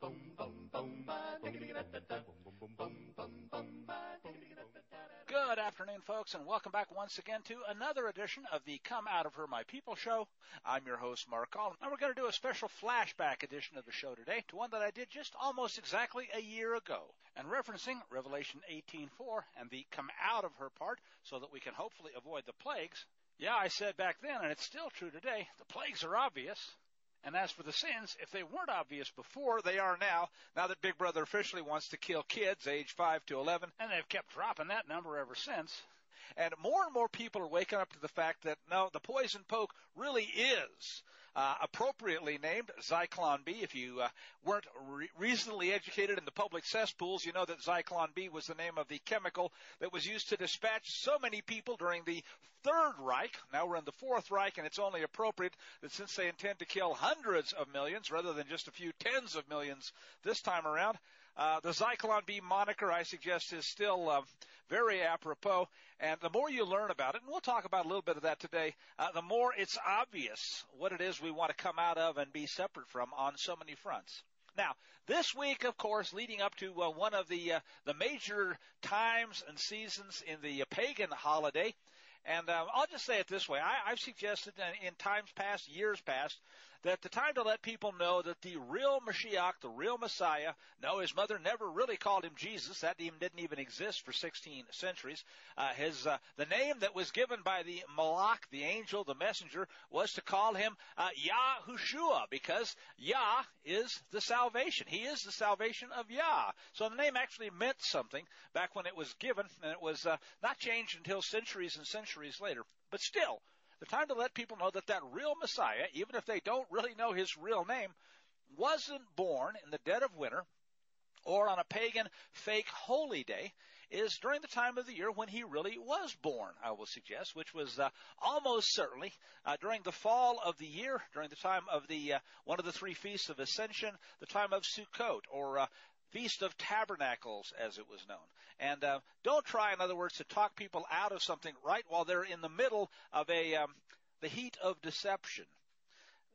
bum bum bum ba Good afternoon, folks, and welcome back once again to another edition of the Come Out of Her My People show. I'm your host, Mark Collins, and we're going to do a special flashback edition of the show today to one that I did just almost exactly a year ago, and referencing Revelation 18:4 and the come out of her part so that we can hopefully avoid the plagues. Yeah, I said back then, and it's still true today, the plagues are obvious. And as for the sins, if they weren't obvious before, they are now, now that Big Brother officially wants to kill kids age 5 to 11, and they've kept dropping that number ever since. And more and more people are waking up to the fact that no, the poison poke really is uh, appropriately named Zyklon B. If you uh, weren't re- reasonably educated in the public cesspools, you know that Zyklon B was the name of the chemical that was used to dispatch so many people during the Third Reich. Now we're in the Fourth Reich, and it's only appropriate that since they intend to kill hundreds of millions rather than just a few tens of millions this time around, uh, the Zyklon B moniker, I suggest, is still uh, very apropos. And the more you learn about it, and we'll talk about a little bit of that today, uh, the more it's obvious what it is we want to come out of and be separate from on so many fronts. Now, this week, of course, leading up to uh, one of the uh, the major times and seasons in the pagan holiday, and um, I'll just say it this way: I, I've suggested in times past, years past, that the time to let people know that the real Mashiach, the real Messiah, no, his mother never really called him Jesus. That even didn't even exist for 16 centuries. Uh, his uh, the name that was given by the Malach, the angel, the messenger, was to call him uh, Yahushua because Yah is the salvation. He is the salvation of Yah. So the name actually meant something back when it was given, and it was uh, not changed until centuries and centuries centuries later. But still, the time to let people know that that real Messiah, even if they don't really know his real name, wasn't born in the dead of winter or on a pagan fake holy day is during the time of the year when he really was born, I will suggest, which was uh, almost certainly uh, during the fall of the year, during the time of the uh, one of the three feasts of Ascension, the time of Sukkot, or uh, Feast of Tabernacles, as it was known. And uh, don't try, in other words, to talk people out of something right while they're in the middle of a um, the heat of deception.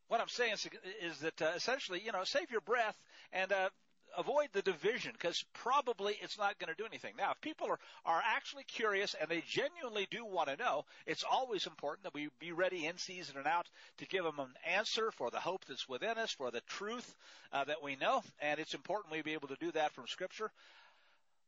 What I'm saying is, is that uh, essentially, you know, save your breath and uh, avoid the division because probably it's not going to do anything. Now, if people are, are actually curious and they genuinely do want to know, it's always important that we be ready in season and out to give them an answer for the hope that's within us, for the truth uh, that we know, and it's important we be able to do that from Scripture.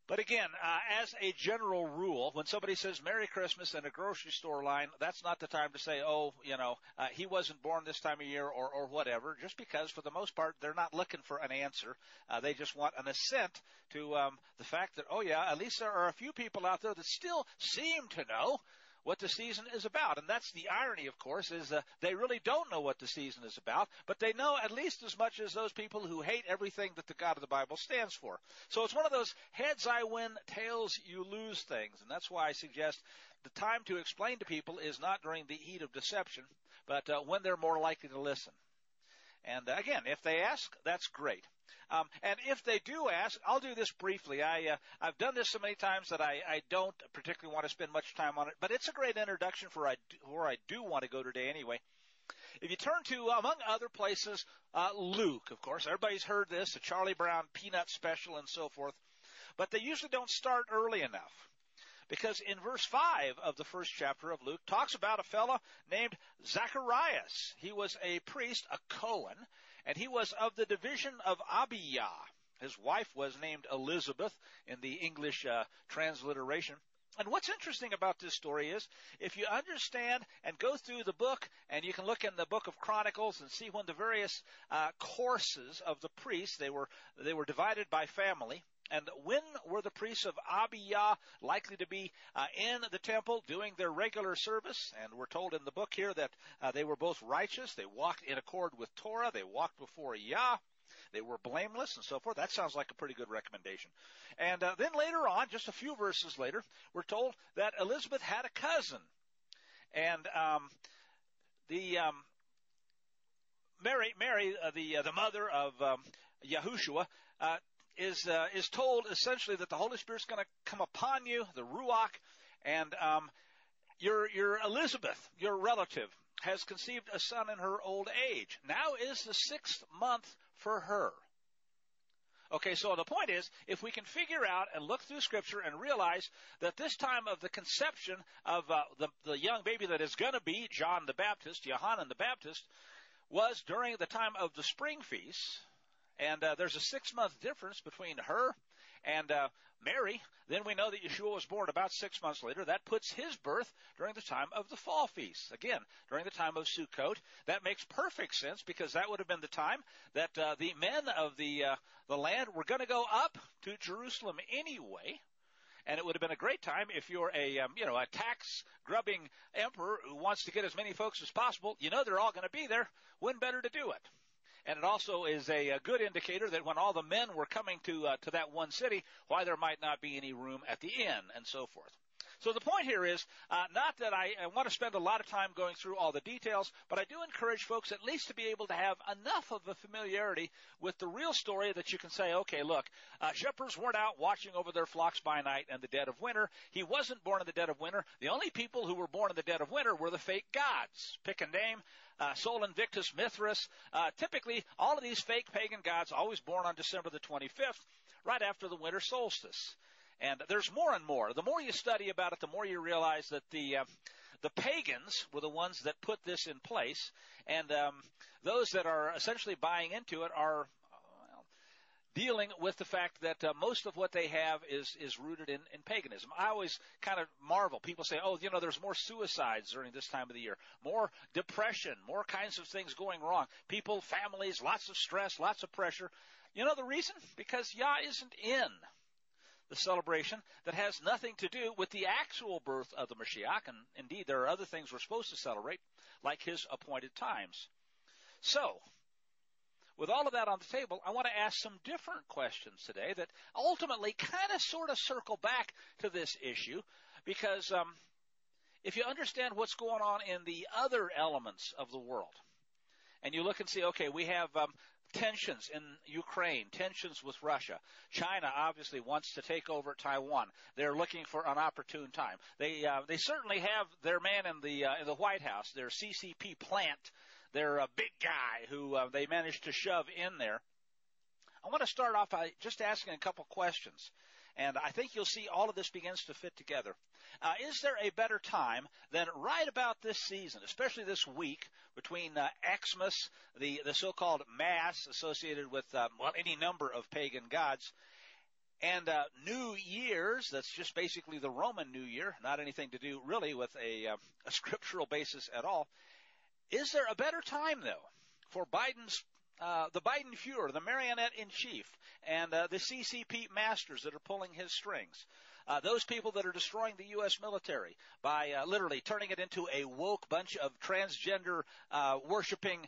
But again, uh, as a general rule, when somebody says Merry Christmas in a grocery store line, that's not the time to say, oh, you know, uh, he wasn't born this time of year or, or whatever, just because for the most part, they're not looking for an answer. Uh, they just want an assent to um, the fact that, oh yeah, at least there are a few people out there that still seem to know what the season is about. And that's the irony, of course, is uh, they really don't know what the season is about, but they know at least as much as those people who hate everything that the God of the Bible stands for. So it's one of those heads I win, tails you lose things. And that's why I suggest the time to explain to people is not during the heat of deception, but uh, when they're more likely to listen. And uh, again, if they ask, that's great. Um, and if they do ask, I'll do this briefly. I uh, I've done this so many times that I, I don't particularly want to spend much time on it, but it's a great introduction for I, where I do want to go today anyway. If you turn to, among other places, uh, Luke, of course, everybody's heard this, the Charlie Brown Peanut Special and so forth, but they usually don't start early enough. Because in verse 5 of the first chapter of Luke talks about a fellow named Zacharias. He was a priest, a Cohen, and he was of the division of Abijah. His wife was named Elizabeth in the English uh, transliteration. And what's interesting about this story is if you understand and go through the book, and you can look in the book of Chronicles and see when the various uh, courses of the priests they were they were divided by family. And when were the priests of Abijah likely to be uh, in the temple doing their regular service? And we're told in the book here that uh, they were both righteous. They walked in accord with Torah. They walked before Yah. They were blameless and so forth. That sounds like a pretty good recommendation. And uh, then later on, just a few verses later, we're told that Elizabeth had a cousin, and um, the um, Mary, Mary, uh, the uh, the mother of um, Yahushua, uh, is uh, is told essentially that the Holy Spirit's going to come upon you, the ruach, and um, your, your Elizabeth, your relative, has conceived a son in her old age. Now is the sixth month for her. Okay, so the point is, if we can figure out and look through Scripture and realize that this time of the conception of uh, the, the young baby that is going to be John the Baptist, Johannan the Baptist, was during the time of the spring feast, and uh, there's a six month difference between her and uh, Mary. Then we know that Yeshua was born about six months later. That puts his birth during the time of the fall feast. Again, during the time of Sukkot. That makes perfect sense because that would have been the time that uh, the men of the uh, the land were going to go up to Jerusalem anyway. And it would have been a great time if you're a um, you know a tax grubbing emperor who wants to get as many folks as possible. You know they're all going to be there. When better to do it? And it also is a, a, good indicator that when all the men were coming to uh, to that one city, why there might not be any room at the inn, and so forth. So the point here is uh, not that I, I, want to spend a lot of time going through all the details, but I do encourage folks at least to be able to have enough of a familiarity with the real story that you can say, okay, look, uh, shepherds weren't out watching over their flocks by night in the dead of winter. He wasn't born in the dead of winter. The only people who were born in the dead of winter were the fake gods. Pick a name, uh, Sol Invictus, Mithras. Uh, typically, all of these fake pagan gods always born on December the 25th, right after the winter solstice. And there's more and more. The more you study about it, the more you realize that the uh, the pagans were the ones that put this in place, and um, those that are essentially buying into it are dealing with the fact that uh, most of what they have is is rooted in, in paganism. I always kind of marvel. People say, "Oh, you know, there's more suicides during this time of the year, more depression, more kinds of things going wrong. People, families, lots of stress, lots of pressure." You know the reason? Because Yah isn't in the celebration that has nothing to do with the actual birth of the Mashiach. And indeed, there are other things we're supposed to celebrate, like his appointed times. So, with all of that on the table, I want to ask some different questions today that ultimately kind of sort of circle back to this issue because um, if you understand what's going on in the other elements of the world, and you look and see, okay, we have um, tensions in Ukraine, tensions with Russia. China obviously wants to take over Taiwan. They're looking for an opportune time. They uh, they certainly have their man in the uh, in the White House, their CCP plant, their uh, big guy who uh, they managed to shove in there. I want to start off by just asking a couple questions. And I think you'll see all of this begins to fit together. Uh, is there a better time than right about this season, especially this week between uh, Xmas, the, the so-called Mass associated with, um, well, any number of pagan gods, and uh, New Year's, that's just basically the Roman New Year, not anything to do really with a, uh, a scriptural basis at all. Is there a better time, though, for Biden's uh, the Biden Fuhrer, the marionette in chief, and uh, the CCP masters that are pulling his strings. Uh, those people that are destroying the U.S. military by uh, literally turning it into a woke bunch of transgender uh, worshiping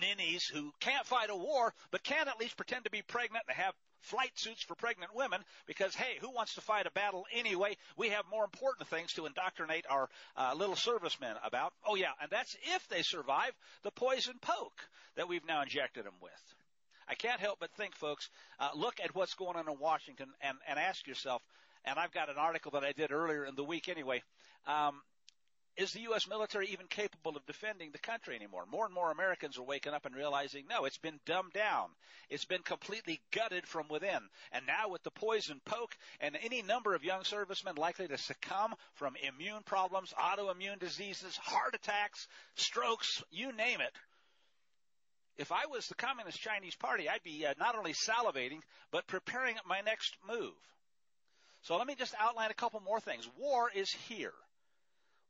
ninnies who can't fight a war, but can at least pretend to be pregnant and have flight suits for pregnant women because, hey, who wants to fight a battle anyway? We have more important things to indoctrinate our uh, little servicemen about. Oh, yeah, and that's if they survive the poison poke that we've now injected them with. I can't help but think, folks, uh, look at what's going on in Washington and, and ask yourself, and I've got an article that I did earlier in the week anyway. Um, is the U.S. military even capable of defending the country anymore? More and more Americans are waking up and realizing, no, it's been dumbed down. It's been completely gutted from within. And now with the poison poke and any number of young servicemen likely to succumb from immune problems, autoimmune diseases, heart attacks, strokes, you name it. If I was the Communist Chinese Party, I'd be uh, not only salivating, but preparing my next move. So let me just outline a couple more things. War is here.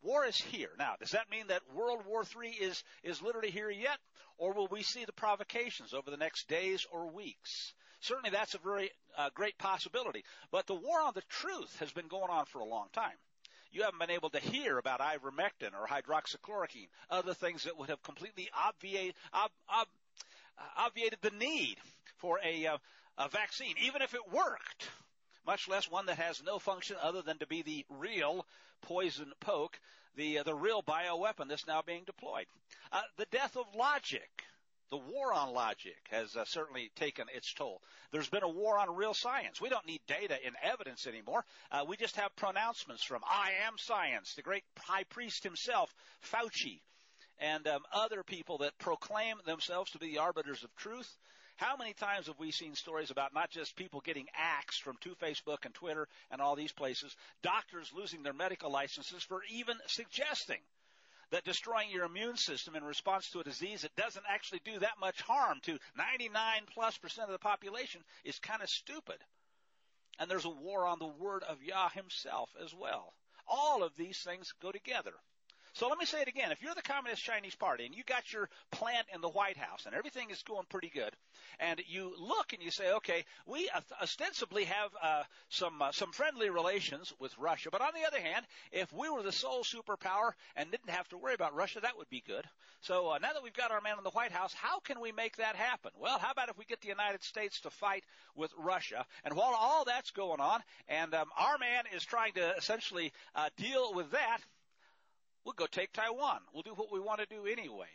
War is here. Now, does that mean that World War III is, is literally here yet? Or will we see the provocations over the next days or weeks? Certainly that's a very uh, great possibility. But the war on the truth has been going on for a long time. You haven't been able to hear about ivermectin or hydroxychloroquine, other things that would have completely obviate, ob, ob, obviated the need for a, uh, a vaccine, even if it worked much less one that has no function other than to be the real poison poke, the uh, the real bioweapon that's now being deployed. Uh, the death of logic. The war on logic has uh, certainly taken its toll. There's been a war on real science. We don't need data and evidence anymore. Uh, we just have pronouncements from I am science, the great high priest himself, Fauci, and um, other people that proclaim themselves to be the arbiters of truth. How many times have we seen stories about not just people getting axed from to Facebook and Twitter and all these places, doctors losing their medical licenses for even suggesting that destroying your immune system in response to a disease that doesn't actually do that much harm to 99 plus percent of the population is kind of stupid. And there's a war on the word of Yah himself as well. All of these things go together. So let me say it again. If you're the Communist Chinese Party and you got your plant in the White House and everything is going pretty good, and you look and you say, okay, we ostensibly have uh, some uh, some friendly relations with Russia, but on the other hand, if we were the sole superpower and didn't have to worry about Russia, that would be good. So uh, now that we've got our man in the White House, how can we make that happen? Well, how about if we get the United States to fight with Russia? And while all that's going on, and um, our man is trying to essentially uh, deal with that we'll go take Taiwan. We'll do what we want to do anyway.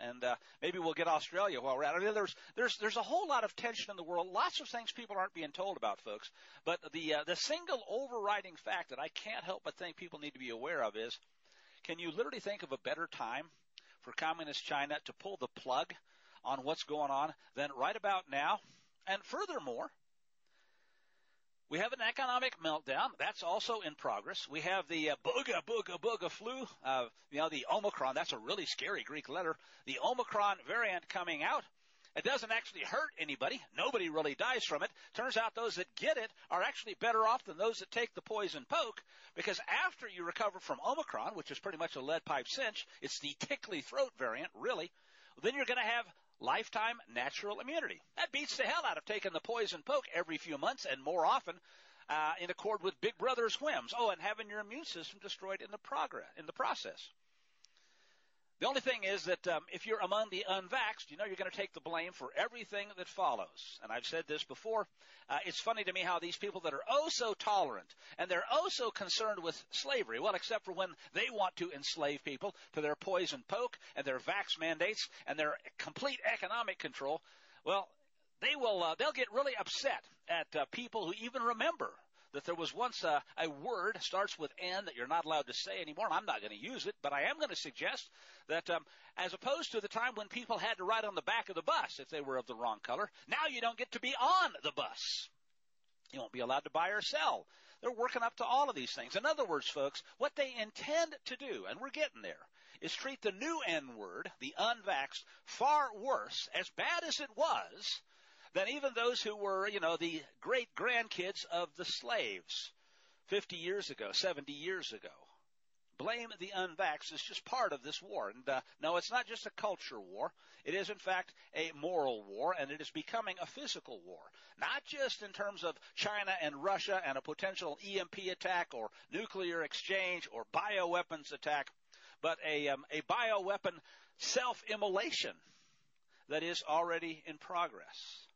And uh, maybe we'll get Australia while we're at it. I mean, there's there's there's a whole lot of tension in the world. Lots of things people aren't being told about, folks. But the uh, the single overriding fact that I can't help but think people need to be aware of is, can you literally think of a better time for communist China to pull the plug on what's going on than right about now? And furthermore, we have an economic meltdown. That's also in progress. We have the uh, booga booga booga flu. Uh, you know, the Omicron. That's a really scary Greek letter. The Omicron variant coming out. It doesn't actually hurt anybody. Nobody really dies from it. Turns out those that get it are actually better off than those that take the poison poke because after you recover from Omicron, which is pretty much a lead pipe cinch, it's the tickly throat variant, really, then you're going to have lifetime natural immunity. That beats the hell out of taking the poison poke every few months and more often uh, in accord with Big Brother's whims. Oh, and having your immune system destroyed in the progress in the process. The only thing is that um, if you're among the unvaxxed, you know you're going to take the blame for everything that follows. And I've said this before. Uh, it's funny to me how these people that are oh so tolerant and they're oh so concerned with slavery, well, except for when they want to enslave people to their poison poke and their vax mandates and their complete economic control, well, they will uh, they'll get really upset at uh, people who even remember that there was once a, a word starts with N that you're not allowed to say anymore. And I'm not going to use it, but I am going to suggest that um, as opposed to the time when people had to ride on the back of the bus if they were of the wrong color, now you don't get to be on the bus. You won't be allowed to buy or sell. They're working up to all of these things. In other words, folks, what they intend to do, and we're getting there, is treat the new N word, the unvaxxed, far worse, as bad as it was, than even those who were, you know, the great grandkids of the slaves 50 years ago, 70 years ago. Blame the unvaxxed is just part of this war. And uh, no, it's not just a culture war. It is, in fact, a moral war, and it is becoming a physical war. Not just in terms of China and Russia and a potential EMP attack or nuclear exchange or bioweapons attack, but a, um, a bioweapon self-immolation that is already in progress.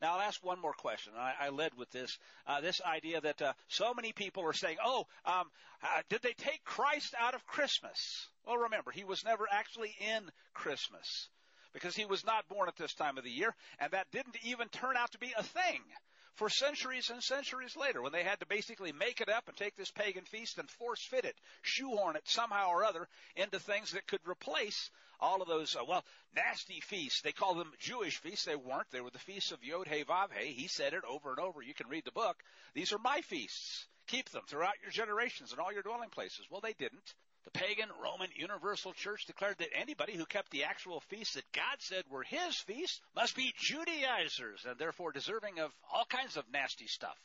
Now, I'll ask one more question. I, I led with this uh, this idea that uh, so many people are saying, "Oh, um, uh, did they take Christ out of Christmas?" Well, remember, he was never actually in Christmas because he was not born at this time of the year, and that didn't even turn out to be a thing for centuries and centuries later when they had to basically make it up and take this pagan feast and force fit it, shoehorn it somehow or other into things that could replace all of those, uh, well, nasty feasts. They call them Jewish feasts. They weren't. They were the feasts of Yod He Vav He. He said it over and over. You can read the book. These are my feasts. Keep them throughout your generations and all your dwelling places. Well, they didn't. The pagan Roman Universal Church declared that anybody who kept the actual feasts that God said were his feasts must be Judaizers and therefore deserving of all kinds of nasty stuff.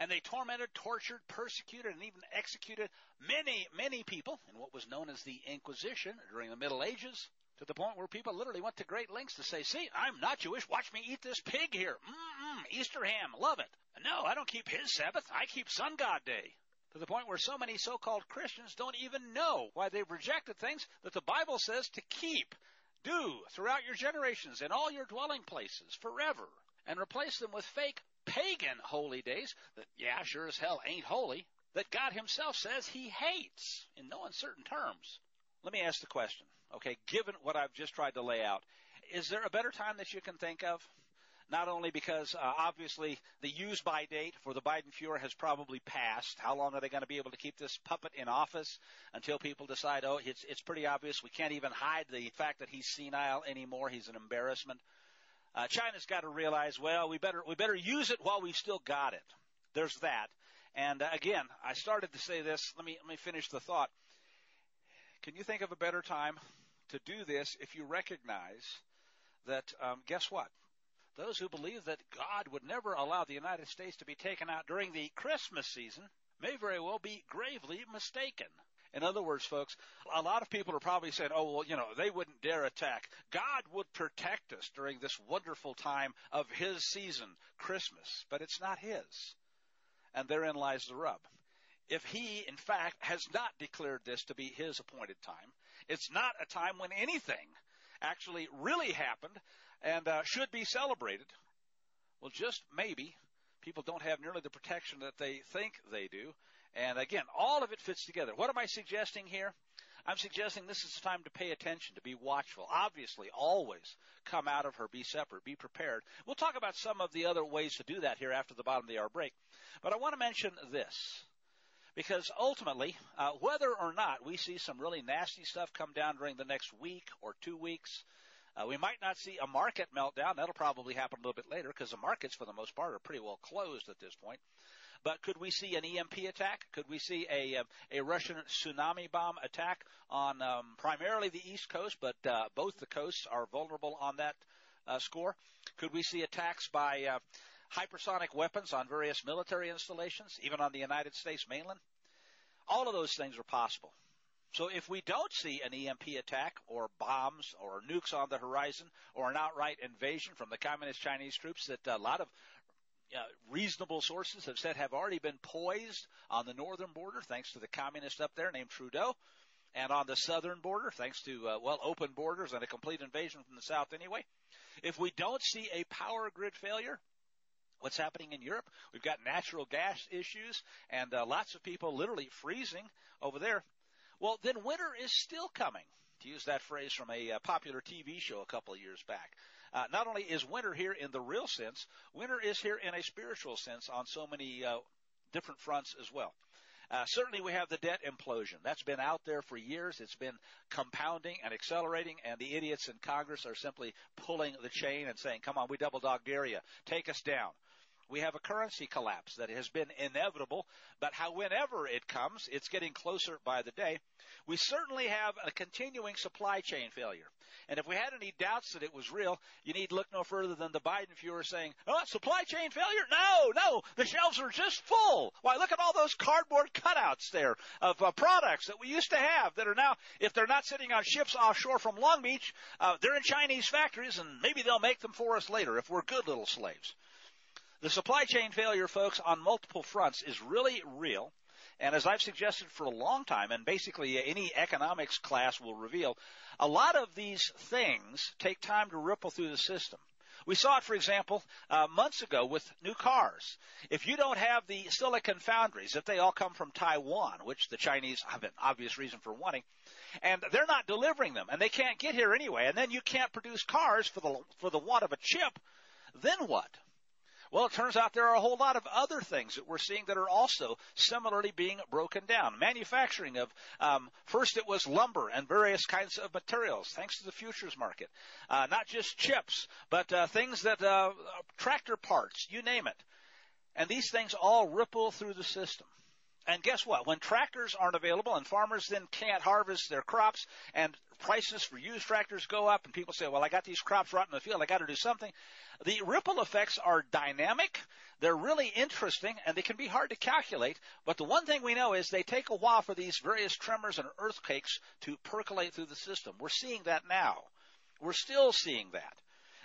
And they tormented, tortured, persecuted, and even executed many, many people in what was known as the Inquisition during the Middle Ages, to the point where people literally went to great lengths to say, see, I'm not Jewish, watch me eat this pig here. Mmm, Easter ham, love it. No, I don't keep his Sabbath, I keep Sun God Day to the point where so many so-called Christians don't even know why they've rejected things that the Bible says to keep, do throughout your generations in all your dwelling places forever, and replace them with fake pagan holy days that, yeah, sure as hell ain't holy, that God himself says he hates in no uncertain terms. Let me ask the question, okay, given what I've just tried to lay out, is there a better time that you can think of? Not only because uh, obviously the use by date for the Biden Fuhrer has probably passed. How long are they going to be able to keep this puppet in office until people decide, oh, it's, it's pretty obvious. We can't even hide the fact that he's senile anymore. He's an embarrassment. Uh, China's got to realize, well, we better we better use it while we've still got it. There's that. And uh, again, I started to say this. Let me let me finish the thought. Can you think of a better time to do this if you recognize that? Um, guess what? Those who believe that God would never allow the United States to be taken out during the Christmas season may very well be gravely mistaken. In other words, folks, a lot of people are probably saying, oh, well, you know, they wouldn't dare attack. God would protect us during this wonderful time of His season, Christmas, but it's not His. And therein lies the rub. If He, in fact, has not declared this to be His appointed time, it's not a time when anything actually really happened and uh, should be celebrated. Well, just maybe people don't have nearly the protection that they think they do. And again, all of it fits together. What am I suggesting here? I'm suggesting this is the time to pay attention, to be watchful. Obviously, always come out of her, be separate, be prepared. We'll talk about some of the other ways to do that here after the bottom of the hour break. But I want to mention this. Because ultimately, uh, whether or not we see some really nasty stuff come down during the next week or two weeks, uh, we might not see a market meltdown. That'll probably happen a little bit later because the markets, for the most part, are pretty well closed at this point. But could we see an EMP attack? Could we see a uh, a Russian tsunami bomb attack on um, primarily the East Coast, but uh, both the coasts are vulnerable on that uh, score? Could we see attacks by uh, hypersonic weapons on various military installations, even on the United States mainland? All of those things are possible. So if we don't see an EMP attack or bombs or nukes on the horizon or an outright invasion from the communist Chinese troops that a lot of uh, reasonable sources have said have already been poised on the northern border thanks to the communist up there named Trudeau and on the southern border thanks to uh, well open borders and a complete invasion from the south anyway. If we don't see a power grid failure, what's happening in Europe. We've got natural gas issues and uh, lots of people literally freezing over there. Well, then winter is still coming. To use that phrase from a uh, popular TV show a couple of years back. Uh, not only is winter here in the real sense, winter is here in a spiritual sense on so many uh, different fronts as well. Uh, certainly, we have the debt implosion. That's been out there for years. It's been compounding and accelerating, and the idiots in Congress are simply pulling the chain and saying, "Come on, we double dog dare you. Take us down." We have a currency collapse that has been inevitable, but how whenever it comes, it's getting closer by the day. We certainly have a continuing supply chain failure. And if we had any doubts that it was real, you need look no further than the Biden Fuhrer saying, oh, supply chain failure? No, no, the shelves are just full. Why, look at all those cardboard cutouts there of uh, products that we used to have that are now, if they're not sitting on ships offshore from Long Beach, uh, they're in Chinese factories and maybe they'll make them for us later if we're good little slaves. The supply chain failure, folks, on multiple fronts is really real. And as I've suggested for a long time, and basically any economics class will reveal, a lot of these things take time to ripple through the system. We saw it, for example, uh, months ago with new cars. If you don't have the silicon foundries, if they all come from Taiwan, which the Chinese have an obvious reason for wanting, and they're not delivering them, and they can't get here anyway, and then you can't produce cars for the for the want of a chip, then what? Well, it turns out there are a whole lot of other things that we're seeing that are also similarly being broken down. Manufacturing of, um, first it was lumber and various kinds of materials, thanks to the futures market. Uh, not just chips, but uh, things that, uh, tractor parts, you name it. And these things all ripple through the system. And guess what? When tractors aren't available and farmers then can't harvest their crops and prices for used tractors go up and people say, well, I got these crops rotting in the field. I got to do something. The ripple effects are dynamic. They're really interesting and they can be hard to calculate. But the one thing we know is they take a while for these various tremors and earthquakes to percolate through the system. We're seeing that now. We're still seeing that.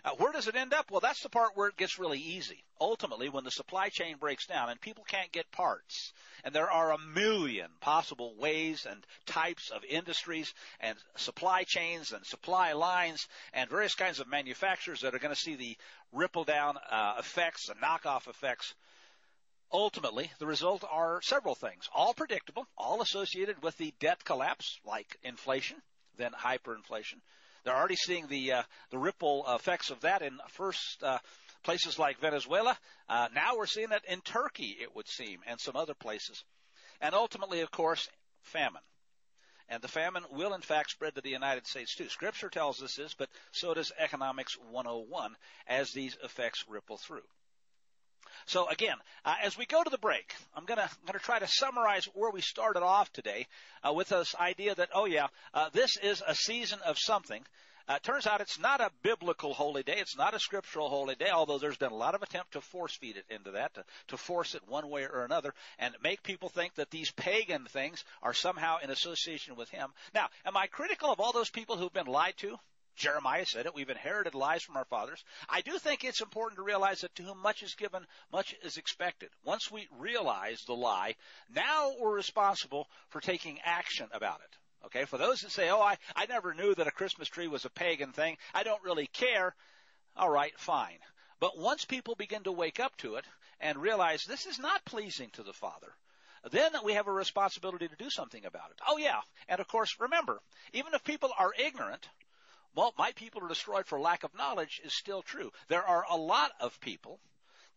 Uh, where does it end up? Well, that's the part where it gets really easy. Ultimately, when the supply chain breaks down and people can't get parts, and there are a million possible ways and types of industries and supply chains and supply lines and various kinds of manufacturers that are going to see the ripple down uh, effects and knockoff effects. Ultimately, the result are several things, all predictable, all associated with the debt collapse, like inflation, then hyperinflation. They're already seeing the uh, the ripple effects of that in first uh, places like Venezuela. Uh, now we're seeing it in Turkey, it would seem, and some other places. And ultimately, of course, famine. And the famine will in fact spread to the United States too. Scripture tells us this, but so does Economics 101 as these effects ripple through. So again, uh, as we go to the break, I'm going to gonna try to summarize where we started off today uh, with this idea that oh yeah, uh, this is a season of something. Uh, turns out it's not a biblical holy day. It's not a scriptural holy day, although there's been a lot of attempt to force feed it into that, to, to force it one way or another, and make people think that these pagan things are somehow in association with him. Now, am I critical of all those people who've been lied to? Jeremiah said it. We've inherited lies from our fathers. I do think it's important to realize that to whom much is given, much is expected. Once we realize the lie, now we're responsible for taking action about it. Okay, for those that say, oh, I, I never knew that a Christmas tree was a pagan thing, I don't really care, all right, fine. But once people begin to wake up to it and realize this is not pleasing to the Father, then we have a responsibility to do something about it. Oh yeah, and of course, remember, even if people are ignorant, well, my people are destroyed for lack of knowledge is still true. There are a lot of people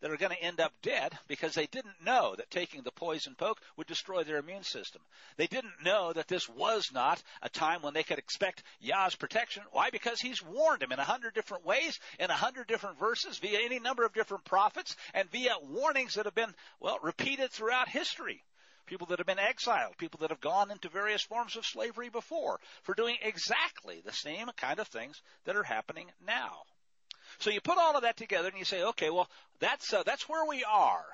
that are going to end up dead because they didn't know that taking the poison poke would destroy their immune system. They didn't know that this was not a time when they could expect Yah's protection. Why? Because He's warned them in a hundred different ways, in a hundred different verses, via any number of different prophets, and via warnings that have been, well, repeated throughout history people that have been exiled, people that have gone into various forms of slavery before, for doing exactly the same kind of things that are happening now. So you put all of that together and you say, okay, well, that's uh, that's where we are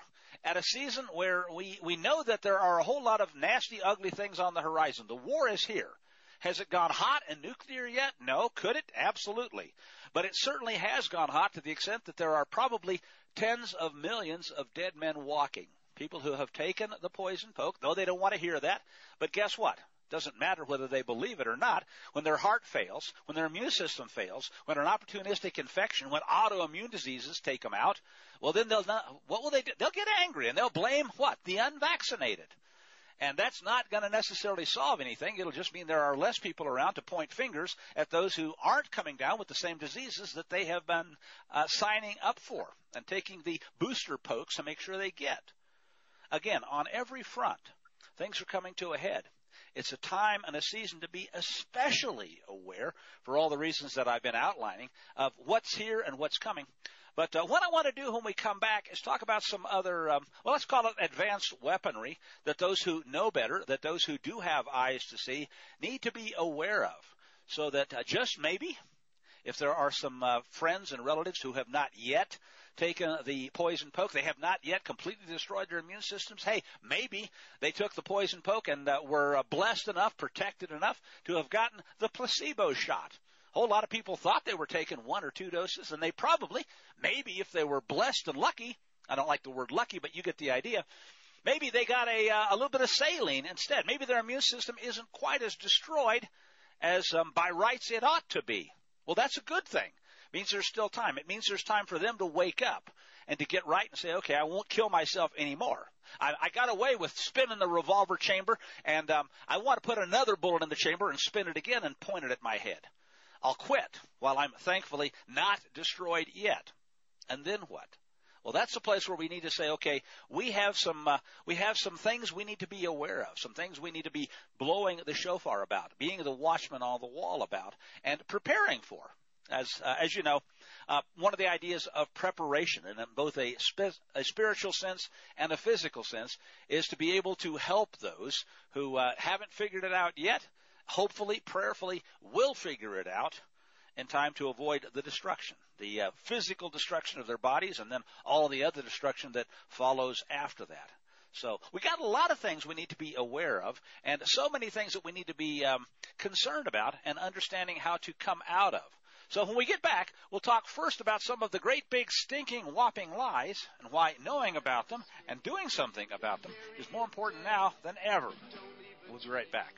at a season where we we know that there are a whole lot of nasty, ugly things on the horizon. The war is here. Has it gone hot and nuclear yet? No. Could it? Absolutely. But it certainly has gone hot to the extent that there are probably tens of millions of dead men walking. People who have taken the poison poke, though they don't want to hear that. But guess what? Doesn't matter whether they believe it or not. When their heart fails, when their immune system fails, when an opportunistic infection, when autoimmune diseases take them out, well then they'll not, what will they do? They'll get angry and they'll blame what? The unvaccinated. And that's not going to necessarily solve anything. It'll just mean there are less people around to point fingers at those who aren't coming down with the same diseases that they have been uh, signing up for and taking the booster pokes to make sure they get. Again, on every front, things are coming to a head. It's a time and a season to be especially aware, for all the reasons that I've been outlining, of what's here and what's coming. But uh, what I want to do when we come back is talk about some other, um, well, let's call it advanced weaponry that those who know better, that those who do have eyes to see, need to be aware of. So that uh, just maybe, if there are some uh, friends and relatives who have not yet taken the poison poke. They have not yet completely destroyed their immune systems. Hey, maybe they took the poison poke and uh, were uh, blessed enough, protected enough to have gotten the placebo shot. A whole lot of people thought they were taking one or two doses, and they probably, maybe if they were blessed and lucky, I don't like the word lucky, but you get the idea. Maybe they got a, uh, a little bit of saline instead. Maybe their immune system isn't quite as destroyed as um, by rights it ought to be. Well, that's a good thing means there's still time. It means there's time for them to wake up and to get right and say, okay, I won't kill myself anymore. I, I got away with spinning the revolver chamber, and um, I want to put another bullet in the chamber and spin it again and point it at my head. I'll quit while I'm thankfully not destroyed yet. And then what? Well, that's the place where we need to say, okay, we have some uh, we have some things we need to be aware of, some things we need to be blowing the shofar about, being the watchman on the wall about, and preparing for as uh, as you know, uh, one of the ideas of preparation, in both a, spe- a spiritual sense and a physical sense, is to be able to help those who uh, haven't figured it out yet. Hopefully, prayerfully, will figure it out in time to avoid the destruction, the uh, physical destruction of their bodies, and then all the other destruction that follows after that. So we got a lot of things we need to be aware of, and so many things that we need to be um, concerned about, and understanding how to come out of. So when we get back, we'll talk first about some of the great big stinking whopping lies and why knowing about them and doing something about them is more important now than ever. We'll be right back.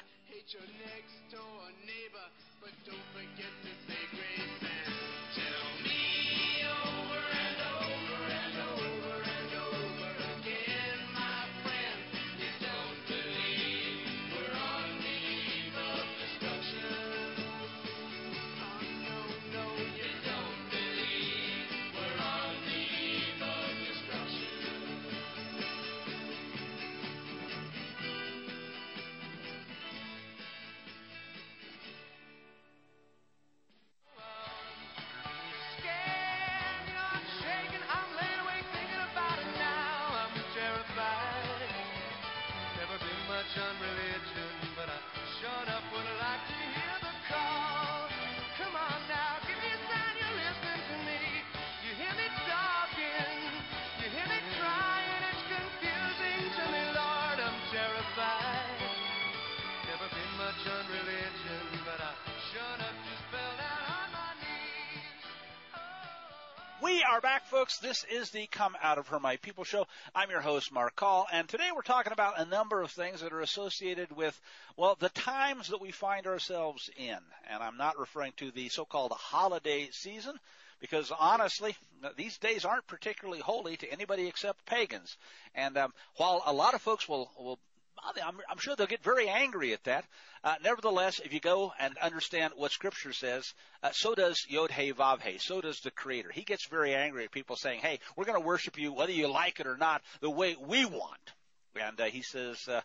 Are back, folks. This is the Come Out of Her My People show. I'm your host, Mark Call, and today we're talking about a number of things that are associated with, well, the times that we find ourselves in. And I'm not referring to the so-called holiday season, because honestly, these days aren't particularly holy to anybody except pagans. And um, while a lot of folks will will I'm, I'm sure they'll get very angry at that. Uh, nevertheless, if you go and understand what Scripture says, uh, so does Yod He Vav He. So does the Creator. He gets very angry at people saying, "Hey, we're going to worship you whether you like it or not, the way we want." And uh, he says, uh,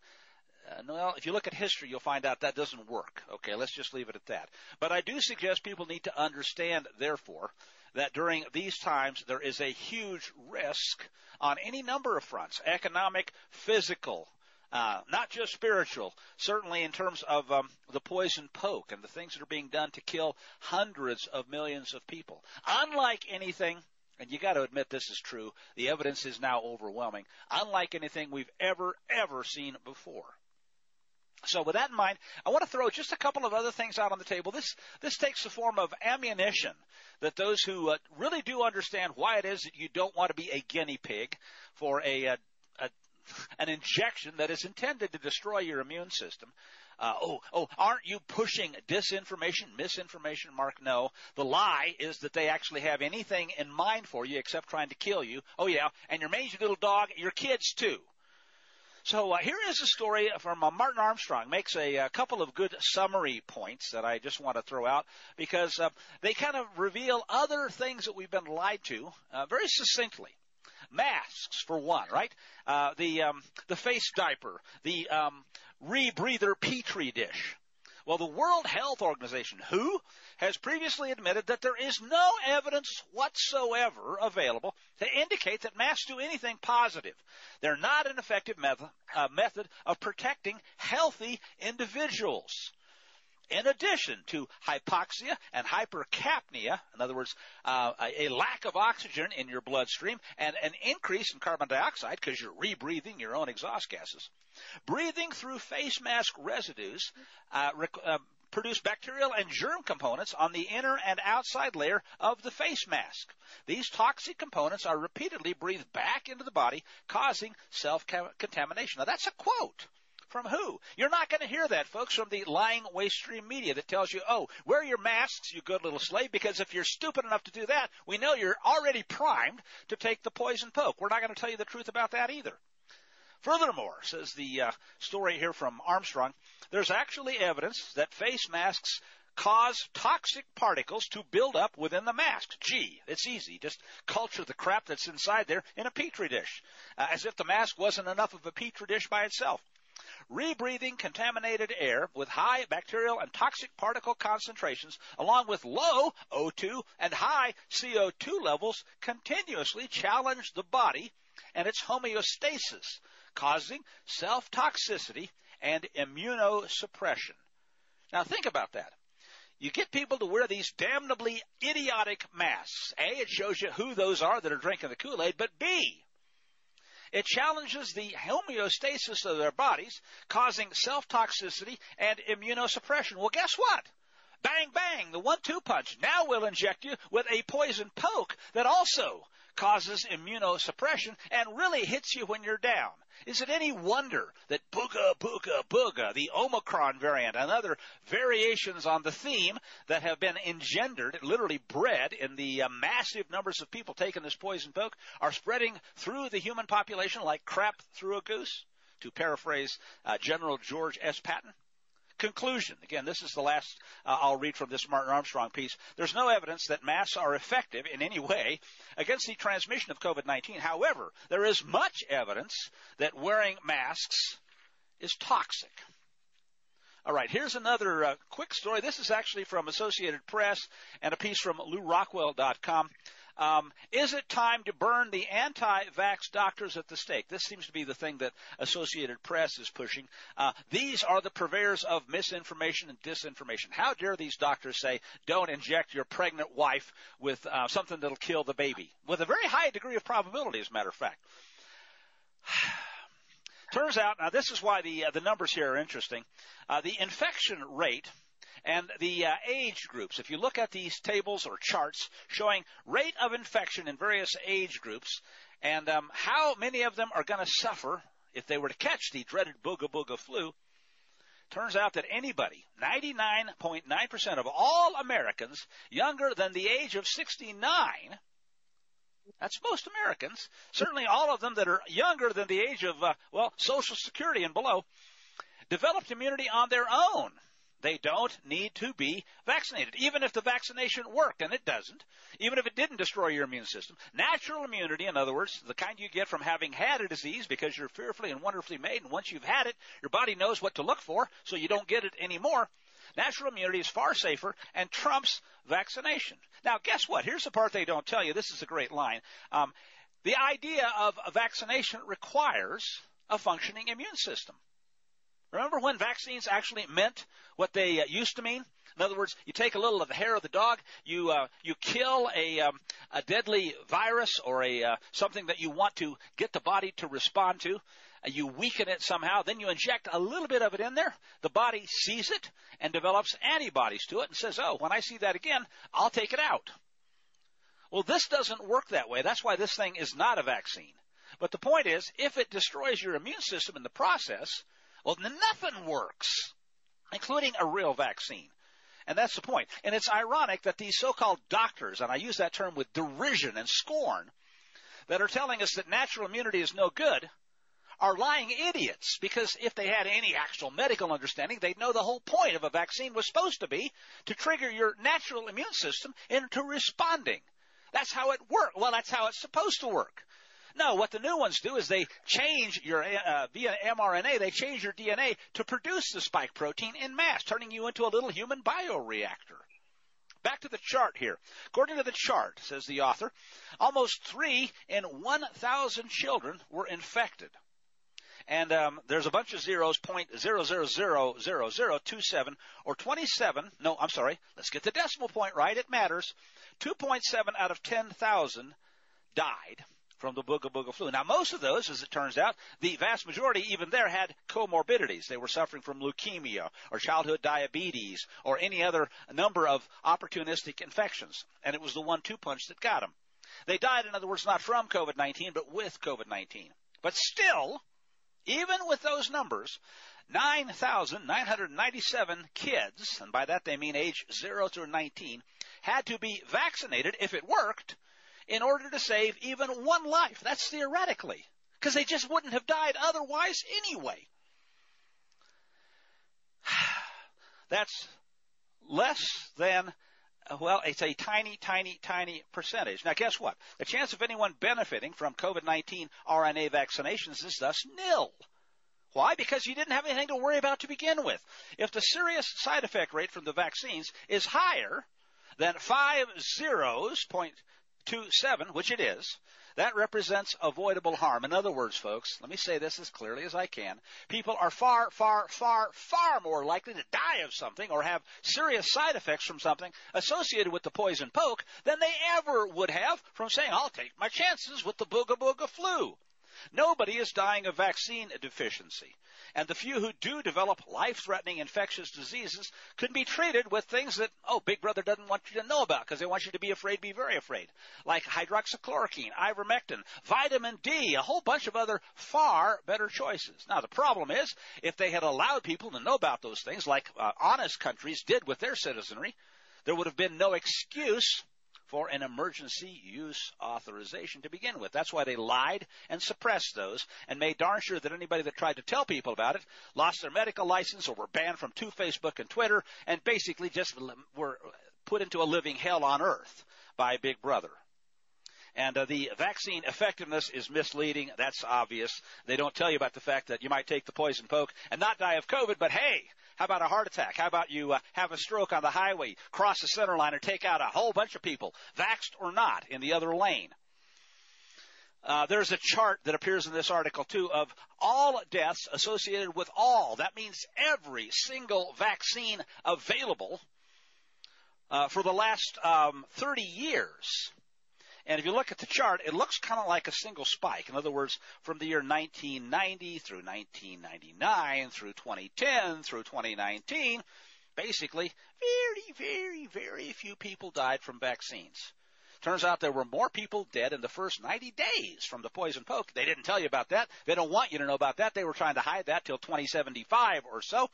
uh, well, if you look at history, you'll find out that doesn't work. Okay, let's just leave it at that. But I do suggest people need to understand, therefore, that during these times there is a huge risk on any number of fronts economic, physical, uh, not just spiritual, certainly in terms of um, the poison poke and the things that are being done to kill hundreds of millions of people. Unlike anything, and you got to admit this is true, the evidence is now overwhelming, unlike anything we've ever, ever seen before. So with that in mind, I want to throw just a couple of other things out on the table. This this takes the form of ammunition that those who uh, really do understand why it is that you don't want to be a guinea pig for a, uh, a an injection that is intended to destroy your immune system. Uh, oh, oh, aren't you pushing disinformation, misinformation, Mark? No. The lie is that they actually have anything in mind for you except trying to kill you. Oh yeah, and your mangy little dog, your kids too. So uh, here is a story from uh, Martin Armstrong. Makes a, a, couple of good summary points that I just want to throw out because uh, they kind of reveal other things that we've been lied to uh, very succinctly. Masks, for one, right? Uh, the um, the face diaper, the um, rebreather petri dish. Well, the World Health Organization, WHO, has previously admitted that there is no evidence whatsoever available to indicate that masks do anything positive. They're not an effective method, uh, method of protecting healthy individuals. In addition to hypoxia and hypercapnia, in other words, uh, a lack of oxygen in your bloodstream and an increase in carbon dioxide because you're rebreathing your own exhaust gases, breathing through face mask residues uh, rec- uh, produce bacterial and germ components on the inner and outside layer of the face mask. These toxic components are repeatedly breathed back into the body, causing self-contamination. Now that's a quote. From who? You're not going to hear that, folks, from the lying waste stream media that tells you, oh, wear your masks, you good little slave, because if you're stupid enough to do that, we know you're already primed to take the poison poke. We're not going to tell you the truth about that either. Furthermore, says the uh, story here from Armstrong, there's actually evidence that face masks cause toxic particles to build up within the mask. Gee, it's easy. Just culture the crap that's inside there in a petri dish, uh, as if the mask wasn't enough of a petri dish by itself. Rebreathing contaminated air with high bacterial and toxic particle concentrations, along with low O2 and high CO2 levels, continuously challenge the body and its homeostasis, causing self toxicity and immunosuppression. Now think about that. You get people to wear these damnably idiotic masks. A, it shows you who those are that are drinking the Kool-Aid, but B, it challenges the homeostasis of their bodies, causing self-toxicity and immunosuppression. Well, guess what? Bang, bang, the one-two punch. Now we'll inject you with a poison poke that also causes immunosuppression and really hits you when you're down. Is it any wonder that booga, booga, booga, the Omicron variant and other variations on the theme that have been engendered, literally bred in the uh, massive numbers of people taking this poison poke, are spreading through the human population like crap through a goose? To paraphrase uh, General George S. Patton. Conclusion. Again, this is the last uh, I'll read from this Martin Armstrong piece. There's no evidence that masks are effective in any way against the transmission of COVID-19. However, there is much evidence that wearing masks is toxic. All right, here's another uh, quick story. This is actually from Associated Press and a piece from LewRockwell.com. Um, is it time to burn the anti-vax doctors at the stake? This seems to be the thing that Associated Press is pushing. Uh, these are the purveyors of misinformation and disinformation. How dare these doctors say, don't inject your pregnant wife with uh, something that'll kill the baby? With a very high degree of probability, as a matter of fact. Turns out, now this is why the uh, the numbers here are interesting. Uh, the infection rate And the uh, age groups, if you look at these tables or charts showing rate of infection in various age groups, and um, how many of them are going to suffer if they were to catch the dreaded booga booga flu, turns out that anybody, 99.9% of all Americans younger than the age of 69, that's most Americans, certainly all of them that are younger than the age of, uh, well, Social Security and below, developed immunity on their own. They don't need to be vaccinated, even if the vaccination worked, and it doesn't, even if it didn't destroy your immune system. Natural immunity, in other words, the kind you get from having had a disease because you're fearfully and wonderfully made, and once you've had it, your body knows what to look for, so you don't get it anymore. Natural immunity is far safer and trumps vaccination. Now, guess what? Here's the part they don't tell you. This is a great line. Um, the idea of a vaccination requires a functioning immune system. Remember when vaccines actually meant what they uh, used to mean? In other words, you take a little of the hair of the dog, you uh, you kill a um, a deadly virus or a uh, something that you want to get the body to respond to. Uh, you weaken it somehow, then you inject a little bit of it in there. The body sees it and develops antibodies to it and says, "Oh, when I see that again, I'll take it out." Well, this doesn't work that way. That's why this thing is not a vaccine. But the point is, if it destroys your immune system in the process, well, nothing works, including a real vaccine. And that's the point. And it's ironic that these so-called doctors, and I use that term with derision and scorn, that are telling us that natural immunity is no good, are lying idiots because if they had any actual medical understanding, they'd know the whole point of a vaccine was supposed to be to trigger your natural immune system into responding. That's how it works. Well, that's how it's supposed to work. No, what the new ones do is they change your uh, via mRNA, they change your DNA to produce the spike protein in mass, turning you into a little human bioreactor. Back to the chart here. According to the chart, says the author, almost three in 1,000 children were infected. And um, there's a bunch of zeros, point zero zero zero zero zero two seven or 27. No, I'm sorry. Let's get the decimal point right. It matters. 2.7 out of 10,000 died from the Booga flu. Now, most of those, as it turns out, the vast majority even there had comorbidities. They were suffering from leukemia or childhood diabetes or any other number of opportunistic infections. And it was the one-two punch that got them. They died, in other words, not from COVID-19, but with COVID-19. But still, even with those numbers, 9,997 kids, and by that they mean age 0 through 19, had to be vaccinated if it worked in order to save even one life. That's theoretically. Because they just wouldn't have died otherwise anyway. That's less than, well, it's a tiny, tiny, tiny percentage. Now guess what? The chance of anyone benefiting from COVID-19 RNA vaccinations is thus nil. Why? Because you didn't have anything to worry about to begin with. If the serious side effect rate from the vaccines is higher than five zeros, point to 7, which it is, that represents avoidable harm. In other words, folks, let me say this as clearly as I can. People are far, far, far, far more likely to die of something or have serious side effects from something associated with the poison poke than they ever would have from saying, I'll take my chances with the booga booga flu. Nobody is dying of vaccine deficiency. And the few who do develop life-threatening infectious diseases can be treated with things that, oh, Big Brother doesn't want you to know about because they want you to be afraid, be very afraid. Like hydroxychloroquine, ivermectin, vitamin D, a whole bunch of other far better choices. Now, the problem is, if they had allowed people to know about those things like uh, honest countries did with their citizenry, there would have been no excuse for an emergency use authorization to begin with. That's why they lied and suppressed those and made darn sure that anybody that tried to tell people about it lost their medical license or were banned from two Facebook and Twitter and basically just were put into a living hell on earth by Big Brother. And uh, the vaccine effectiveness is misleading. That's obvious. They don't tell you about the fact that you might take the poison poke and not die of COVID, but hey, how about a heart attack? How about you uh, have a stroke on the highway, cross the center line, and take out a whole bunch of people, vaxxed or not, in the other lane? Uh, there's a chart that appears in this article too of all deaths associated with all. That means every single vaccine available uh, for the last um, 30 years. And if you look at the chart, it looks kind of like a single spike. In other words, from the year 1990 through 1999 through 2010 through 2019, basically very, very, very few people died from vaccines. Turns out there were more people dead in the first 90 days from the poison poke. They didn't tell you about that. They don't want you to know about that. They were trying to hide that till 2075 or so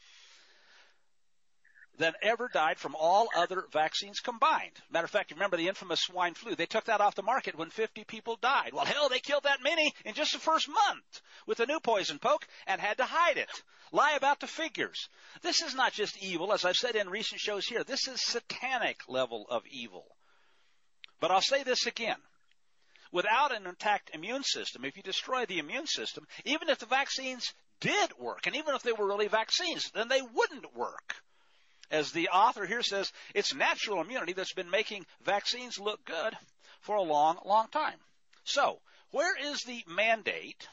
than ever died from all other vaccines combined. Matter of fact, you remember the infamous swine flu? They took that off the market when 50 people died. Well, hell, they killed that many in just the first month with a new poison poke and had to hide it. Lie about the figures. This is not just evil, as I've said in recent shows here. This is satanic level of evil. But I'll say this again. Without an intact immune system, if you destroy the immune system, even if the vaccines did work, and even if they were really vaccines, then they wouldn't work as the author here says, it's natural immunity that's been making vaccines look good for a long, long time. So, where is the mandate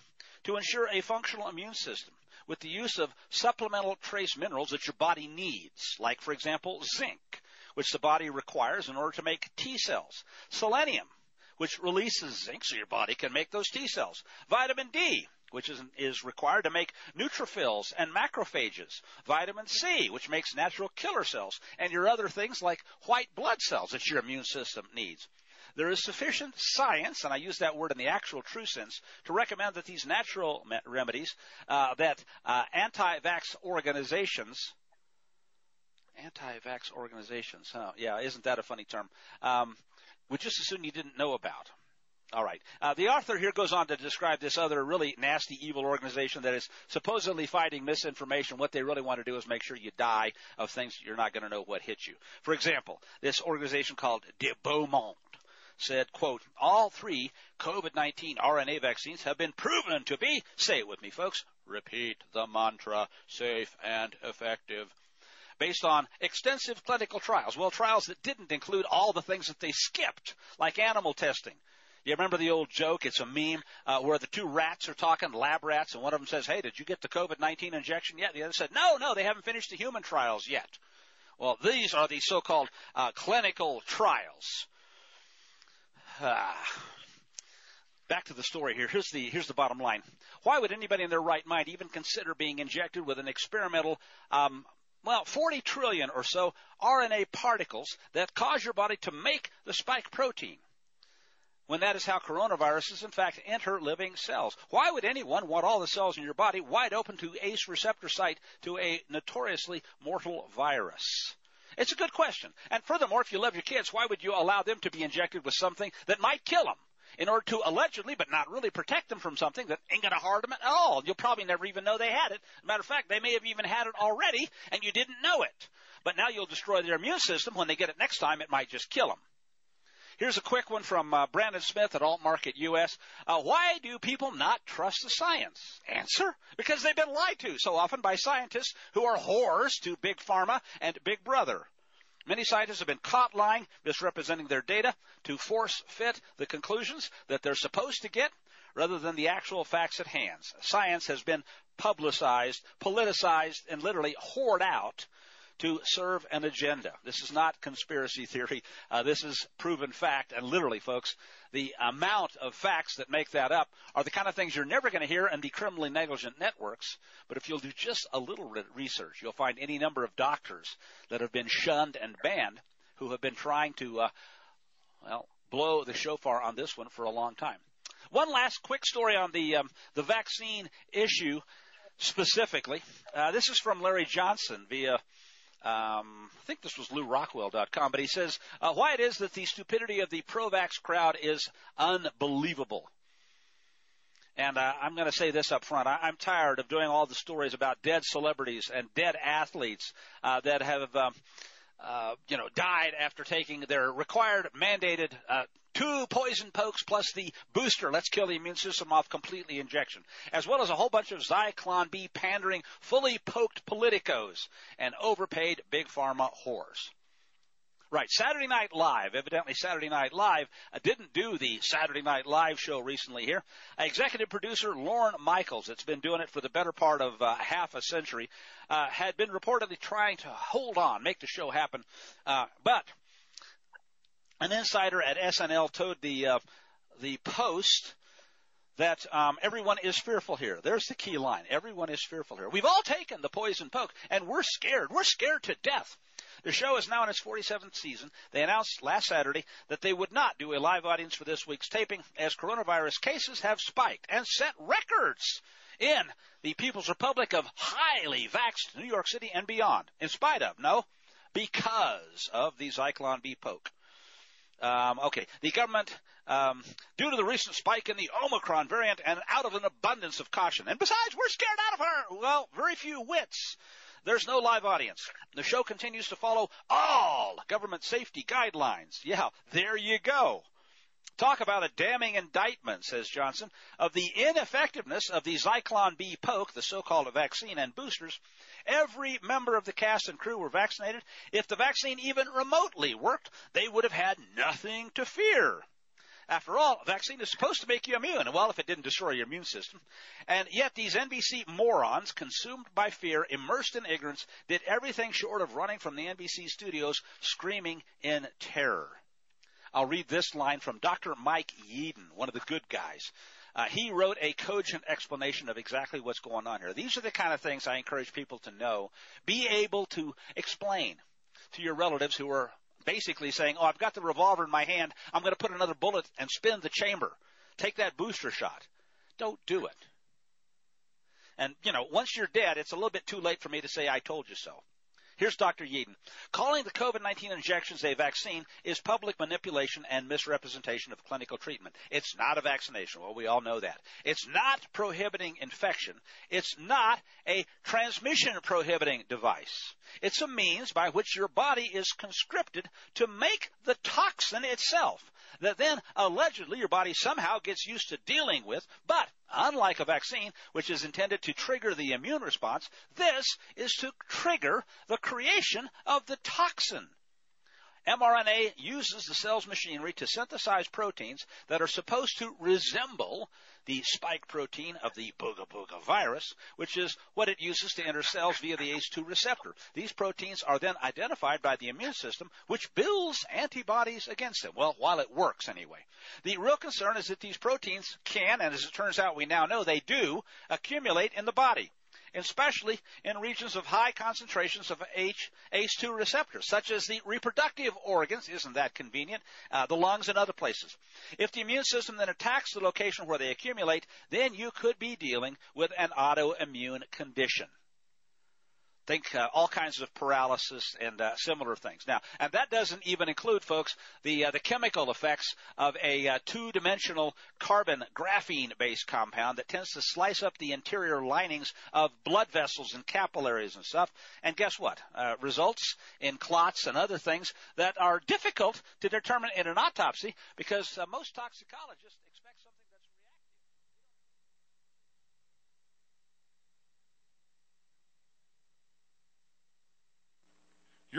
to ensure a functional immune system with the use of supplemental trace minerals that your body needs, like, for example, zinc, which the body requires in order to make T cells, selenium, which releases zinc so your body can make those T cells, vitamin D, which is, is required to make neutrophils and macrophages, vitamin C, which makes natural killer cells, and your other things like white blood cells that your immune system needs. There is sufficient science, and I use that word in the actual true sense, to recommend that these natural remedies uh, that uh, anti-vax organizations anti-vax organizations. Huh? Yeah, isn't that a funny term? Um, would just as soon you didn't know about. All right. Uh, the author here goes on to describe this other really nasty, evil organization that is supposedly fighting misinformation. What they really want to do is make sure you die of things you're not going to know what hit you. For example, this organization called De Beaumont said, quote, all three COVID-19 RNA vaccines have been proven to be, say it with me folks, repeat the mantra, safe and effective based on extensive clinical trials. Well, trials that didn't include all the things that they skipped, like animal testing, you remember the old joke? It's a meme uh, where the two rats are talking, lab rats, and one of them says, "Hey, did you get the COVID-19 injection yet?" The other said, "No, no, they haven't finished the human trials yet." Well, these are the so-called uh, clinical trials. Ah. Back to the story here. Here's the here's the bottom line. Why would anybody in their right mind even consider being injected with an experimental um, well, 40 trillion or so RNA particles that cause your body to make the spike protein when that is how coronaviruses, in fact, enter living cells. Why would anyone want all the cells in your body wide open to ACE receptor site to a notoriously mortal virus? It's a good question. And furthermore, if you love your kids, why would you allow them to be injected with something that might kill them? In order to allegedly, but not really protect them from something that ain't going to harm them at all. You'll probably never even know they had it. Matter of fact, they may have even had it already and you didn't know it. But now you'll destroy their immune system. When they get it next time, it might just kill them. Here's a quick one from uh, Brandon Smith at Alt Market US. Uh, why do people not trust the science? Answer: Because they've been lied to so often by scientists who are whores to Big Pharma and Big Brother. Many scientists have been caught lying, misrepresenting their data to force fit the conclusions that they're supposed to get rather than the actual facts at hand. Science has been publicized, politicized, and literally whored out to serve an agenda. This is not conspiracy theory. Uh, this is proven fact. And literally, folks, the amount of facts that make that up are the kind of things you're never going to hear in the criminally negligent networks. But if you'll do just a little research, you'll find any number of doctors that have been shunned and banned who have been trying to, uh, well, blow the shofar on this one for a long time. One last quick story on the um, the vaccine issue specifically. Uh, this is from Larry Johnson via um, I think this was LewRockwell.com, but he says uh, why it is that the stupidity of the pro-vax crowd is unbelievable. And uh, I'm going to say this up front. I, am tired of doing all the stories about dead celebrities and dead athletes uh, that have, um, uh, you know, died after taking their required mandated uh, two poison pokes plus the booster, let's kill the immune system off completely injection, as well as a whole bunch of Zyklon B pandering, fully poked politicos and overpaid big pharma whores. Right, Saturday Night Live. Evidently, Saturday Night Live uh, didn't do the Saturday Night Live show recently here. Uh, executive producer Lorne Michaels, that's been doing it for the better part of uh, half a century, uh, had been reportedly trying to hold on, make the show happen, uh, but an insider at SNL told the uh, the Post that um, everyone is fearful here. There's the key line. Everyone is fearful here. We've all taken the poison poke, and we're scared. We're scared to death. The show is now in its 47th season. They announced last Saturday that they would not do a live audience for this week's taping as coronavirus cases have spiked and set records in the People's Republic of highly vaxxed New York City and beyond. In spite of, no, because of the Zyklon B poke. Um, okay, the government, um, due to the recent spike in the Omicron variant and out of an abundance of caution, and besides, we're scared out of her. Well, very few wits. There's no live audience. The show continues to follow all government safety guidelines. Yeah, there you go. Talk about a damning indictment, says Johnson, of the ineffectiveness of the Zyklon B poke, the so-called vaccine and boosters. Every member of the cast and crew were vaccinated. If the vaccine even remotely worked, they would have had nothing to fear. After all, a vaccine is supposed to make you immune. Well, if it didn't destroy your immune system. And yet these NBC morons, consumed by fear, immersed in ignorance, did everything short of running from the NBC studios screaming in terror. I'll read this line from Dr. Mike Yeadon, one of the good guys. Uh, he wrote a cogent explanation of exactly what's going on here. These are the kind of things I encourage people to know. Be able to explain to your relatives who are basically saying, "Oh, I've got the revolver in my hand. I'm going to put another bullet and spin the chamber. Take that booster shot." Don't do it. And you know, once you're dead, it's a little bit too late for me to say I told you so. Here's Dr. Yeadon. Calling the COVID-19 injections a vaccine is public manipulation and misrepresentation of clinical treatment. It's not a vaccination. Well, we all know that. It's not prohibiting infection. It's not a transmission prohibiting device. It's a means by which your body is conscripted to make the toxin itself that then allegedly your body somehow gets used to dealing with. But unlike a vaccine, which is intended to trigger the immune response, this is to trigger the creation of the toxin. mRNA uses the cell's machinery to synthesize proteins that are supposed to resemble the spike protein of the Booga Booga virus, which is what it uses to enter cells via the ACE2 receptor. These proteins are then identified by the immune system, which builds antibodies against them. Well, while it works anyway. The real concern is that these proteins can, and as it turns out we now know they do, accumulate in the body especially in regions of high concentrations of H, ACE2 receptors, such as the reproductive organs, isn't that convenient, uh, the lungs and other places. If the immune system then attacks the location where they accumulate, then you could be dealing with an autoimmune condition. Think uh, all kinds of paralysis and uh, similar things. Now, and that doesn't even include, folks, the uh, the chemical effects of a uh, two-dimensional carbon graphene-based compound that tends to slice up the interior linings of blood vessels and capillaries and stuff. And guess what? Uh, results in clots and other things that are difficult to determine in an autopsy because uh, most toxicologists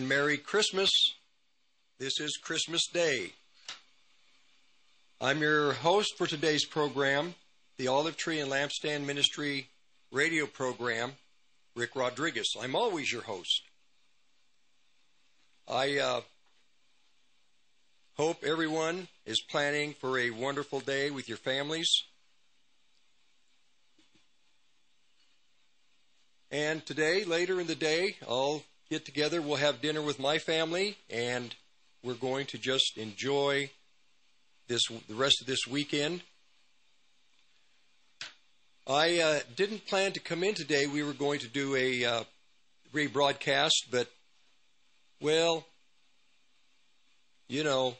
And Merry Christmas. This is Christmas Day. I'm your host for today's program, the Olive Tree and Lampstand Ministry radio program, Rick Rodriguez. I'm always your host. I uh, hope everyone is planning for a wonderful day with your families. And today, later in the day, I'll get together. We'll have dinner with my family, and we're going to just enjoy this the rest of this weekend. I uh, didn't plan to come in today. We were going to do a uh, rebroadcast, but well, you know,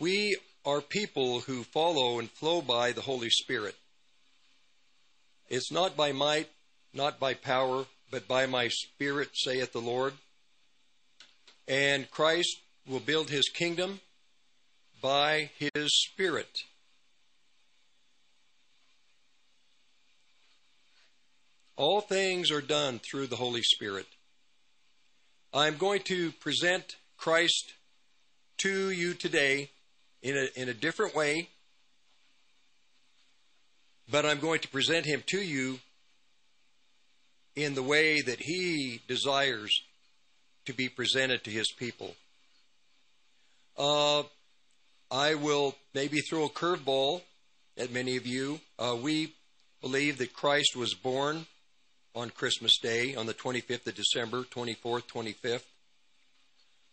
we are people who follow and flow by the Holy Spirit. It's not by might, not by power, but by my spirit, saith the Lord. And Christ will build his kingdom by his spirit. All things are done through the Holy Spirit. I'm going to present Christ to you today in a, in a different way but I'm going to present him to you in the way that he desires to be presented to his people. Uh, I will maybe throw a curveball at many of you. Uh, we believe that Christ was born on Christmas Day, on the 25th of December, 24th, 25th.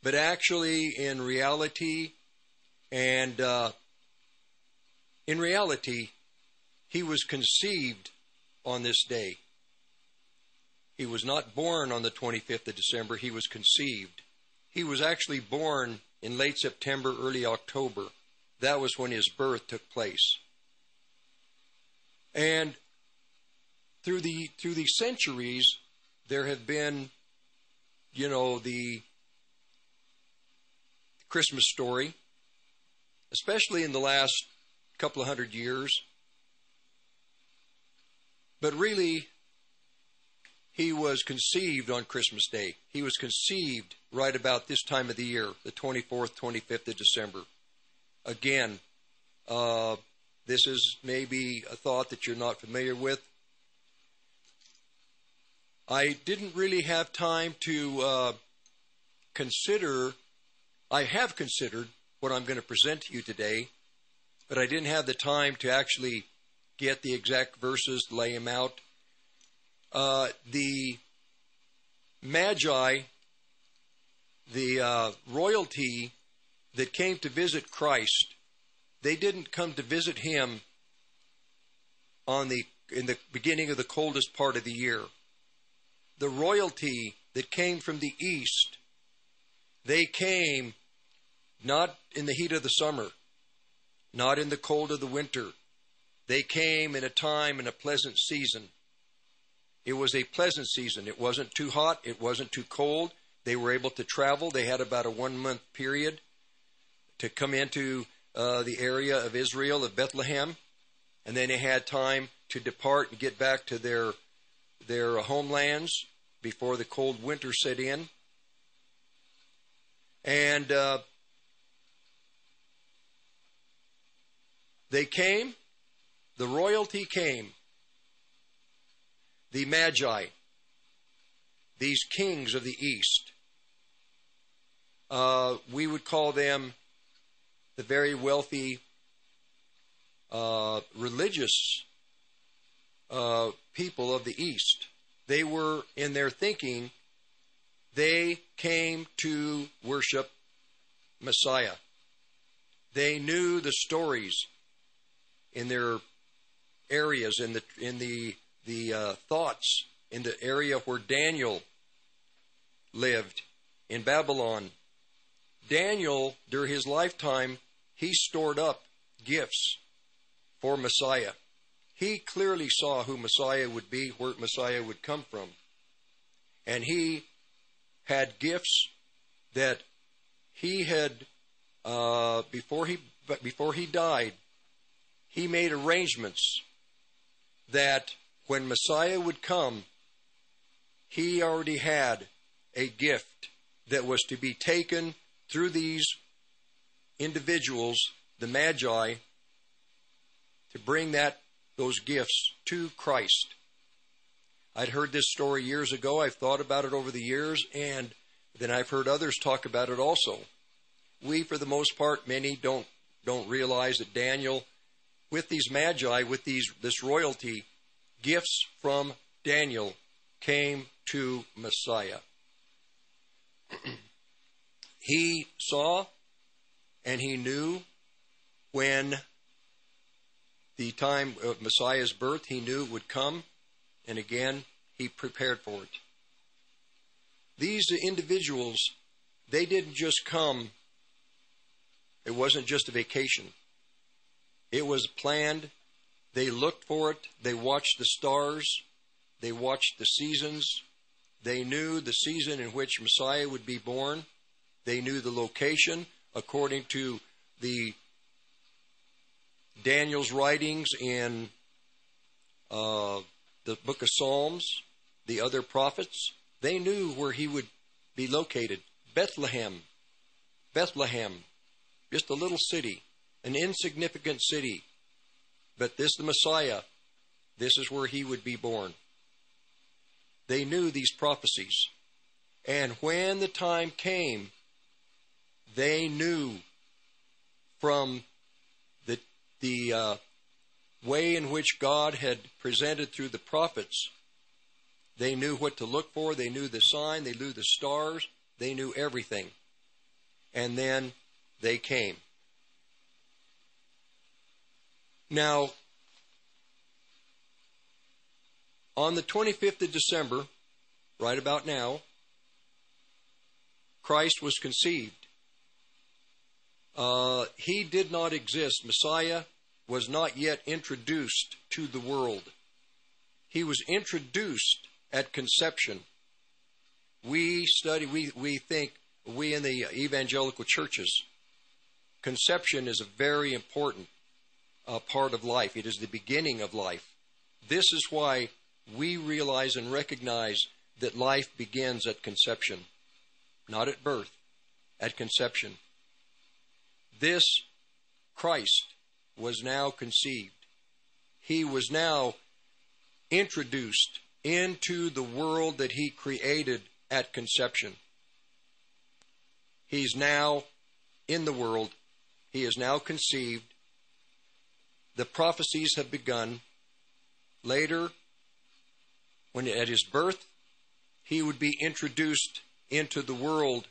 But actually, in reality, and uh, in reality, he was conceived on this day. He was not born on the 25th of December, he was conceived. He was actually born in late September, early October. That was when his birth took place. And through the through the centuries, there have been, you know, the Christmas story, especially in the last couple of hundred years. But really, he was conceived on Christmas Day. He was conceived right about this time of the year, the 24th, 25th of December. Again, uh, this is maybe a thought that you're not familiar with. I didn't really have time to uh, consider, I have considered what I'm going to present to you today, but I didn't have the time to actually get the exact verses, lay them out. Uh, the Magi, the uh, royalty that came to visit Christ, they didn't come to visit him on the in the beginning of the coldest part of the year. The royalty that came from the east, they came not in the heat of the summer, not in the cold of the winter, they came in a time in a pleasant season. It was a pleasant season. It wasn't too hot, it wasn't too cold. They were able to travel. They had about a one month period to come into uh, the area of Israel, of Bethlehem, and then they had time to depart and get back to their their homelands before the cold winter set in. And uh, they came the royalty came, the Magi, these kings of the East. Uh, we would call them the very wealthy uh, religious uh, people of the East. They were, in their thinking, they came to worship Messiah. They knew the stories in their areas in the in the the uh, thoughts in the area where Daniel lived in Babylon. Daniel, during his lifetime, he stored up gifts for Messiah. He clearly saw who Messiah would be, where Messiah would come from. And he had gifts that he had uh, before he before he died. He made arrangements that when Messiah would come, he already had a gift that was to be taken through these individuals, the Magi, to bring that those gifts to Christ. I'd heard this story years ago. I've thought about it over the years, and then I've heard others talk about it also. We, for the most part, many don't don't realize that Daniel, with these magi, with these this royalty, gifts from Daniel came to Messiah. he saw and he knew when the time of Messiah's birth, he knew would come, and again, he prepared for it. These individuals, they didn't just come, it wasn't just a vacation. It was planned. They looked for it. They watched the stars. They watched the seasons. They knew the season in which Messiah would be born. They knew the location according to the Daniel's writings in uh, the book of Psalms, the other prophets. They knew where he would be located. Bethlehem. Bethlehem. Just a little city, an insignificant city. But this, the Messiah, this is where he would be born. They knew these prophecies. And when the time came, they knew from the, the uh, way in which God had presented through the prophets, they knew what to look for. They knew the sign. They knew the stars. They knew everything. And then they came. Now, on the 25th of December, right about now, Christ was conceived. Uh, he did not exist. Messiah was not yet introduced to the world. He was introduced at conception. We study, we, we think, we in the evangelical churches, conception is a very important uh, part of life. It is the beginning of life. This is why we realize and recognize that life begins at conception, not at birth, at conception. This Christ was now conceived. He was now introduced into the world that he created at conception. He's now in the world. He is now conceived. The prophecies have begun. Later, when at his birth, he would be introduced into the world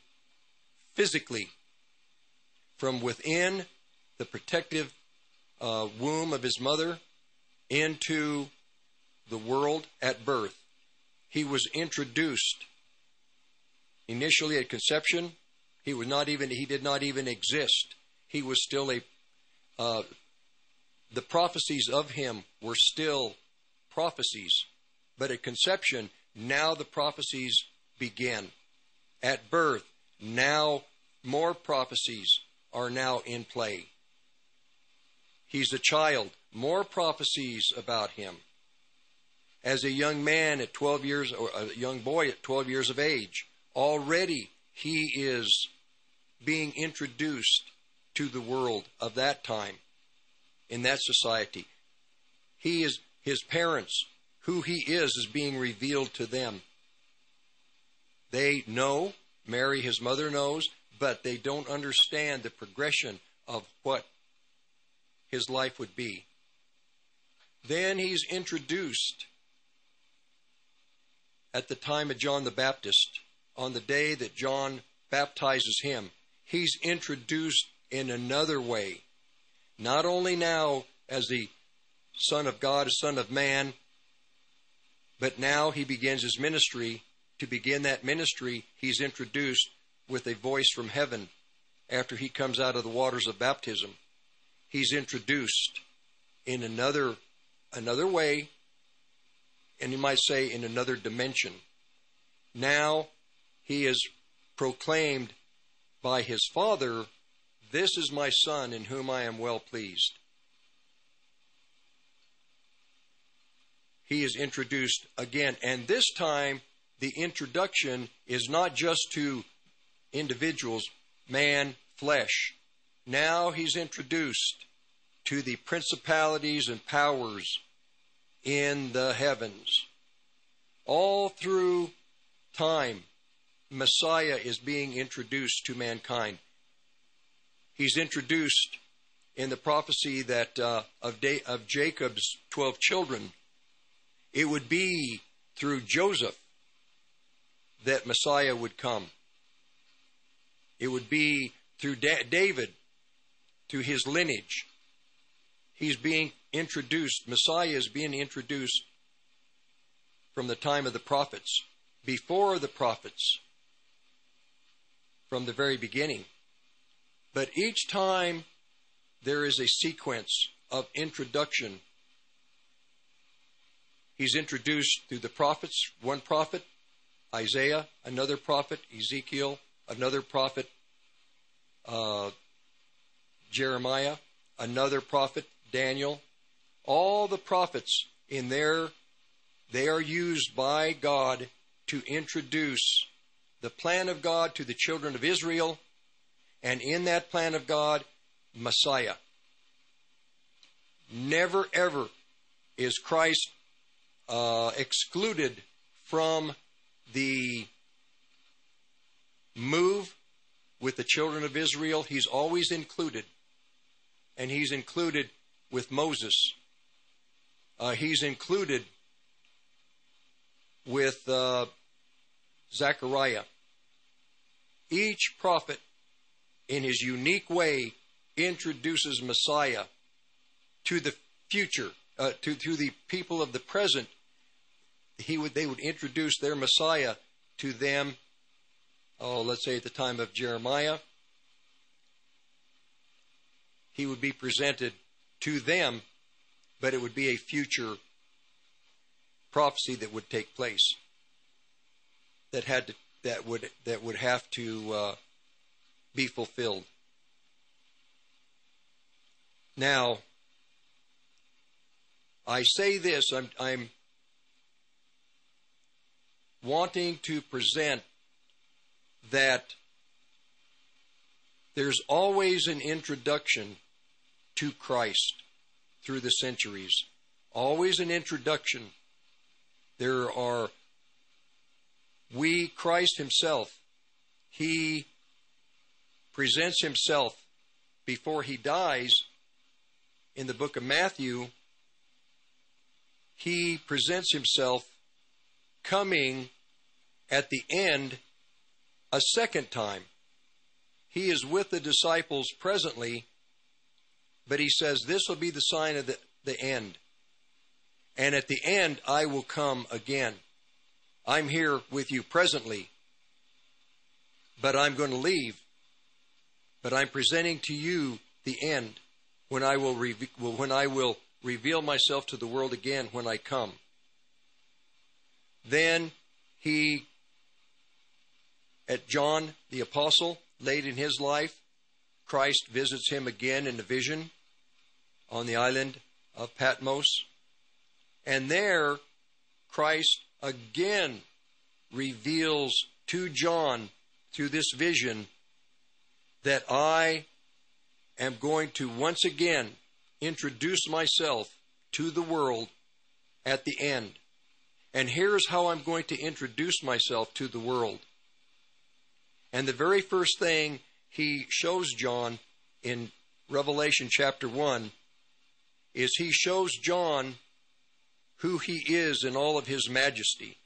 physically from within the protective uh, womb of his mother into the world at birth. He was introduced initially at conception. He was not even. He did not even exist. He was still a. Uh, the prophecies of him were still prophecies, but at conception, now the prophecies begin. At birth, now more prophecies are now in play. He's a child. More prophecies about him. As a young man at 12 years, or a young boy at 12 years of age, already he is being introduced to the world of that time in that society. He is his parents, who he is, is being revealed to them. They know, Mary, his mother, knows, but they don't understand the progression of what his life would be. Then he's introduced at the time of John the Baptist, on the day that John baptizes him. He's introduced in another way. Not only now as the Son of God, Son of Man, but now he begins his ministry. To begin that ministry, he's introduced with a voice from heaven after he comes out of the waters of baptism he's introduced in another another way, and you might say in another dimension. Now he is proclaimed by his father, This is my son in whom I am well pleased. he is introduced again. And this time, the introduction is not just to individuals, man, flesh. Now he's introduced to the principalities and powers in the heavens. All through time, Messiah is being introduced to mankind. He's introduced in the prophecy that uh, of, da- of Jacob's twelve children. It would be through Joseph that Messiah would come. It would be through da- David, through his lineage. He's being introduced. Messiah is being introduced from the time of the prophets, before the prophets, from the very beginning. But each time there is a sequence of introduction. He's introduced through the prophets, one prophet, Isaiah, another prophet, Ezekiel, another prophet, uh, Jeremiah, another prophet, Daniel. All the prophets in there, they are used by God to introduce the plan of God to the children of Israel. And in that plan of God, Messiah. Never ever is Christ uh, excluded from the move with the children of Israel. He's always included. And he's included with Moses. Uh, he's included with uh, Zechariah. Each prophet, in his unique way, introduces Messiah to the future, uh, to, to the people of the present. He would, they would introduce their Messiah to them, oh, let's say at the time of Jeremiah. He would be presented to them, but it would be a future prophecy that would take place that had to, that would that would have to uh, be fulfilled. Now, I say this, I'm, I'm wanting to present that there's always an introduction to Christ through the centuries. Always an introduction. There are, we, Christ Himself, He presents Himself before He dies in the book of Matthew, he presents himself coming at the end a second time. He is with the disciples presently, but he says, This will be the sign of the, the end. And at the end, I will come again. I'm here with you presently, but I'm going to leave. But I'm presenting to you the end when I will when I will reveal myself to the world again when I come. Then he at John the apostle late in his life Christ visits him again in a vision on the island of Patmos and there Christ again reveals to John through this vision that I am going to once again introduce myself to the world at the end. And here's how I'm going to introduce myself to the world. And the very first thing he shows John in Revelation chapter 1 is he shows John who he is in all of his majesty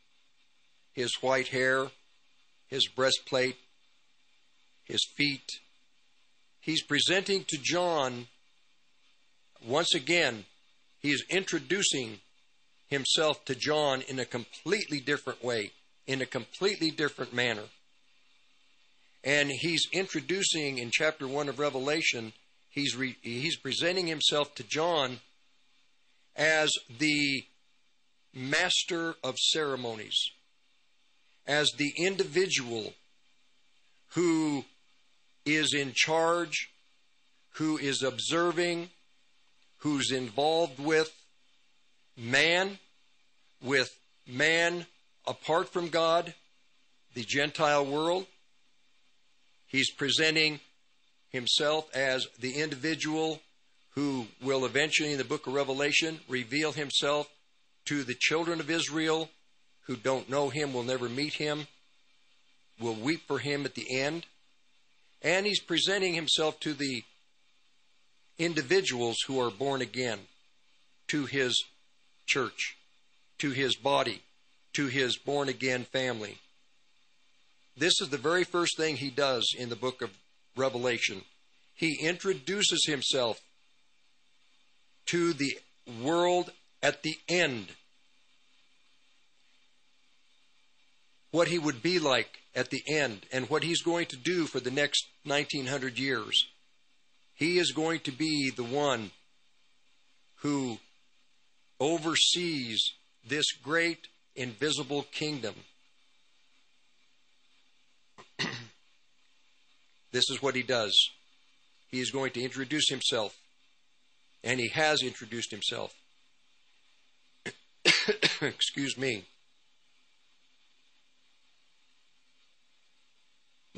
his white hair, his breastplate, his feet, he's presenting to John, once again, he is introducing himself to John in a completely different way, in a completely different manner. And he's introducing in chapter 1 of Revelation, he's, re, he's presenting himself to John as the master of ceremonies, as the individual who is in charge, who is observing, who's involved with man with man apart from God, the Gentile world. He's presenting himself as the individual who will eventually, in the book of Revelation, reveal himself to the children of Israel who don't know him, will never meet him, will weep for him at the end. And he's presenting himself to the individuals who are born again, to his church, to his body, to his born again family. This is the very first thing he does in the book of Revelation. He introduces himself to the world at the end. What he would be like at the end and what he's going to do for the next 1900 years. He is going to be the one who oversees this great invisible kingdom. this is what he does. He is going to introduce himself, and he has introduced himself. Excuse me.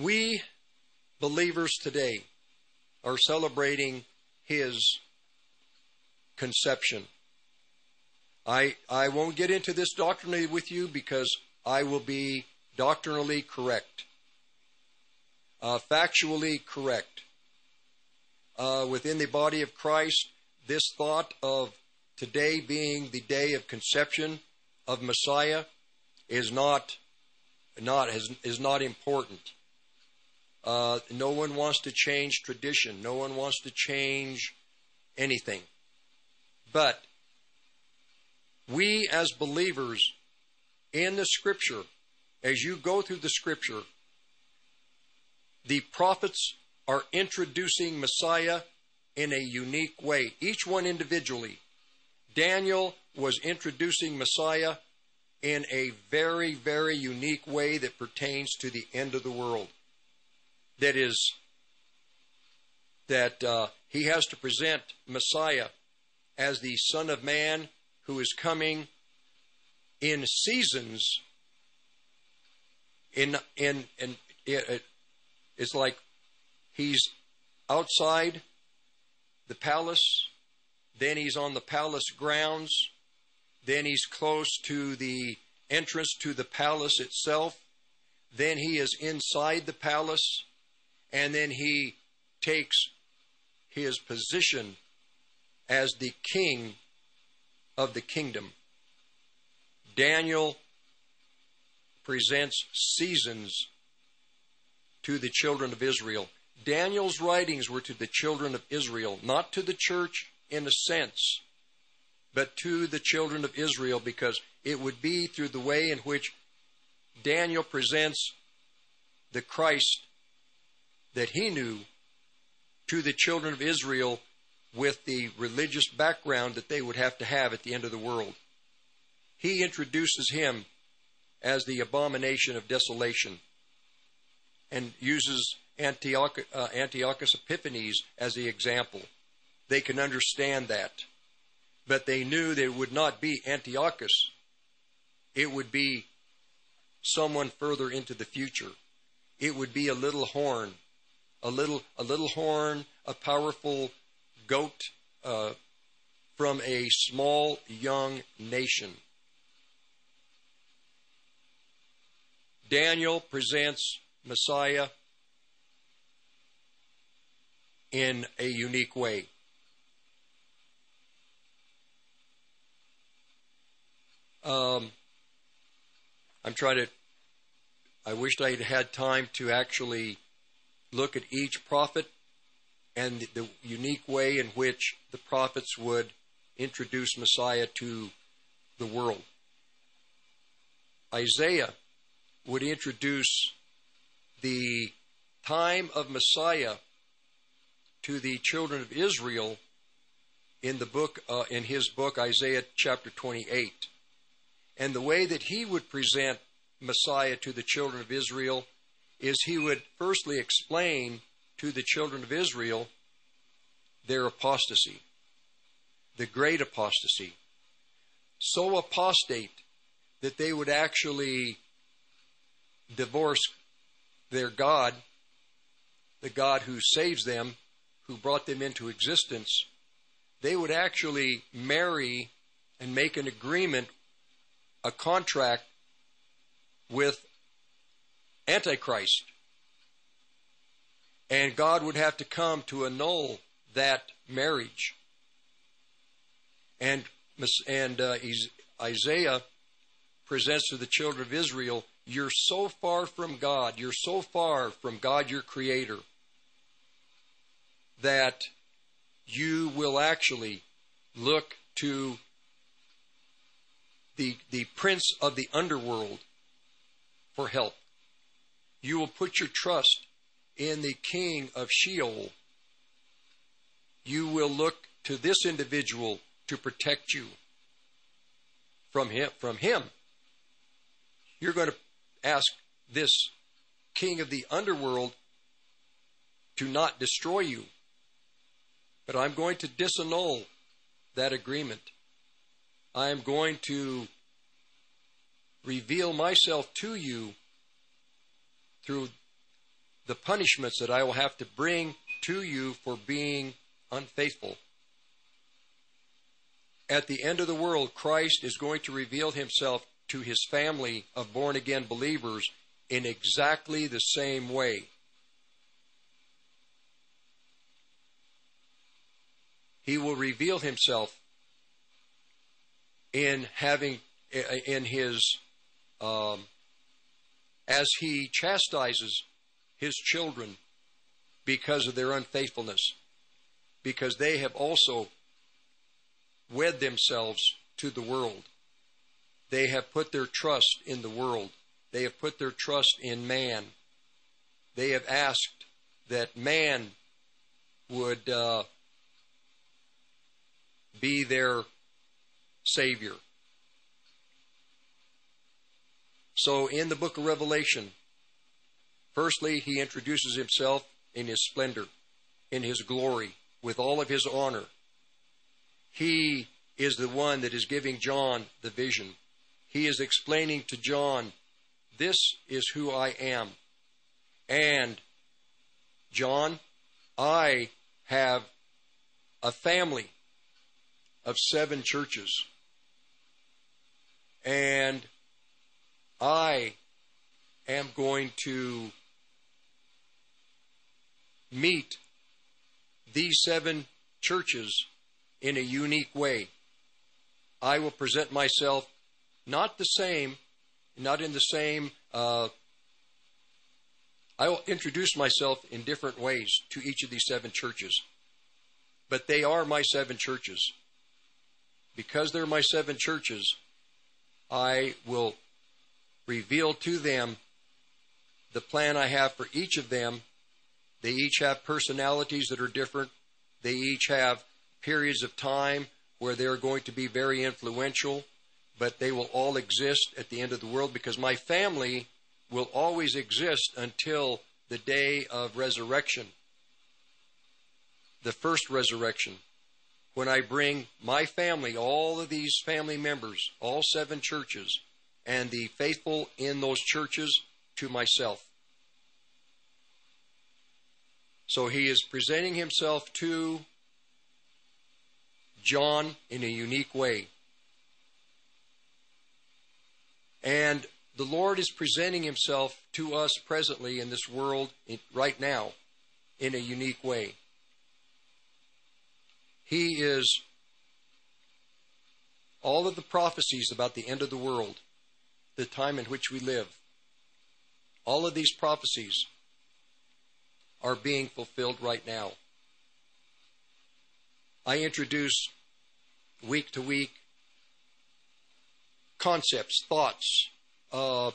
We believers today are celebrating his conception. I, I won't get into this doctrinally with you because I will be doctrinally correct, uh, factually correct. Uh, within the body of Christ, this thought of today being the day of conception of Messiah is not not is, is not important. Uh, no one wants to change tradition. No one wants to change anything. But we as believers in the scripture, as you go through the scripture, the prophets are introducing Messiah in a unique way, each one individually. Daniel was introducing Messiah in a very, very unique way that pertains to the end of the world. That is, that uh, he has to present Messiah as the Son of Man who is coming in seasons in in in it, it's like he's outside the palace then he's on the palace grounds then he's close to the entrance to the palace itself then he is inside the palace and then he takes his position as the king of the kingdom. Daniel presents seasons to the children of Israel. Daniel's writings were to the children of Israel, not to the church in a sense, but to the children of Israel because it would be through the way in which Daniel presents the Christ that he knew to the children of Israel with the religious background that they would have to have at the end of the world. He introduces him as the abomination of desolation and uses Antiochus, uh, Antiochus Epiphanes as the example. They can understand that. But they knew that it would not be Antiochus, it would be someone further into the future. It would be a little horn, a little, a little horn, a powerful goat uh, from a small young nation. Daniel presents Messiah in a unique way. Um, I'm trying to. I wished I had had time to actually look at each prophet and the unique way in which the prophets would introduce Messiah to the world. Isaiah would introduce the time of Messiah to the children of Israel in the book uh, in his book Isaiah chapter 28. And the way that he would present Messiah to the children of Israel is he would firstly explain to the children of Israel their apostasy, the great apostasy. So apostate that they would actually divorce their God, the God who saves them, who brought them into existence, they would actually marry and make an agreement, a contract with Antichrist. And God would have to come to annul that marriage. And, and uh, Isaiah presents to the children of Israel, You're so far from God, you're so far from God your Creator, that you will actually look to the, the prince of the underworld for help. You will put your trust in the king of Sheol. You will look to this individual to protect you from him. From him. You're going to ask this king of the underworld to not destroy you. But I'm going to disannul that agreement. I am going to reveal myself to you through the punishments that I will have to bring to you for being unfaithful. At the end of the world, Christ is going to reveal himself to his family of born again believers in exactly the same way. He will reveal himself in having in his um, as he chastises his children because of their unfaithfulness, because they have also wed themselves to the world. They have put their trust in the world. They have put their trust in man. They have asked that man would uh, be their Savior. So, in the book of Revelation, firstly, he introduces himself in his splendor, in his glory, with all of his honor. He is the one that is giving John the vision. He is explaining to John, This is who I am. And, John, I have a family of seven churches. And I am going to meet these seven churches in a unique way. I will present myself not the same, not in the same. Uh, I will introduce myself in different ways to each of these seven churches. But they are my seven churches. Because they're my seven churches, I will reveal to them the plan I have for each of them. They each have personalities that are different. They each have periods of time where they're going to be very influential, but they will all exist at the end of the world because my family will always exist until the day of resurrection, the first resurrection when I bring my family, all of these family members, all seven churches, and the faithful in those churches to myself. So he is presenting himself to John in a unique way. And the Lord is presenting himself to us presently in this world right now in a unique way. He is all of the prophecies about the end of the world, the time in which we live. All of these prophecies are being fulfilled right now. I introduce week to week concepts, thoughts, uh,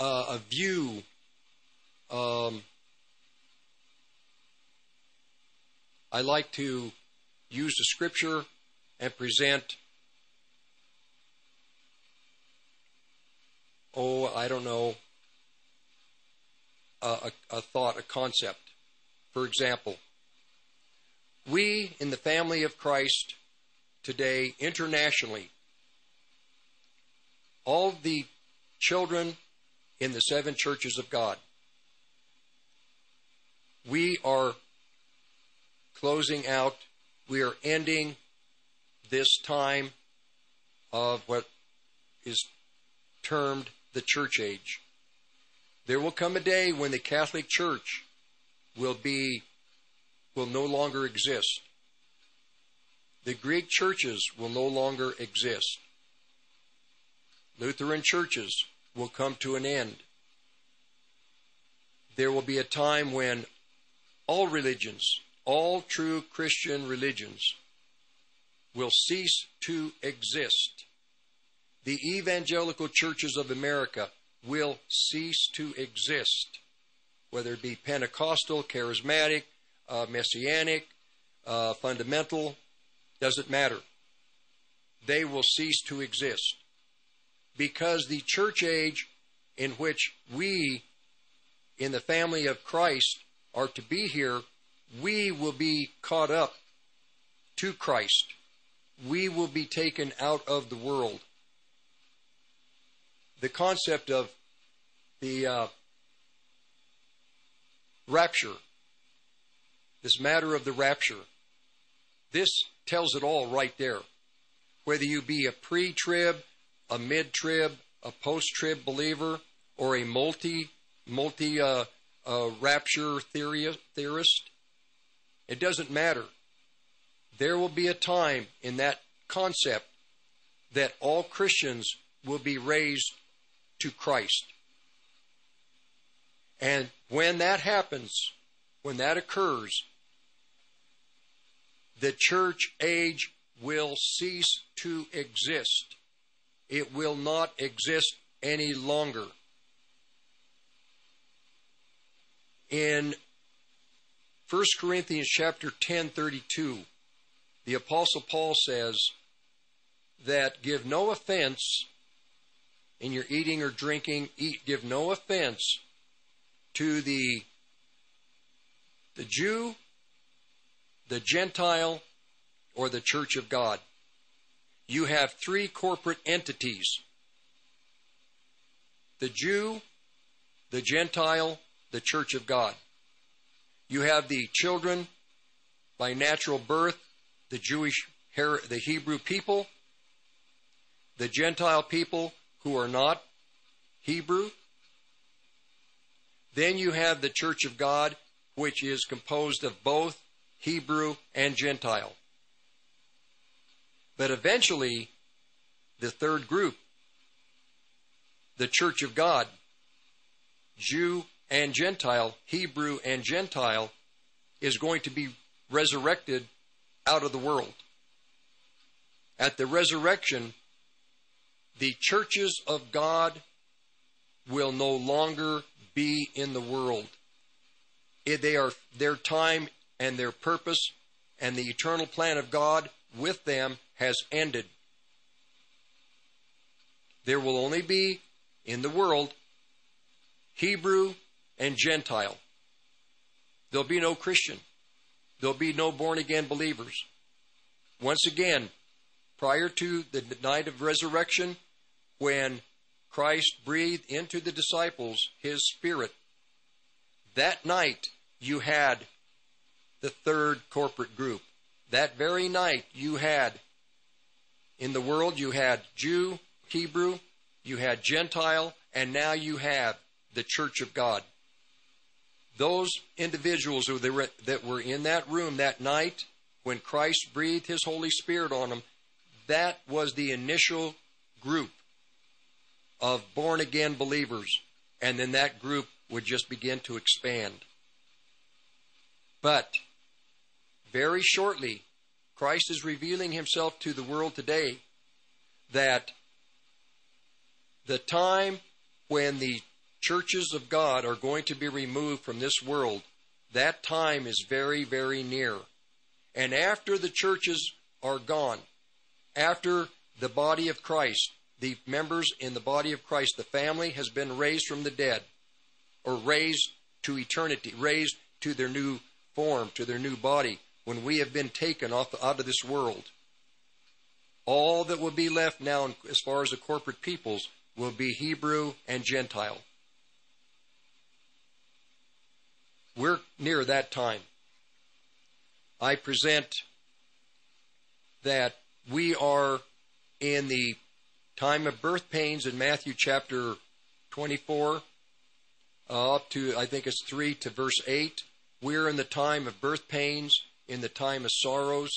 uh, a view, um, I like to use the scripture and present, oh, I don't know, a, a, thought, a concept. For example, we in the family of Christ today, internationally, all the children in the seven churches of God. We are closing out, we are ending this time of what is termed the church age. There will come a day when the Catholic Church will be will no longer exist. The Greek churches will no longer exist. Lutheran churches will come to an end. There will be a time when all religions, all true Christian religions, will cease to exist. The evangelical churches of America will cease to exist, whether it be Pentecostal, charismatic, uh, messianic, uh, fundamental, doesn't matter. They will cease to exist because the church age in which we in the family of Christ are to be here, we will be caught up to Christ. We will be taken out of the world. The concept of the uh, rapture, this matter of the rapture, this tells it all right there. Whether you be a pre trib, a mid trib, a post trib believer, or a multi multi uh, uh, rapture theorist, it doesn't matter. There will be a time in that concept that all Christians will be raised to Christ. And when that happens, when that occurs, the church age will cease to exist. It will not exist any longer. In 1 Corinthians chapter 10 32, the apostle Paul says that give no offense in your eating or drinking, eat give no offense to the the Jew, the Gentile, or the church of God. You have three corporate entities. The Jew, the Gentile, the church of God. You have the children by natural birth, the Jewish, the Hebrew people, the Gentile people who are not Hebrew. Then you have the church of God, which is composed of both Hebrew and Gentile. But eventually, the third group, the church of God, Jew and Gentile, Hebrew and Gentile, is going to be resurrected out of the world. At the resurrection, the churches of God will no longer be in the world. Eh, they are their time and their purpose and the eternal plan of God with them has ended. There will only be in the world Hebrew and Gentile. There'll be no Christian. There'll be no born again believers. Once again, prior to the night of resurrection, when Christ breathed into the disciples his spirit, that night you had the third corporate group. That very night you had in the world you had Jew, Hebrew, you had Gentile, and now you have the church of God those individuals that were in that room that night when Christ breathed his Holy Spirit on them, that was the initial group of born again believers. And then that group would just begin to expand. But very shortly, Christ is revealing himself to the world today that the time when the churches of God are going to be removed from this world, that time is very, very near. And after the churches are gone, after the body of Christ, the members in the body of Christ, the family has been raised from the dead, or raised to eternity, raised to their new form, to their new body, when we have been taken off out of this world. All that will be left now, as far as the corporate peoples, will be Hebrew and Gentile. We're near that time. I present that we are in the time of birth pains in Matthew chapter 24 uh, up to, I think it's 3 to verse 8. We're in the time of birth pains, in the time of sorrows.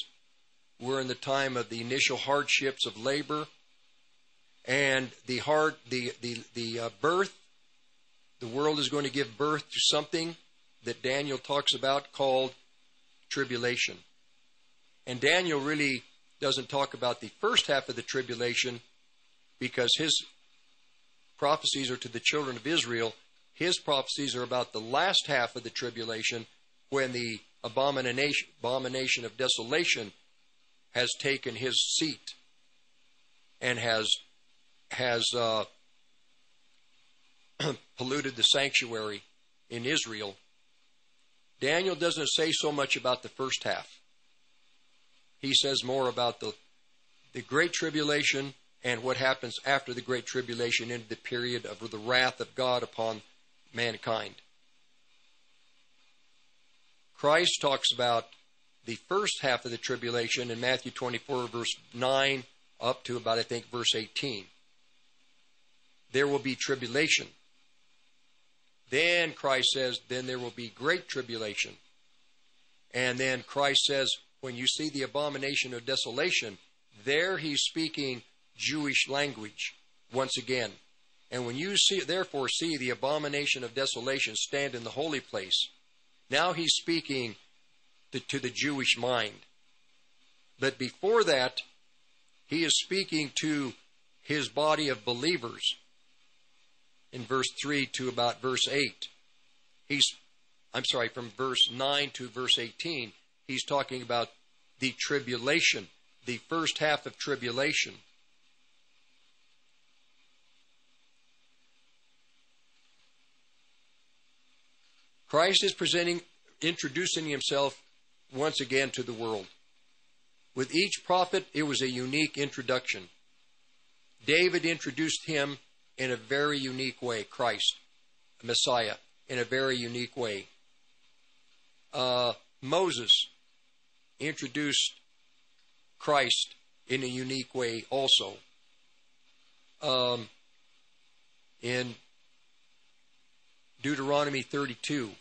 We're in the time of the initial hardships of labor. And the hard, the, the, the uh, birth, the world is going to give birth to something that Daniel talks about called tribulation. And Daniel really doesn't talk about the first half of the tribulation because his prophecies are to the children of Israel. His prophecies are about the last half of the tribulation when the abomination, abomination of desolation has taken his seat and has has uh, polluted the sanctuary in Israel. Daniel doesn't say so much about the first half. He says more about the the great tribulation and what happens after the Great Tribulation into the period of the wrath of God upon mankind. Christ talks about the first half of the tribulation in Matthew 24, verse 9, up to about, I think, verse 18. There will be tribulation. Then Christ says, then there will be great tribulation. And then Christ says, when you see the abomination of desolation, there he's speaking Jewish language once again. And when you see, therefore see the abomination of desolation stand in the holy place, now he's speaking to, to the Jewish mind. But before that, he is speaking to his body of believers in verse 3 to about verse 8. He's, I'm sorry, from verse 9 to verse 18, he's talking about the tribulation, the first half of tribulation. Christ is presenting, introducing himself once again to the world. With each prophet, it was a unique introduction. David introduced him in a very unique way, Christ, Messiah, in a very unique way. Uh, Moses introduced Christ in a unique way also. Um, in Deuteronomy 32,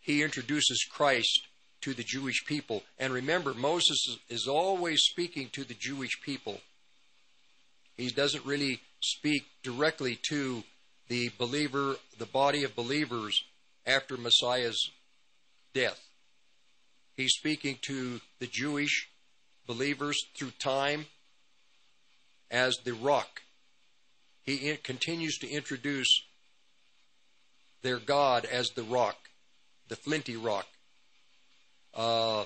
he introduces Christ to the Jewish people. And remember, Moses is always speaking to the Jewish people. He doesn't really speak directly to the believer, the body of believers after Messiah's death. He's speaking to the Jewish believers through time as the rock. He continues to introduce their God as the rock, the flinty rock. Uh,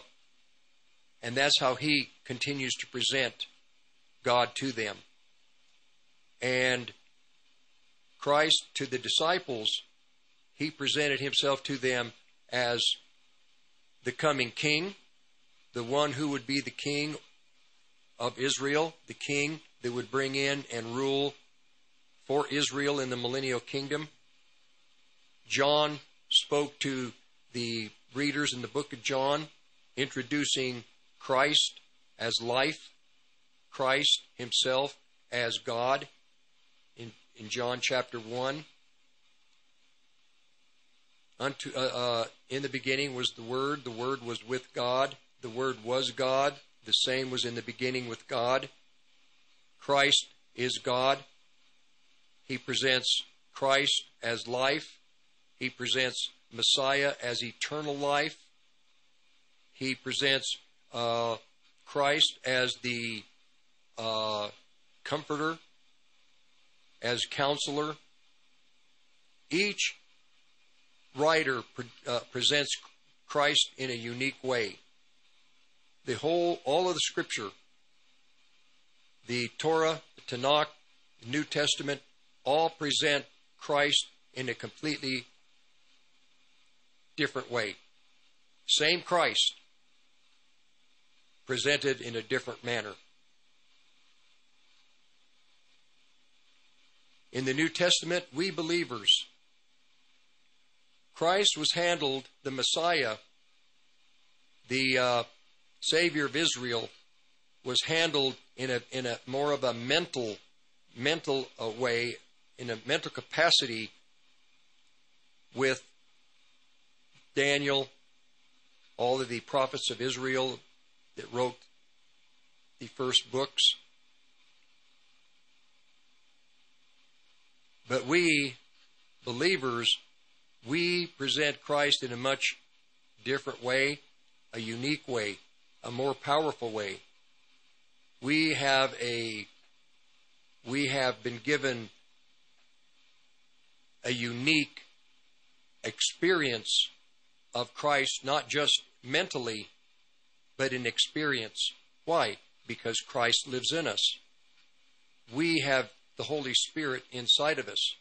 and that's how he continues to present God to them. And Christ to the disciples, he presented himself to them as the coming king, the one who would be the king of Israel, the king that would bring in and rule for Israel in the millennial kingdom. John spoke to the readers in the book of John, introducing Christ as life, Christ himself as God in, in John chapter 1. Unto, uh, uh, in the beginning was the Word, the Word was with God, the Word was God, the same was in the beginning with God. Christ is God. He presents Christ as life. He presents Messiah as eternal life. He presents uh, Christ as the uh, comforter, as counselor. Each writer pre- uh, presents Christ in a unique way. The whole, all of the Scripture, the Torah, the Tanakh, the New Testament, all present Christ in a completely different way. Same Christ presented in a different manner. In the New Testament, we believers, Christ was handled, the Messiah, the uh, Savior of Israel, was handled in a, in a more of a mental, mental uh, way, in a mental capacity with Daniel, all of the prophets of Israel that wrote the first books. But we, believers, we present Christ in a much different way, a unique way, a more powerful way. We have a we have been given a unique experience of Christ, not just mentally, but in experience. Why? Because Christ lives in us. We have the Holy Spirit inside of us.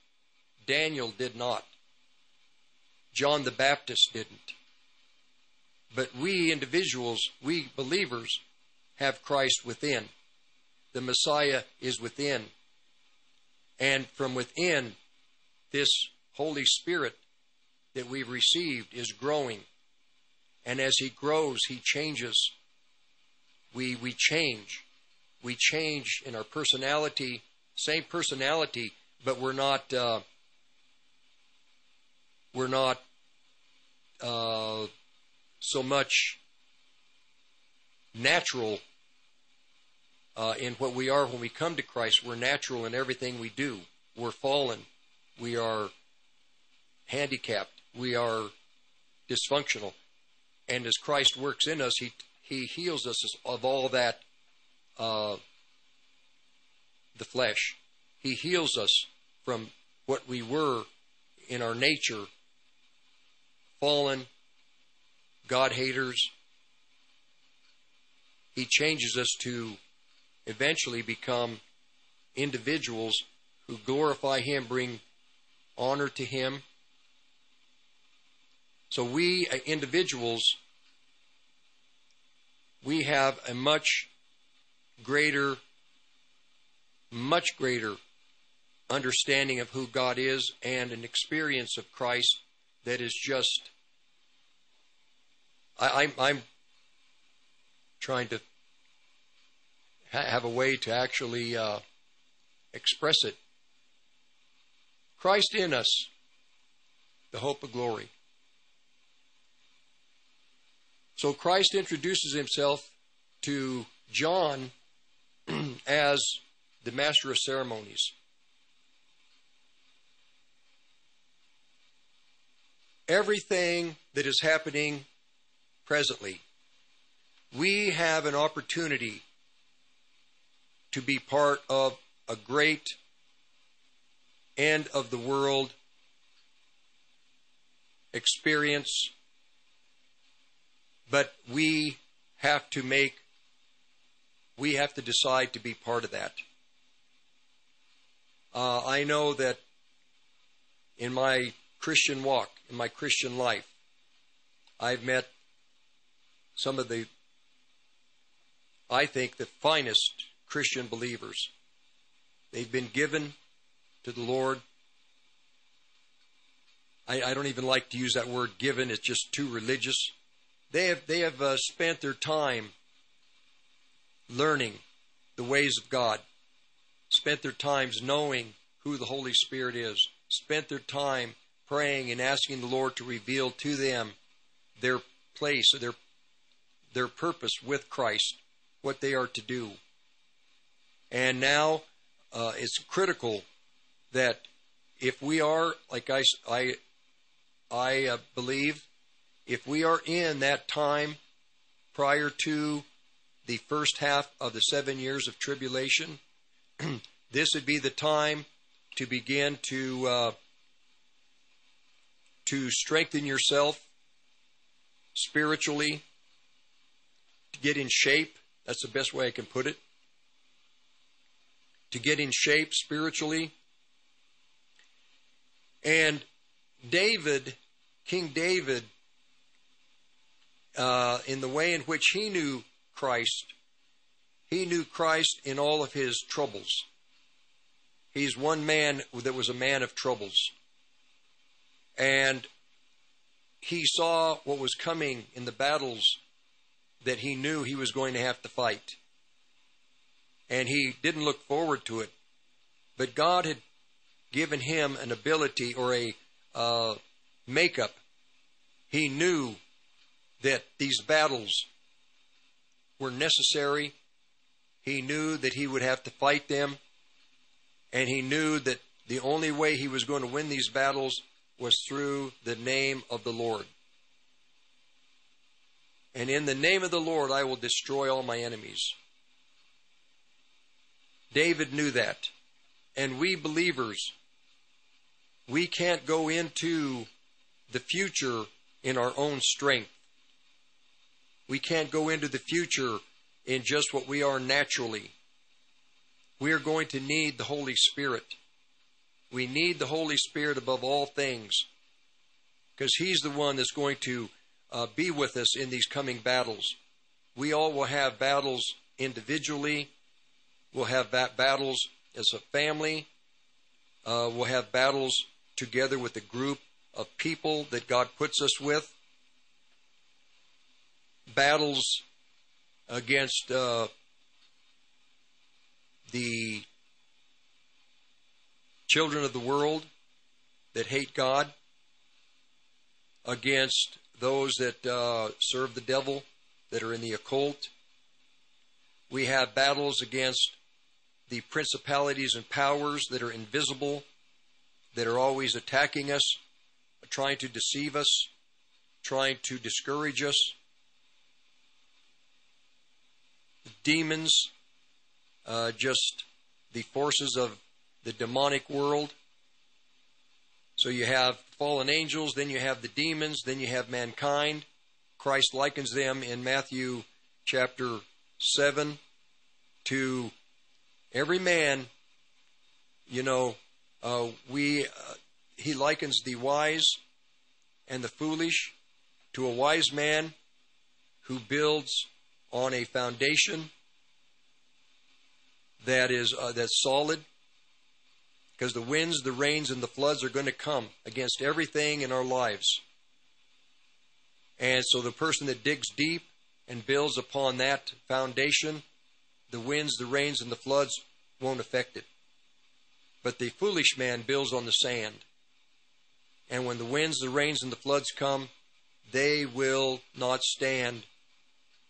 Daniel did not. John the Baptist didn't. But we individuals, we believers, have Christ within. The Messiah is within. And from within, this Holy Spirit that we've received is growing. And as He grows, He changes. We, we change. We change in our personality, same personality, but we're not, uh, we're not uh, so much natural uh, in what we are when we come to Christ. We're natural in everything we do. We're fallen. We are handicapped. We are dysfunctional. And as Christ works in us, He He heals us of all that, uh, the flesh. He heals us from what we were in our nature, fallen, God haters. He changes us to eventually become individuals who glorify Him, bring honor to Him. So we uh, individuals, we have a much greater, much greater understanding of who God is and an experience of Christ that is just. I, I'm, I'm trying to ha- have a way to actually uh, express it. Christ in us, the hope of glory. So Christ introduces himself to John as the master of ceremonies. Everything that is happening presently, we have an opportunity to be part of a great end of the world experience, but we have to make, we have to decide to be part of that. Uh, I know that in my Christian walk, in my Christian life, I've met some of the, I think, the finest Christian believers. They've been given to the Lord. I, I, don't even like to use that word given, it's just too religious. They have, they have uh, spent their time learning the ways of God, spent their times knowing who the Holy Spirit is, spent their time praying and asking the Lord to reveal to them their place or their, their purpose with Christ, what they are to do. And now uh, it's critical that if we are, like I, I, I uh, believe, if we are in that time prior to the first half of the seven years of tribulation, this would be the time to begin to uh, to strengthen yourself spiritually, to get in shape. That's the best way I can put it to get in shape spiritually. And David, King David, uh, in the way in which he knew Christ, he knew Christ in all of his troubles. He's one man that was a man of troubles. And he saw what was coming in the battles that he knew he was going to have to fight. And he didn't look forward to it. But God had given him an ability or a uh, makeup. He knew that these battles were necessary. He knew that he would have to fight them. And he knew that the only way he was going to win these battles was through the name of the Lord. And in the name of the Lord, I will destroy all my enemies. David knew that. And we believers, we can't go into the future in our own strength. We can't go into the future in just what we are naturally. We are going to need the Holy Spirit. We need the Holy Spirit above all things because He's the one that's going to uh, be with us in these coming battles. We all will have battles individually, we'll have battles as a family, uh, we'll have battles together with a group of people that God puts us with, battles against uh, the children of the world that hate God, against those that uh, serve the devil, that are in the occult. We have battles against the principalities and powers that are invisible, that are always attacking us, trying to deceive us, trying to discourage us. Demons, uh, just the forces of the demonic world. So you have fallen angels, then you have the demons, then you have mankind. Christ likens them in Matthew chapter 7 to every man. You know, uh, we uh, he likens the wise and the foolish to a wise man who builds on a foundation that is uh, that's solid because the winds, the rains, and the floods are going to come against everything in our lives. And so the person that digs deep and builds upon that foundation, the winds, the rains, and the floods won't affect it. But the foolish man builds on the sand. And when the winds, the rains, and the floods come, they will not stand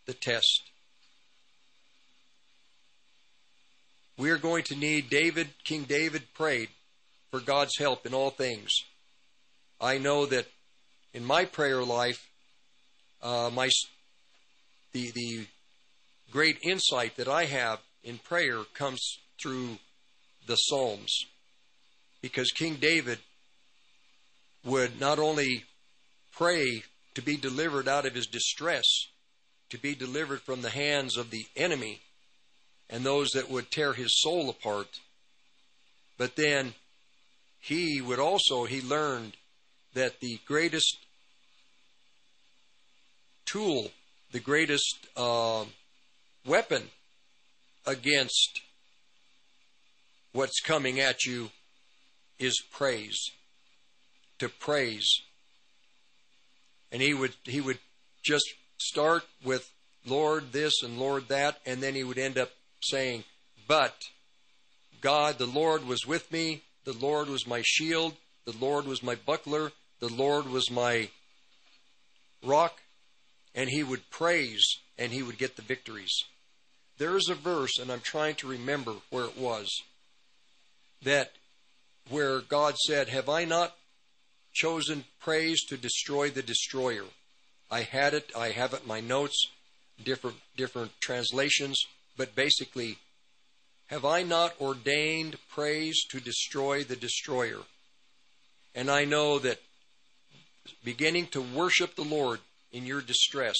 the test. We are going to need David, King David prayed for God's help in all things. I know that in my prayer life, uh, my the the great insight that I have in prayer comes through the Psalms, because King David would not only pray to be delivered out of his distress, to be delivered from the hands of the enemy, and those that would tear his soul apart. But then he would also, he learned that the greatest tool, the greatest uh, weapon against what's coming at you is praise. To praise. And he would he would just start with Lord this and Lord that, and then he would end up saying, But God, the Lord was with me, the Lord was my shield, the Lord was my buckler, the Lord was my rock, and he would praise and he would get the victories. There is a verse, and I'm trying to remember where it was, that where God said, Have I not chosen praise to destroy the destroyer? I had it, I have it my notes, different different translations. But basically, have I not ordained praise to destroy the destroyer? And I know that beginning to worship the Lord in your distress,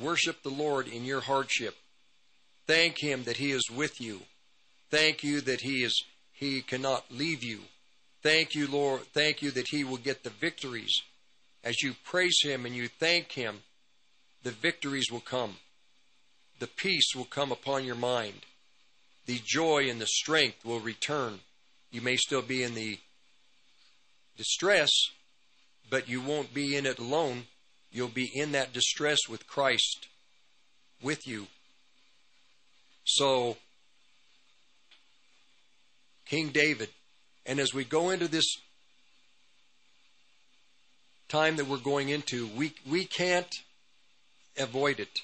worship the Lord in your hardship, thank Him that He is with you, thank you that He is He cannot leave you. Thank you, Lord. Thank you that He will get the victories. As you praise Him and you thank Him, the victories will come the peace will come upon your mind. The joy and the strength will return You may still be in the distress, but you won't be in it alone. You'll be in that distress with Christ with you. So, King David, and as we go into this time that we're going into, we, we can't avoid it.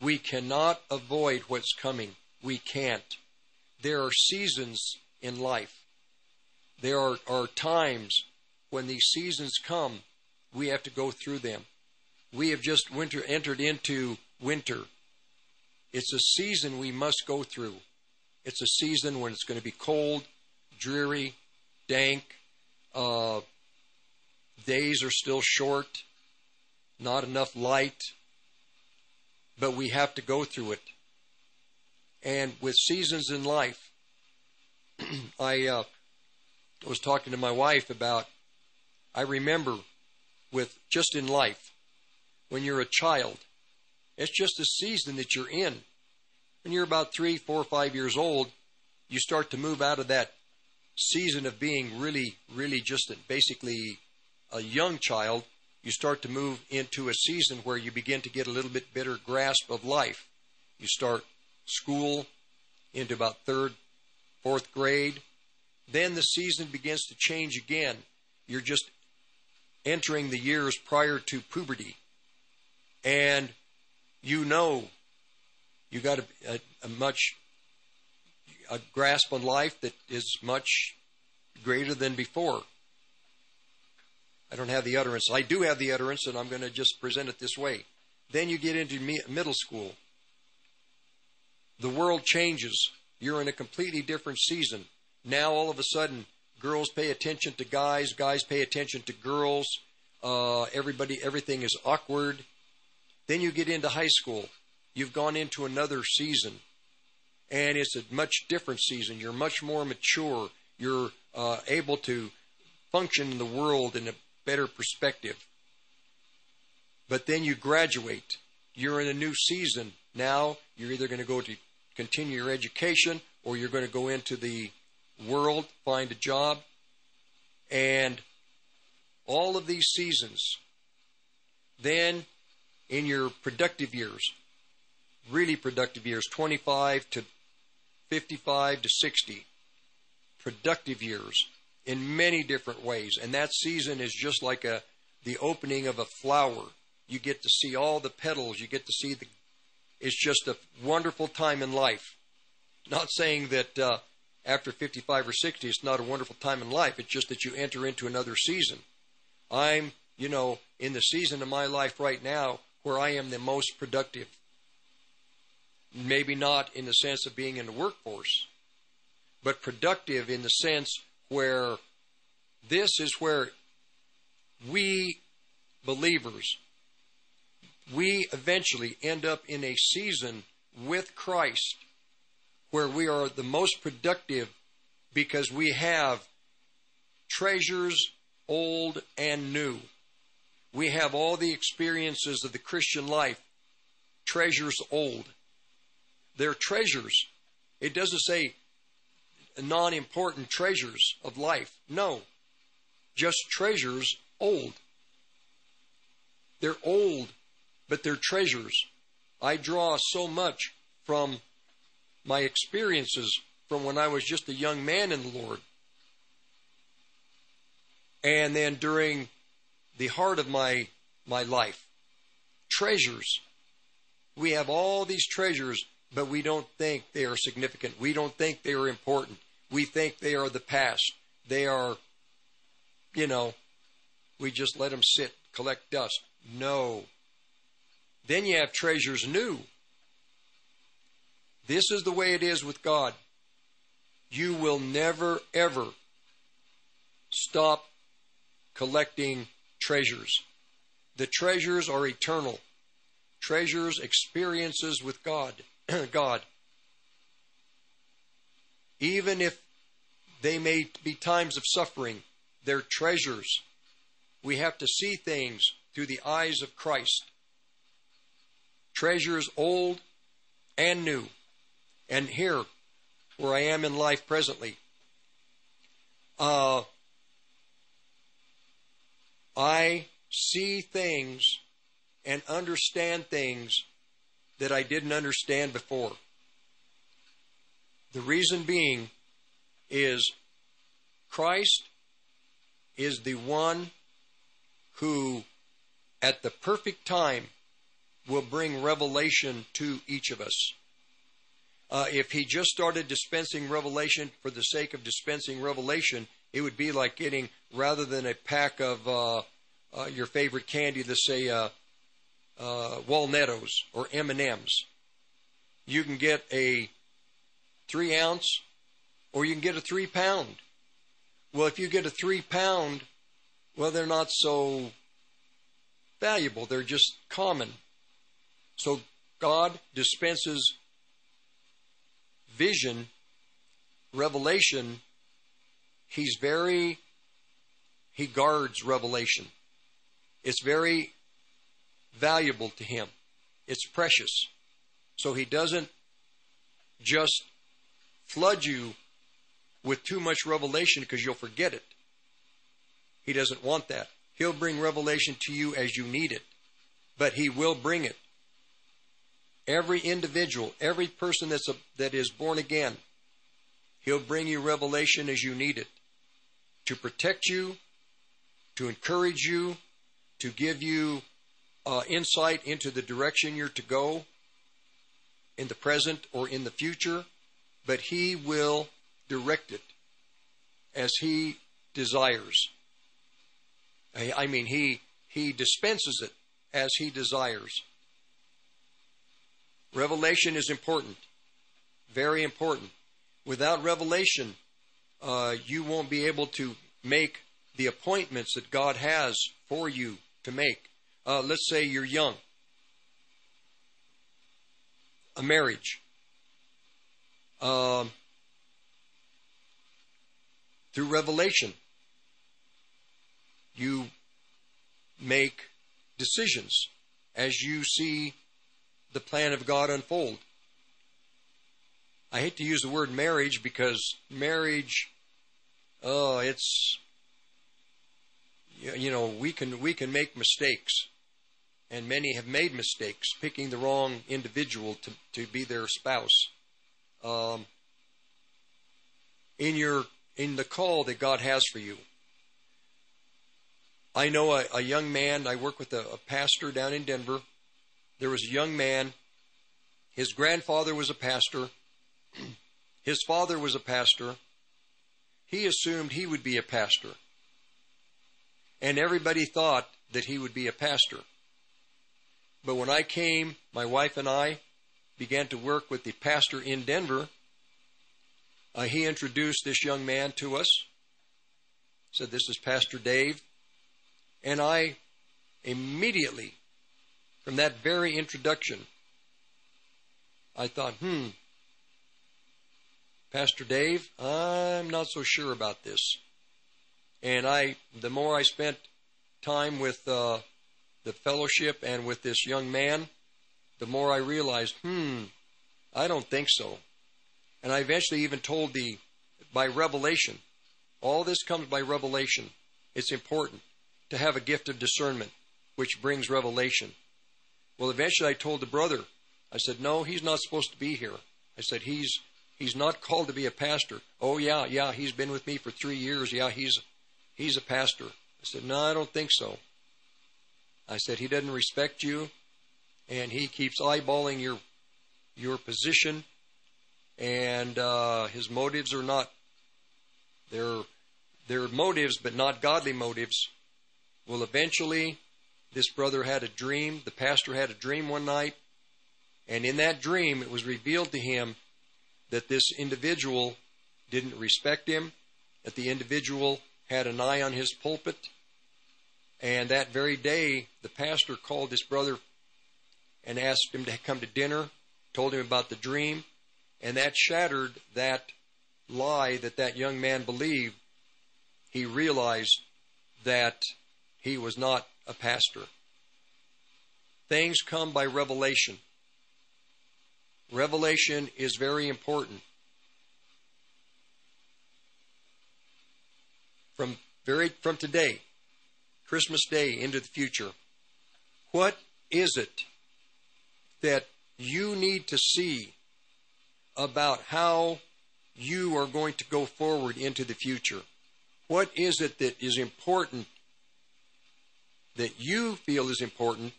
We cannot avoid what's coming. We can't. There are seasons in life. There are, are times when these seasons come, we have to go through them. We have just winter entered into winter. It's a season we must go through. It's a season when it's going to be cold, dreary, dank. Uh, days are still short, not enough light, but we have to go through it. And with seasons in life, I uh, was talking to my wife about, I remember with just in life, when you're a child, it's just a season that you're in. When you're about three, four, five years old, you start to move out of that season of being really, really just basically a young child. You start to move into a season where you begin to get a little bit better grasp of life. You start school into about third, fourth grade. Then the season begins to change again. You're just entering the years prior to puberty. And you know you got a, a, a much a grasp on life that is much greater than before. I don't have the utterance. I do have the utterance, and I'm going to just present it this way. Then you get into middle school. The world changes. You're in a completely different season. Now, all of a sudden, girls pay attention to guys, guys pay attention to girls. Uh, everybody, everything is awkward. Then you get into high school. You've gone into another season, and it's a much different season. You're much more mature. You're uh, able to function in the world in a better perspective. But then you graduate. You're in a new season. Now you're either going to go to continue your education or you're going to go into the world, find a job. And all of these seasons, then in your productive years, really productive years, 25 to 55 to 60, productive years in many different ways. And that season is just like a the opening of a flower. You get to see all the petals. You get to see the. It's just a wonderful time in life. Not saying that uh, after 55 or 60 it's not a wonderful time in life. It's just that you enter into another season. I'm, you know, in the season of my life right now where I am the most productive. Maybe not in the sense of being in the workforce, but productive in the sense where this is where we believers we eventually end up in a season with Christ where we are the most productive because we have treasures old and new. We have all the experiences of the Christian life, treasures old. They're treasures. It doesn't say non important treasures of life. No, just treasures old. They're old, but they're treasures. I draw so much from my experiences from when I was just a young man in the Lord. And then during the heart of my my life. Treasures. We have all these treasures but we don't think they are significant. We don't think they are important. We think they are the past. They are, you know, we just let them sit, collect dust. No. Then you have treasures new. This is the way it is with God. You will never, ever stop collecting treasures. The treasures are eternal. Treasures, experiences with God. God. Even if they may be times of suffering, they're treasures. We have to see things through the eyes of Christ. Treasures old and new. And here, where I am in life presently, Uh, I see things and understand things that I didn't understand before. The reason being is Christ is the one who, at the perfect time, will bring revelation to each of us. Uh, if he just started dispensing revelation for the sake of dispensing revelation, it would be like getting, rather than a pack of uh, uh, your favorite candy, let's say uh, Walnettos or M&Ms, you can get a three ounce or you can get a three pound. Well, if you get a three pound, well, they're not so valuable. They're just common. So God dispenses vision, revelation. He's very, he guards revelation. It's very valuable to him. It's precious. So he doesn't just flood you with too much revelation because you'll forget it. He doesn't want that. He'll bring revelation to you as you need it, but he will bring it. Every individual, every person that's a, that is born again, he'll bring you revelation as you need it to protect you, to encourage you, to give you uh, insight into the direction you're to go in the present or in the future, but He will direct it as He desires. I mean, He He dispenses it as He desires. Revelation is important, very important. Without revelation, uh, you won't be able to make the appointments that God has for you to make. Uh, let's say you're young, a marriage. Um, through revelation, you make decisions as you see the plan of God unfold. I hate to use the word marriage because marriage, oh, it's you know we can we can make mistakes, and many have made mistakes picking the wrong individual to to be their spouse. Um, in your in the call that God has for you. I know a, a young man. I work with a, a pastor down in Denver there was a young man. His grandfather was a pastor. His father was a pastor. He assumed he would be a pastor. And everybody thought that he would be a pastor. But when I came, my wife and I began to work with the pastor in Denver. Uh, he introduced this young man to us. Said, This is Pastor Dave. And I immediately from that very introduction, I thought, hmm, Pastor Dave, I'm not so sure about this. And I, the more I spent time with uh, the fellowship and with this young man, the more I realized, hmm, I don't think so. And I eventually even told the, by revelation, all this comes by revelation. It's important to have a gift of discernment, which brings revelation. Well, eventually I told the brother, I said, no, he's not supposed to be here. I said, he's, he's not called to be a pastor. Oh, yeah, yeah, he's been with me for three years. Yeah, he's, he's a pastor. I said, no, I don't think so. I said, he doesn't respect you and he keeps eyeballing your, your position and, uh, his motives are not, they're, motives, but not godly motives. Will eventually this brother had a dream. The pastor had a dream one night. And in that dream, it was revealed to him that this individual didn't respect him, that the individual had an eye on his pulpit. And that very day, the pastor called this brother and asked him to come to dinner, told him about the dream, and that shattered that lie that that young man believed. He realized that he was not a pastor. Things come by revelation. Revelation is very important. from very from today, Christmas Day into the future. What is it that you need to see about how you are going to go forward into the future? What is it that is important that you feel is important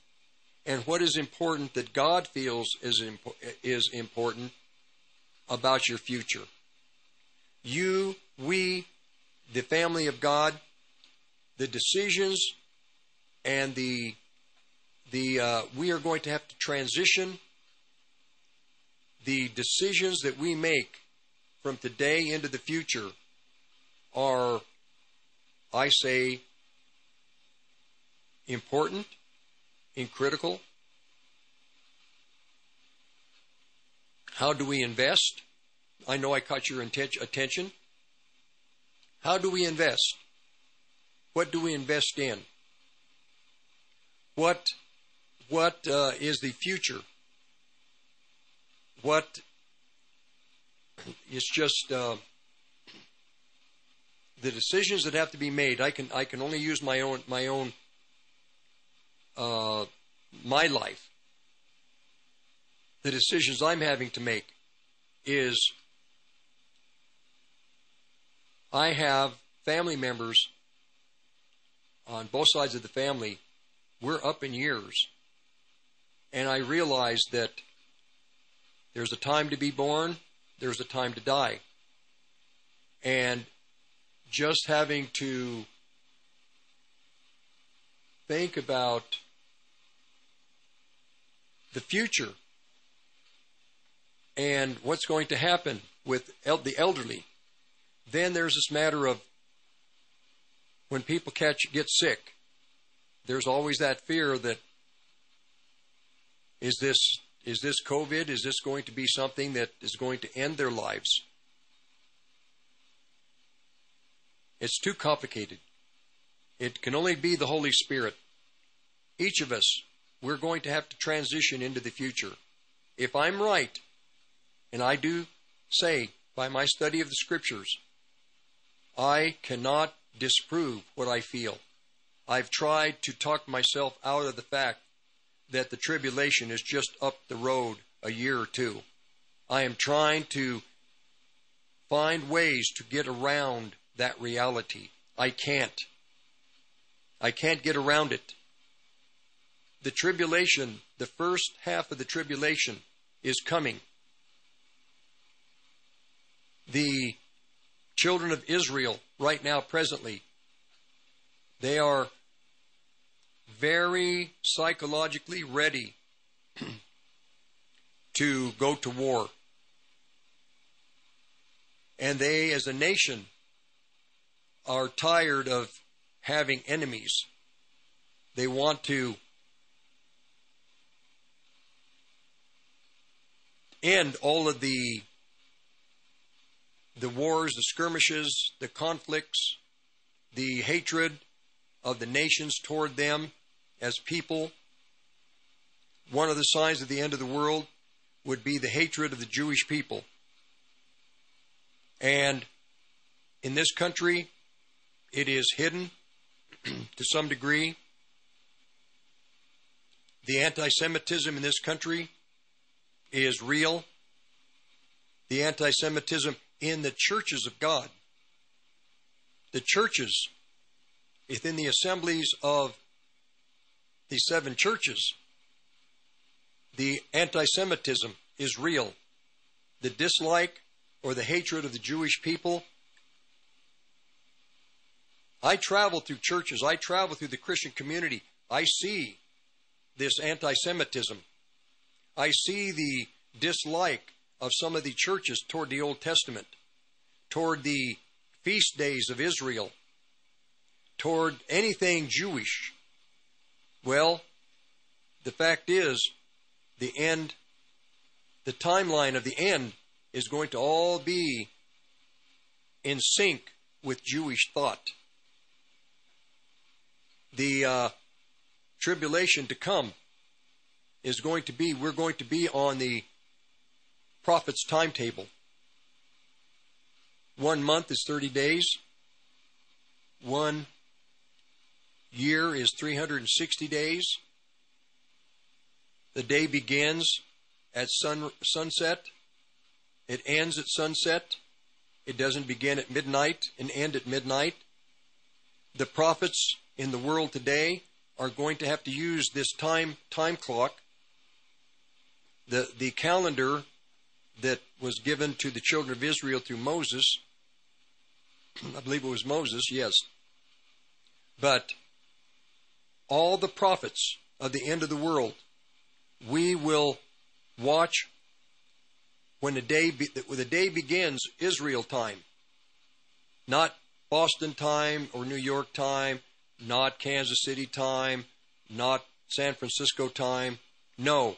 and what is important that God feels is, impo- is important about your future? You, we, the family of God, the decisions and the the uh, we are going to have to transition the decisions that we make from today into the future are I say important and critical. How do we invest? I know I caught your attention. How do we invest? What do we invest in? What what uh, is the future? What it's just uh, the decisions that have to be made. I can I can only use my own my own uh, my life. The decisions I'm having to make is I have family members on both sides of the family. We're up in years. And I realize that there's a time to be born, there's a time to die. And just having to think about the future and what's going to happen with el- the elderly then there's this matter of when people catch get sick, there's always that fear that is this is this COVID? Is this going to be something that is going to end their lives? It's too complicated. It can only be the Holy Spirit. Each of us, we're going to have to transition into the future. If I'm right, and I do say by my study of the scriptures, I cannot disprove what I feel. I've tried to talk myself out of the fact that the tribulation is just up the road a year or two. I am trying to find ways to get around that reality. I can't. I can't get around it. The tribulation, the first half of the tribulation, is coming. The children of Israel right now, presently, they are very psychologically ready to go to war. And they, as a nation, are tired of having enemies. They want to end all of the the wars, the skirmishes, the conflicts, the hatred of the nations toward them as people. One of the signs of the end of the world would be the hatred of the Jewish people. And in this country, it is hidden to some degree. The anti Semitism in this country is real. The anti Semitism in the churches of God. The churches within the assemblies of the seven churches, the anti Semitism is real. The dislike or the hatred of the Jewish people. I travel through churches, I travel through the Christian community. I see this anti Semitism. I see the dislike of some of the churches toward the Old Testament, toward the feast days of Israel, toward anything Jewish. Well, the fact is, the end, the timeline of the end is going to all be in sync with Jewish thought. The uh, tribulation to come is going to be, we're going to be on the prophet's timetable. One month is 30 days. one year is 360 days. The day begins at sun, sunset. It ends at sunset. It doesn't begin at midnight and end at midnight. The prophets in the world today are going to have to use this time time clock. The the calendar that was given to the children of Israel through Moses. I believe it was Moses, yes. But all the prophets of the end of the world, we will watch when the day be, when the day begins Israel time, not Boston time or New York time, not Kansas City time, not San Francisco time. No,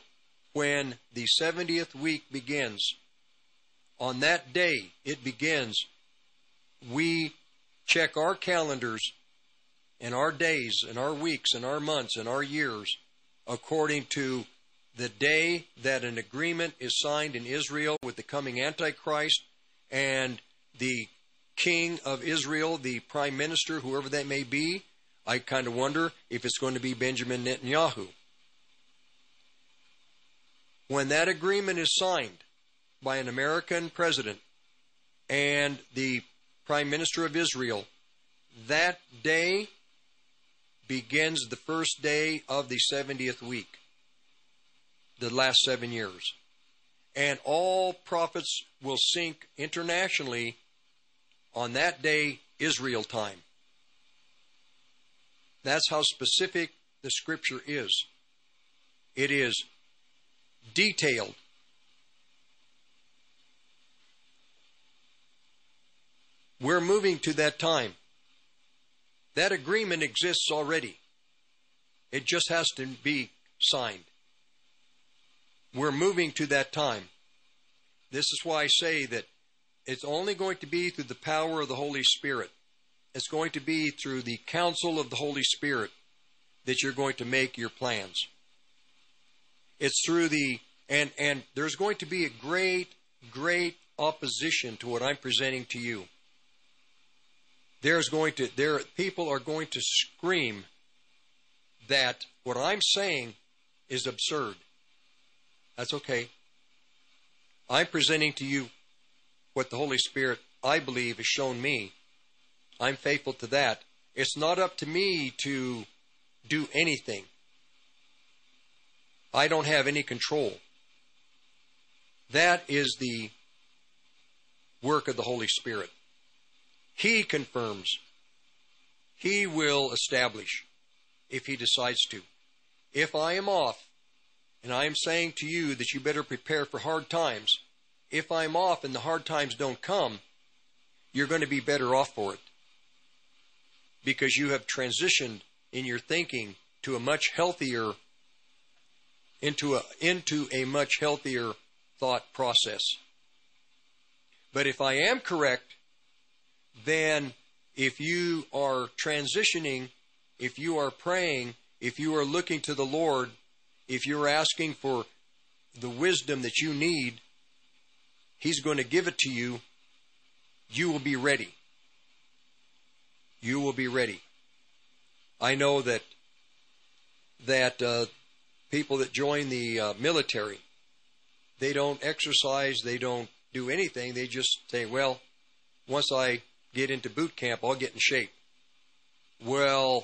when the 70th week begins, on that day it begins, we check our calendars and our days and our weeks and our months and our years according to the day that an agreement is signed in Israel with the coming Antichrist and the king of Israel, the prime minister, whoever that may be, I kind of wonder if it's going to be Benjamin Netanyahu. When that agreement is signed by an American president and the prime minister of Israel, that day begins the first day of the 70th week the last seven years. And all prophets will sink internationally on that day, Israel time. That's how specific the scripture is. It is detailed. We're moving to that time. That agreement exists already. It just has to be signed. We're moving to that time. This is why I say that it's only going to be through the power of the Holy Spirit. It's going to be through the counsel of the Holy Spirit that you're going to make your plans. It's through the and and there's going to be a great great opposition to what I'm presenting to you. There's going to there people are going to scream that what I'm saying is absurd. That's okay. I'm presenting to you what the Holy Spirit, I believe, has shown me. I'm faithful to that. It's not up to me to do anything. I don't have any control. That is the work of the Holy Spirit. He confirms. He will establish if he decides to. If I am off, and I am saying to you that you better prepare for hard times. If I'm off and the hard times don't come, you're going to be better off for it. Because you have transitioned in your thinking to a much healthier into a into a much healthier thought process. But if I am correct, then if you are transitioning, if you are praying, if you are looking to the Lord if you're asking for the wisdom that you need, He's going to give it to you. You will be ready. You will be ready. I know that that uh, people that join the uh, military, they don't exercise, they don't do anything. They just say, "Well, once I get into boot camp, I'll get in shape." Well,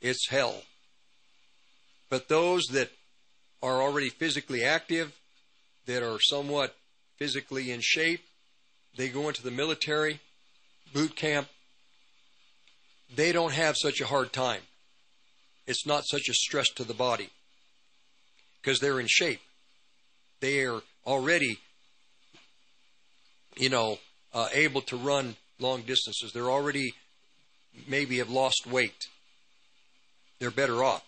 it's hell. But those that are already physically active, that are somewhat physically in shape. They go into the military, boot camp. They don't have such a hard time. It's not such a stress to the body because they're in shape. They are already, you know, uh, able to run long distances. They're already maybe have lost weight. They're better off.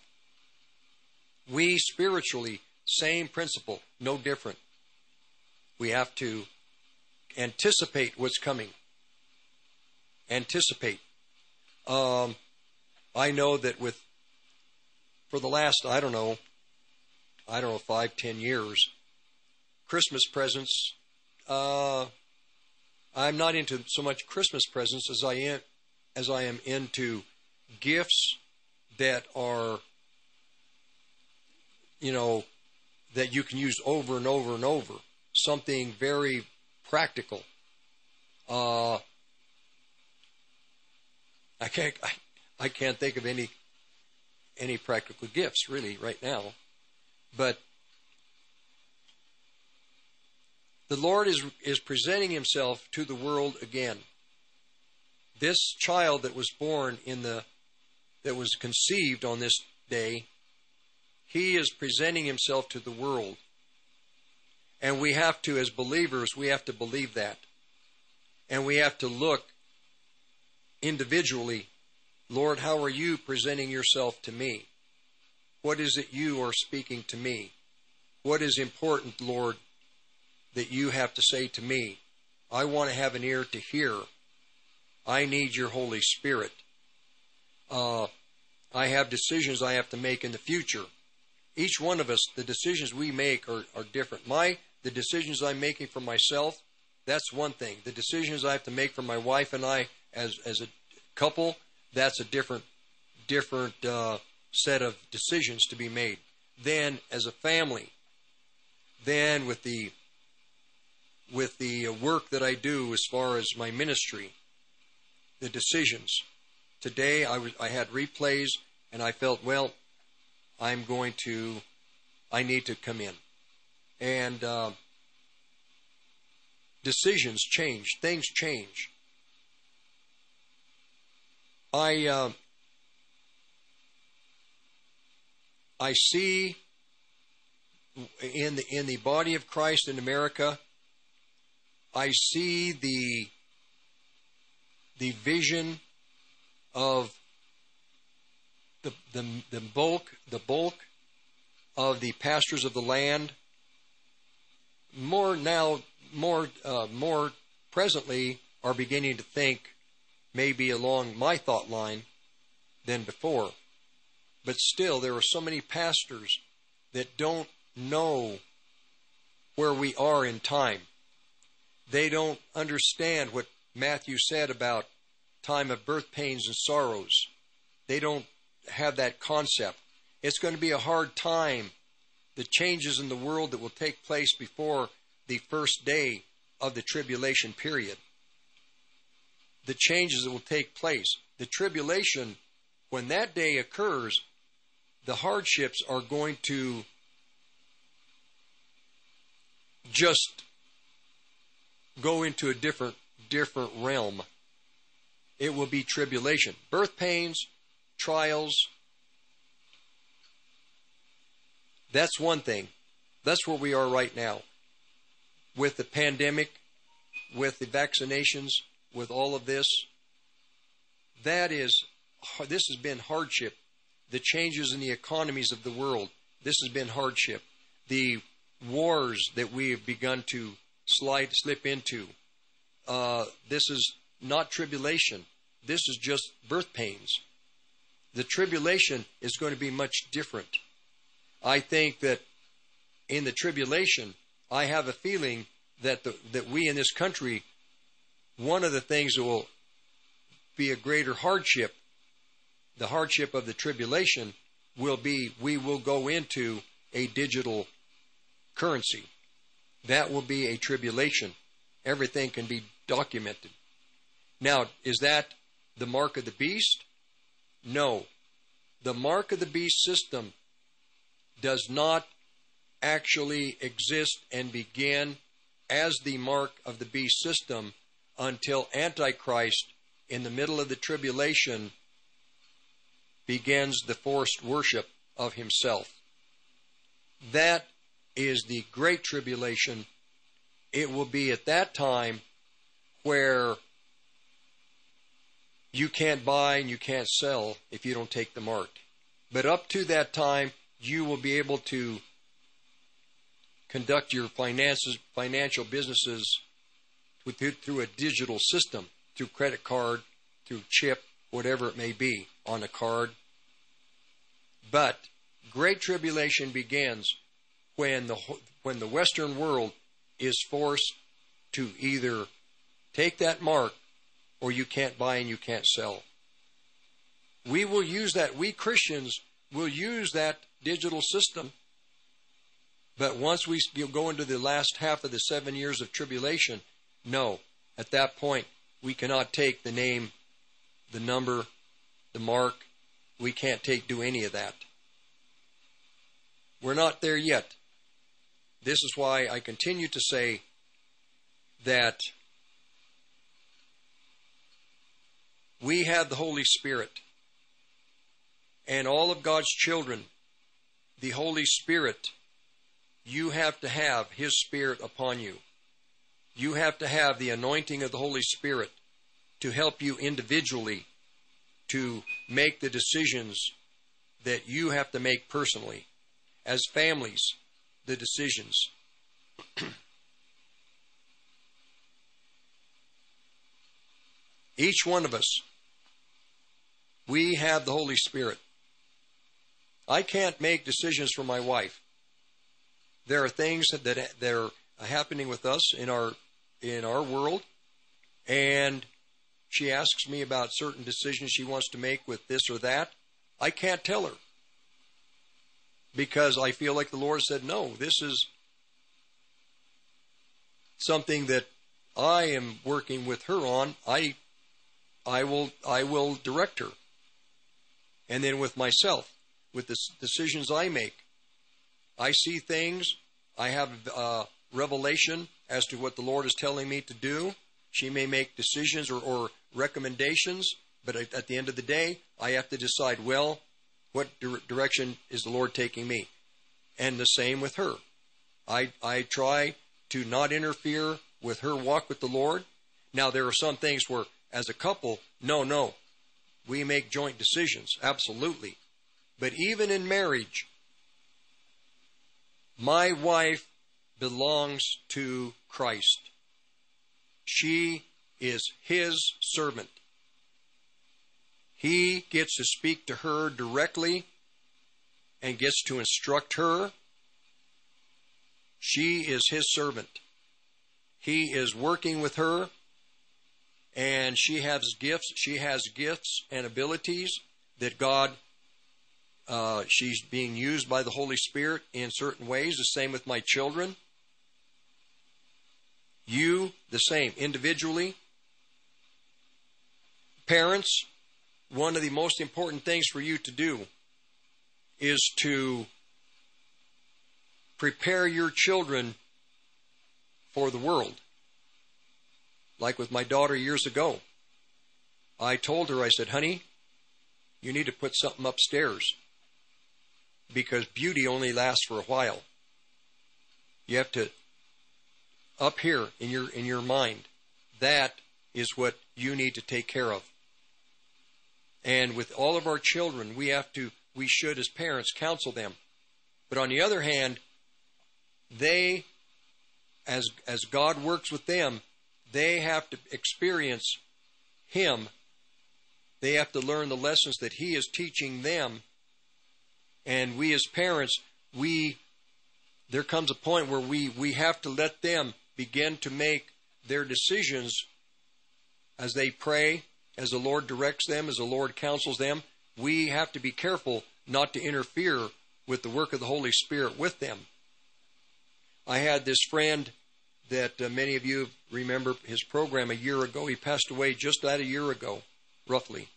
We spiritually, same principle, no different. We have to anticipate what's coming. Anticipate. Um, I know that with, for the last, I don't know, I don't know, five, ten years, Christmas presents, uh, I'm not into so much Christmas presents as I am as I am into gifts that are, you know, that you can use over and over and over. Something very practical. Uh, I can't. I, I can't think of any any practical gifts really right now, but the Lord is is presenting Himself to the world again. This child that was born in the that was conceived on this day, He is presenting Himself to the world, and we have to, as believers, we have to believe that, and we have to look individually Lord, how are you presenting yourself to me? What is it you are speaking to me? What is important, Lord, that you have to say to me? I want to have an ear to hear. I need your Holy Spirit. Uh, I have decisions I have to make in the future. Each one of us, the decisions we make are, are different. My the decisions I'm making for myself, that's one thing. The decisions I have to make for my wife and I as as a couple, that's a different different uh, set of decisions to be made. Then, as a family, then with the with the work that I do as far as my ministry, the decisions. Today, I was I had replays, and I felt well. I'm going to. I need to come in, and uh, decisions change. Things change. I uh, I see in the in the body of Christ in America. I see the the vision of the, the, the bulk the bulk of the pastors of the land more now more uh, more presently are beginning to think maybe along my thought line than before. But still, there are so many pastors that don't know where we are in time. They don't understand what Matthew said about time of birth pains and sorrows. They don't have that concept. It's going to be a hard time. The changes in the world that will take place before the first day of the tribulation period the changes that will take place. The tribulation, when that day occurs, the hardships are going to just go into a different different realm. It will be tribulation, birth pains, trials. That's one thing. That's where we are right now. With the pandemic, with the vaccinations, with all of this. That is, this has been hardship. The changes in the economies of the world, this has been hardship. The wars that we have begun to slide, slip into, uh, this is not tribulation. This is just birth pains. The tribulation is going to be much different. I think that in the tribulation, I have a feeling that the, that we in this country one of the things that will be a greater hardship, the hardship of the tribulation, will be we will go into a digital currency. That will be a tribulation. Everything can be documented. Now, is that the mark of the beast? No. The mark of the beast system does not actually exist and begin as the mark of the beast system until Antichrist, in the middle of the tribulation, begins the forced worship of himself. That is the great tribulation. It will be at that time where you can't buy and you can't sell if you don't take the mark. But up to that time, you will be able to conduct your finances, financial businesses with, through a digital system, through credit card, through chip, whatever it may be, on a card. But great tribulation begins when the when the Western world is forced to either take that mark or you can't buy and you can't sell. We will use that, we Christians will use that digital system. But once we go into the last half of the seven years of tribulation, no, at that point, we cannot take the name, the number, the mark. We can't take, do any of that. We're not there yet. This is why I continue to say that we have the Holy Spirit. And all of God's children, the Holy Spirit, you have to have His Spirit upon you. You have to have the anointing of the Holy Spirit to help you individually to make the decisions that you have to make personally. As families, the decisions. Each one of us, we have the Holy Spirit. I can't make decisions for my wife. There are things that, that are happening with us in our in our world, and she asks me about certain decisions she wants to make with this or that. I can't tell her because I feel like the Lord said, no, this is something that I am working with her on. I I will I will direct her. And then with myself, with the decisions I make, I see things. I have uh, revelation as to what the Lord is telling me to do. She may make decisions or, or recommendations, but at, at, the end of the day, I have to decide. Well, what di- direction is the Lord taking me? And the same with her. I I try to not interfere with her walk with the Lord. Now there are some things where, as a couple, no, no, we make joint decisions, absolutely. But even in marriage, my wife belongs to Christ. She is his servant. He gets to speak to her directly and gets to instruct her. She is his servant. He is working with her and she has gifts. She has gifts and abilities that God. Uh, she's being used by the Holy Spirit in certain ways. The same with my children. You, the same, individually. Parents, one of the most important things for you to do is to prepare your children for the world like with my daughter years ago. I told her, I said, honey, you need to put something upstairs because beauty only lasts for a while. You have to up here in your in your mind. That is what you need to take care of. And with all of our children, we have to we should as parents counsel them. But on the other hand, they as as God works with them, they have to experience Him. They have to learn the lessons that He is teaching them. And we as parents, we there comes a point where we, we have to let them begin to make their decisions as they pray, as the Lord directs them, as the Lord counsels them. We have to be careful not to interfere with the work of the Holy Spirit with them. I had this friend that uh, many of you remember his program a year ago. He passed away just that a year ago, roughly.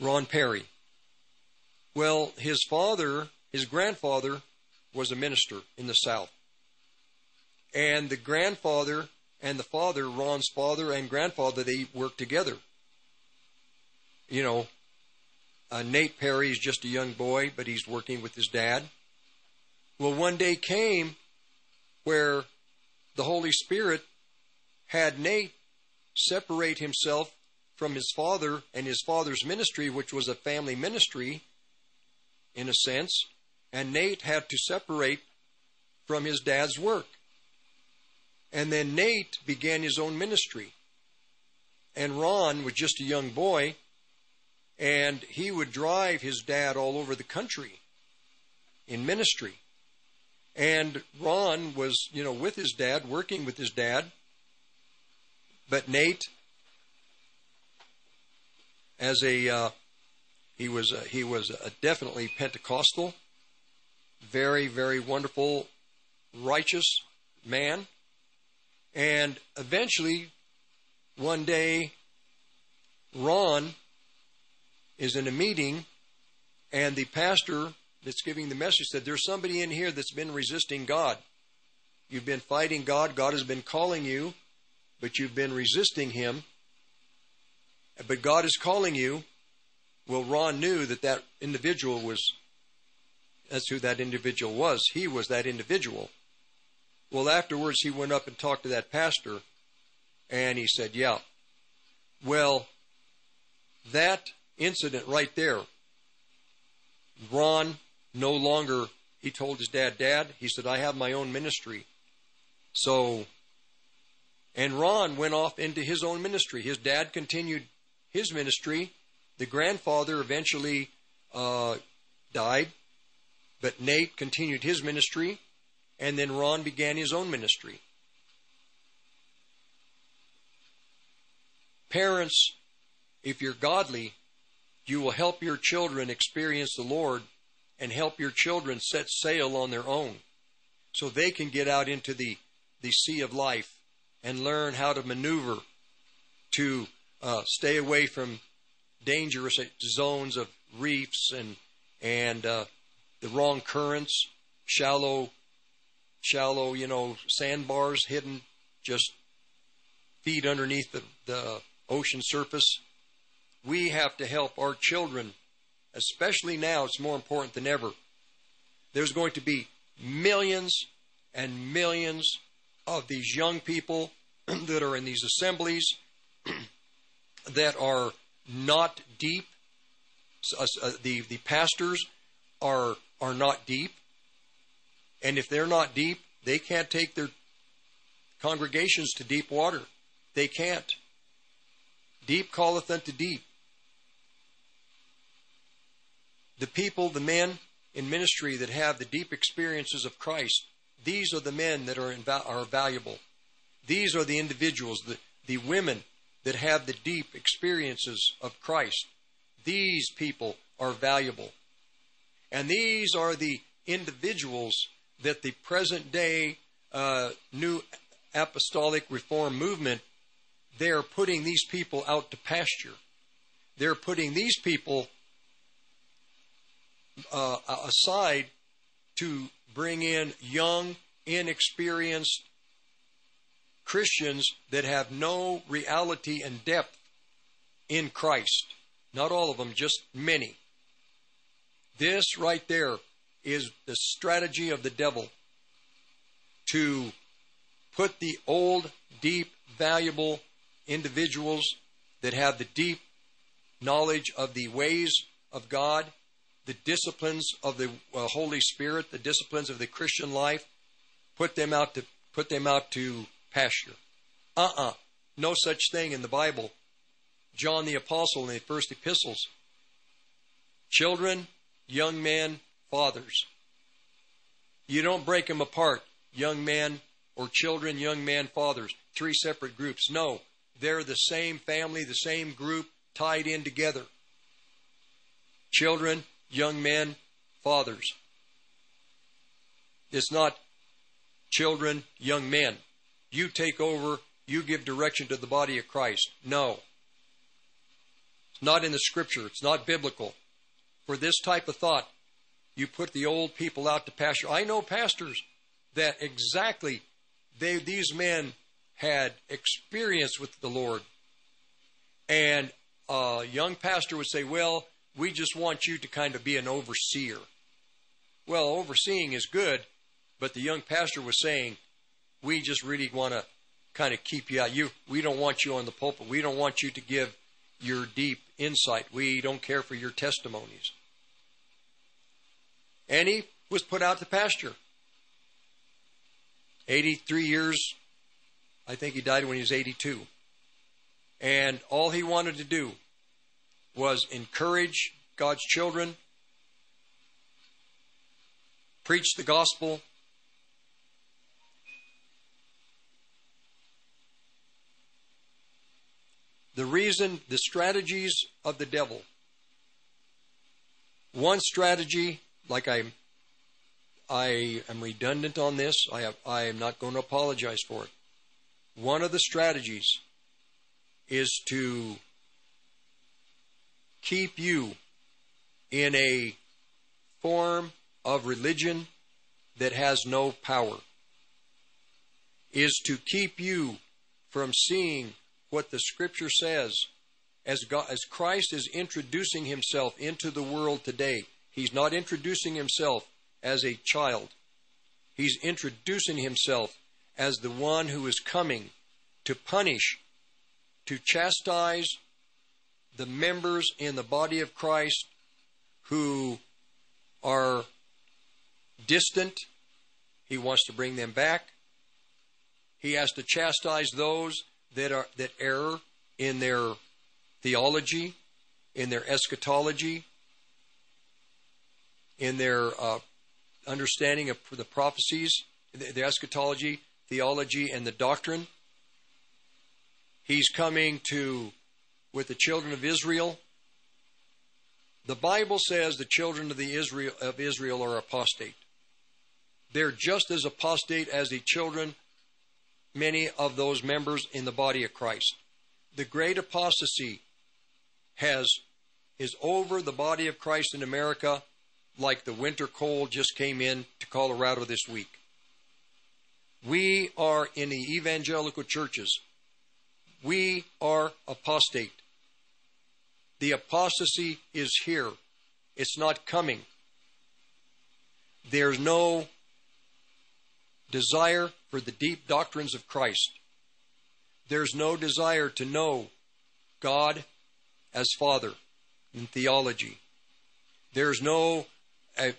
Ron Perry. Well, his father, his grandfather, was a minister in the South. And the grandfather and the father, Ron's father and grandfather, they worked together. You know, uh, Nate Perry is just a young boy, but he's working with his dad. Well, one day came where the Holy Spirit had Nate separate himself from his father and his father's ministry, which was a family ministry in a sense, and Nate had to separate from his dad's work. And then Nate began his own ministry. And Ron was just a young boy, and he would drive his dad all over the country in ministry. And Ron was, you know, with his dad, working with his dad, but Nate, as a uh, he was a, he was a definitely Pentecostal, very very wonderful, righteous man, and eventually, one day, Ron is in a meeting, and the pastor that's giving the message said, "There's somebody in here that's been resisting God." You've been fighting God. God has been calling you, but you've been resisting Him. But God is calling you. Well, Ron knew that that individual was, that's who that individual was. He was that individual. Well, afterwards, he went up and talked to that pastor, and he said, Yeah. Well, that incident right there, Ron no longer, he told his dad, Dad, he said, I have my own ministry. So, and Ron went off into his own ministry. His dad continued his ministry. The grandfather eventually uh, died, but Nate continued his ministry, and then Ron began his own ministry. Parents, if you're godly, you will help your children experience the Lord and help your children set sail on their own so they can get out into the the sea of life and learn how to maneuver to uh, stay away from dangerous zones of reefs and and uh, the wrong currents, shallow, shallow, you know, sandbars hidden just feet underneath the, the ocean surface. We have to help our children, especially now. It's more important than ever. There's going to be millions and millions of these young people that are in these assemblies that are not deep. Uh, uh, the the pastors are are not deep, and if they're not deep, they can't take their congregations to deep water. They can't. Deep calleth unto deep. The people, the men in ministry that have the deep experiences of Christ these are the men that are, inv- are valuable. These are the individuals, the, the women that have the deep experiences of Christ. These people are valuable. And these are the individuals that the present day uh, new apostolic reform movement, they're putting these people out to pasture. They're putting these people uh, aside to bring in young, inexperienced Christians that have no reality and depth in Christ. Not all of them, just many. This right there is the strategy of the devil to put the old, deep, valuable individuals that have the deep knowledge of the ways of God the disciplines of the uh, Holy Spirit, the disciplines of the Christian life, put them out to put them out to pasture. Uh-uh. No such thing in the Bible. John the apostle in the first epistles. Children, young men, fathers. You don't break them apart. Young men or children, young men, fathers. Three separate groups. No. They're the same family, the same group, tied in together. Children, young men, fathers. It's not children, young men. You take over, you give direction to the body of Christ. No. It's not in the scripture, it's not biblical. For this type of thought, you put the old people out to pasture. I know pastors that exactly they these men had experience with the Lord. And a young pastor would say, Well, we just want you to kind of be an overseer. Well, overseeing is good, but the young pastor was saying, we just really want to kind of keep you out. You, we don't want you on the pulpit. We don't want you to give your deep insight. We don't care for your testimonies. And he was put out to pasture. 83 years, I think he died when he was 82. And all he wanted to do was encourage God's children, preach the gospel, the reason, the strategies of the devil. One strategy, like I, I am redundant on this. I have, I am not going to apologize for it. One of the strategies is to keep you in a form of religion that has no power. Is to keep you from seeing what the Scripture says as, God, as Christ is introducing himself into the world today. He's not introducing himself as a child. He's introducing himself as the one who is coming to punish, to chastise the members in the body of Christ who are distant. He wants to bring them back. He has to chastise those that are that err in their theology, in their eschatology, in their uh, understanding of the prophecies, the eschatology, theology, and the doctrine. He's coming to with the children of Israel. The Bible says the children of the Israel of Israel are apostate. They're just as apostate as the children many of those members in the body of Christ. The great apostasy has is over the body of Christ in America like the winter cold just came in to Colorado this week. We are in the evangelical churches. We are apostate. The apostasy is here. It's not coming. There's no desire for the deep doctrines of Christ. There's no desire to know God as Father in theology. There's no, uh,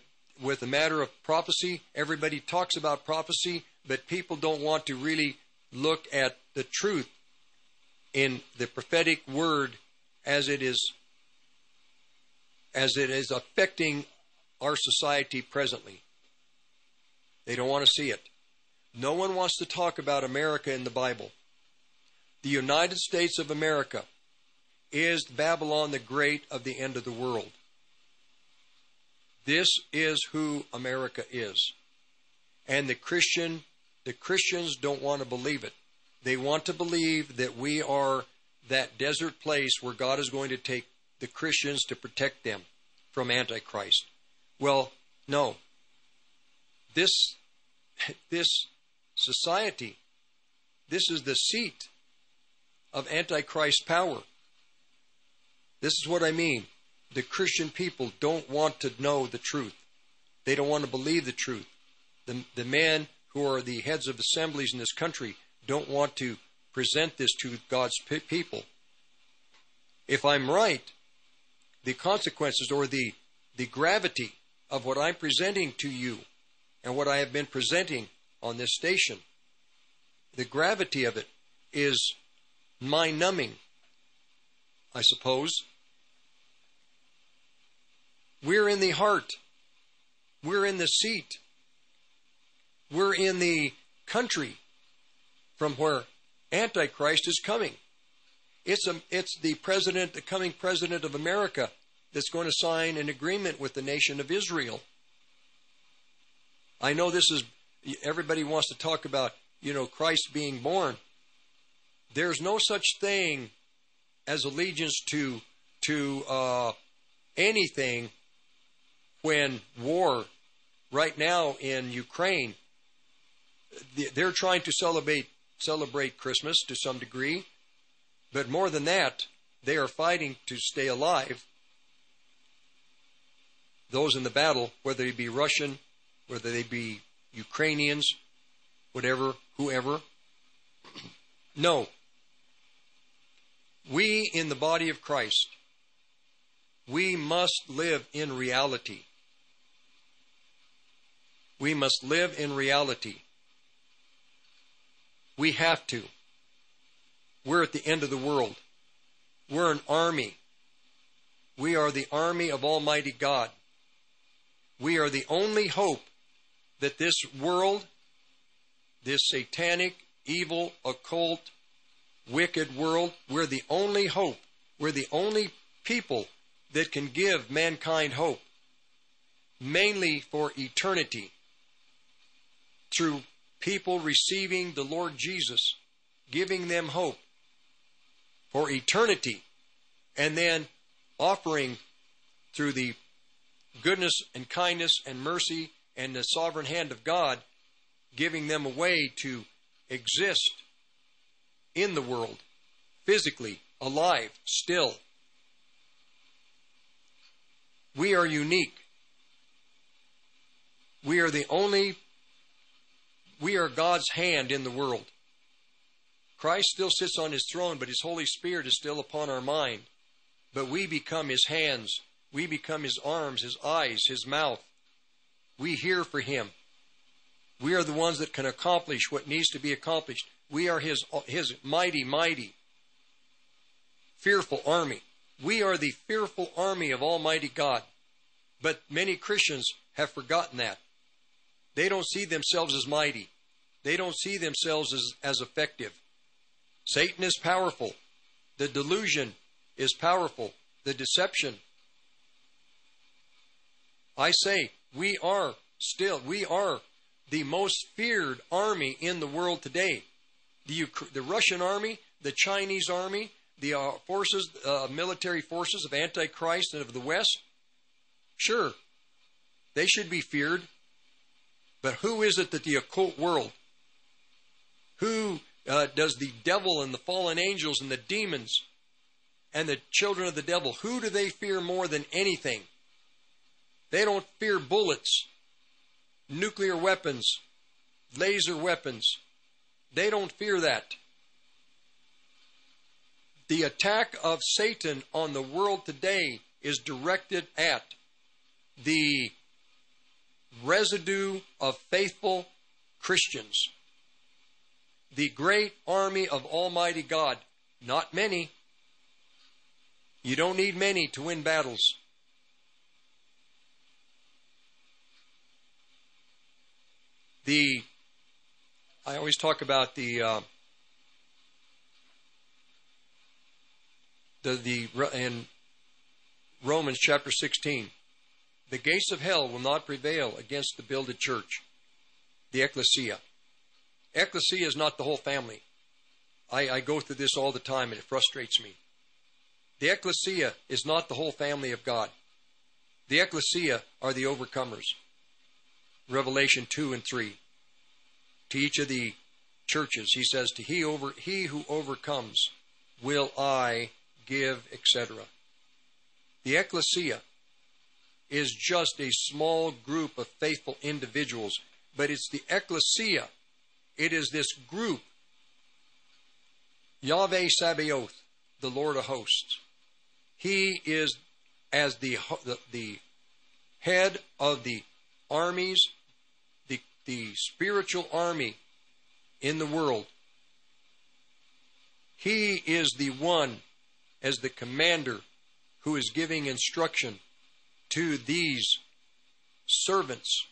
with the matter of prophecy, everybody talks about prophecy, but people don't want to really look at the truth in the prophetic word as it is as it is affecting our society presently. They don't want to see it. No one wants to talk about America in the Bible. The United States of America is Babylon the Great of the end of the world. This is who America is. And the Christian the Christians don't want to believe it. They want to believe that we are that desert place where God is going to take the Christians to protect them from Antichrist. Well, no. This this society. This is the seat of Antichrist power. This is what I mean. The Christian people don't want to know the truth. They don't want to believe the truth. The, the men who are the heads of assemblies in this country don't want to present this to God's people. If I'm right, the consequences or the, the gravity of what I'm presenting to you and what I have been presenting on this station. The gravity of it is mind numbing, I suppose. We're in the heart. We're in the seat. We're in the country from where Antichrist is coming. It's, a, it's the president, the coming president of America, that's going to sign an agreement with the nation of Israel. I know this is everybody wants to talk about, you know, Christ being born. There's no such thing as allegiance to to uh, anything when war right now in Ukraine they're trying to celebrate celebrate Christmas to some degree, but more than that, they are fighting to stay alive. Those in the battle, whether they be Russian, whether they be Ukrainians, whatever, whoever. No. We in the body of Christ, we must live in reality. We must live in reality. We have to. We're at the end of the world. We're an army. We are the army of Almighty God. We are the only hope that this world, this satanic, evil, occult wicked world. We're the only hope. We're the only people that can give mankind hope, mainly for eternity, through people receiving the Lord Jesus, giving them hope for eternity, and then offering through the goodness and kindness and mercy and the sovereign hand of God, giving them a way to exist in the world, physically, alive, still. We are unique. We are the only, we are God's hand in the world. Christ still sits on his throne, but his Holy Spirit is still upon our mind. But we become his hands, we become his arms, his eyes, his mouth. We hear for him. We are the ones that can accomplish what needs to be accomplished. We are his, his mighty, mighty, fearful army. We are the fearful army of Almighty God. But many Christians have forgotten that. They don't see themselves as mighty. They don't see themselves as, as effective. Satan is powerful. The delusion is powerful. The deception. I say, we are still, we are the most feared army in the world today. The, the Russian army, the Chinese army, the uh, forces, uh, military forces of Antichrist and of the West, sure, they should be feared. But who is it that the occult world, who uh, does the devil and the fallen angels and the demons and the children of the devil, who do they fear more than anything? They don't fear bullets nuclear weapons, laser weapons. They don't fear that. The attack of Satan on the world today is directed at the residue of faithful Christians. The great army of Almighty God. Not many. You don't need many to win battles. The I always talk about the uh, the the in Romans chapter 16. The gates of hell will not prevail against the builded church, the ecclesia. Ecclesia is not the whole family. I, I go through this all the time and it frustrates me. The ecclesia is not the whole family of God. The ecclesia are the overcomers. Revelation 2 and 3. To each of the churches, he says, To he, over, he who overcomes will I give, etc. The ecclesia is just a small group of faithful individuals, but it's the ecclesia. It is this group, Yahweh Sabaoth, the Lord of hosts. He is as the, the, the head of the armies, the, the spiritual army in the world. He is the one, as the commander, who is giving instruction to these servants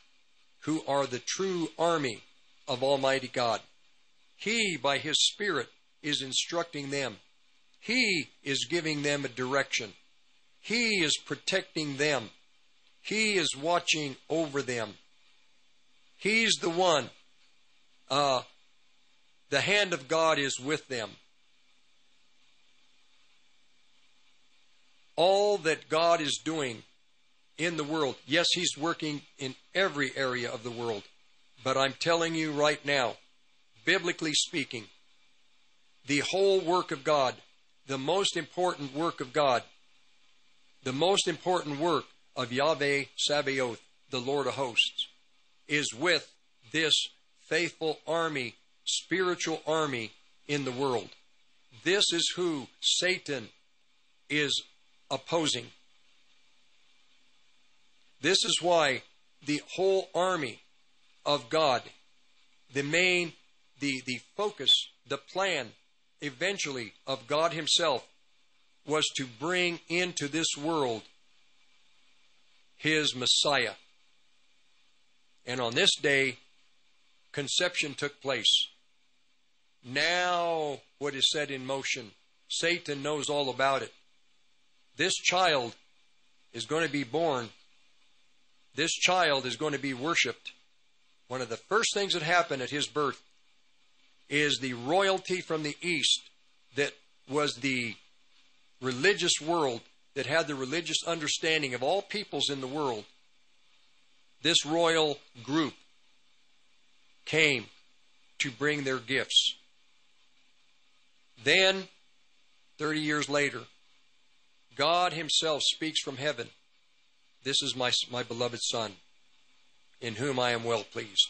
who are the true army of Almighty God. He, by His Spirit, is instructing them. He is giving them a direction. He is protecting them. He is watching over them. He's the one. Uh, the hand of God is with them. All that God is doing in the world, yes, He's working in every area of the world, but I'm telling you right now, biblically speaking, the whole work of God, the most important work of God, the most important work of Yahweh Sabaoth, the Lord of hosts, is with this faithful army, spiritual army in the world. This is who Satan is opposing. This is why the whole army of God, the main, the, the focus, the plan eventually of God Himself was to bring into this world His Messiah. And on this day, conception took place. Now, what is set in motion? Satan knows all about it. This child is going to be born. This child is going to be worshiped. One of the first things that happened at his birth is the royalty from the east that was the religious world that had the religious understanding of all peoples in the world. This royal group came to bring their gifts. Then, 30 years later, God Himself speaks from heaven This is my, my beloved Son, in whom I am well pleased.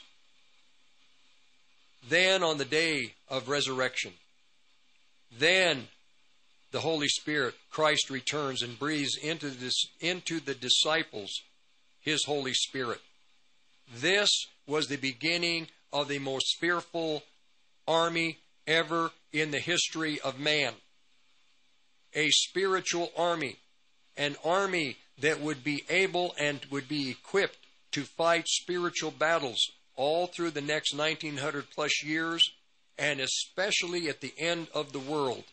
Then, on the day of resurrection, then the Holy Spirit, Christ returns and breathes into, this, into the disciples His Holy Spirit. This was the beginning of the most fearful army ever in the history of man. A spiritual army, an army that would be able and would be equipped to fight spiritual battles all through the next 1900 plus years and especially at the end of the world.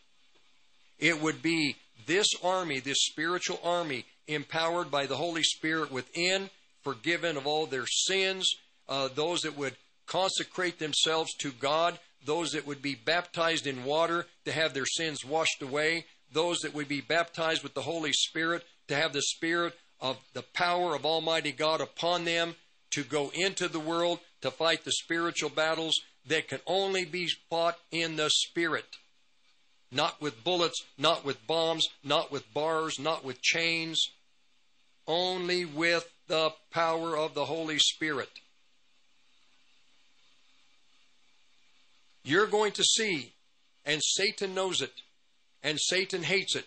It would be this army, this spiritual army, empowered by the Holy Spirit within, forgiven of all their sins, uh, those that would consecrate themselves to God, those that would be baptized in water to have their sins washed away, those that would be baptized with the Holy Spirit to have the Spirit of the power of Almighty God upon them to go into the world to fight the spiritual battles that can only be fought in the Spirit. Not with bullets, not with bombs, not with bars, not with chains, only with the power of the Holy Spirit. You're going to see, and Satan knows it, and Satan hates it,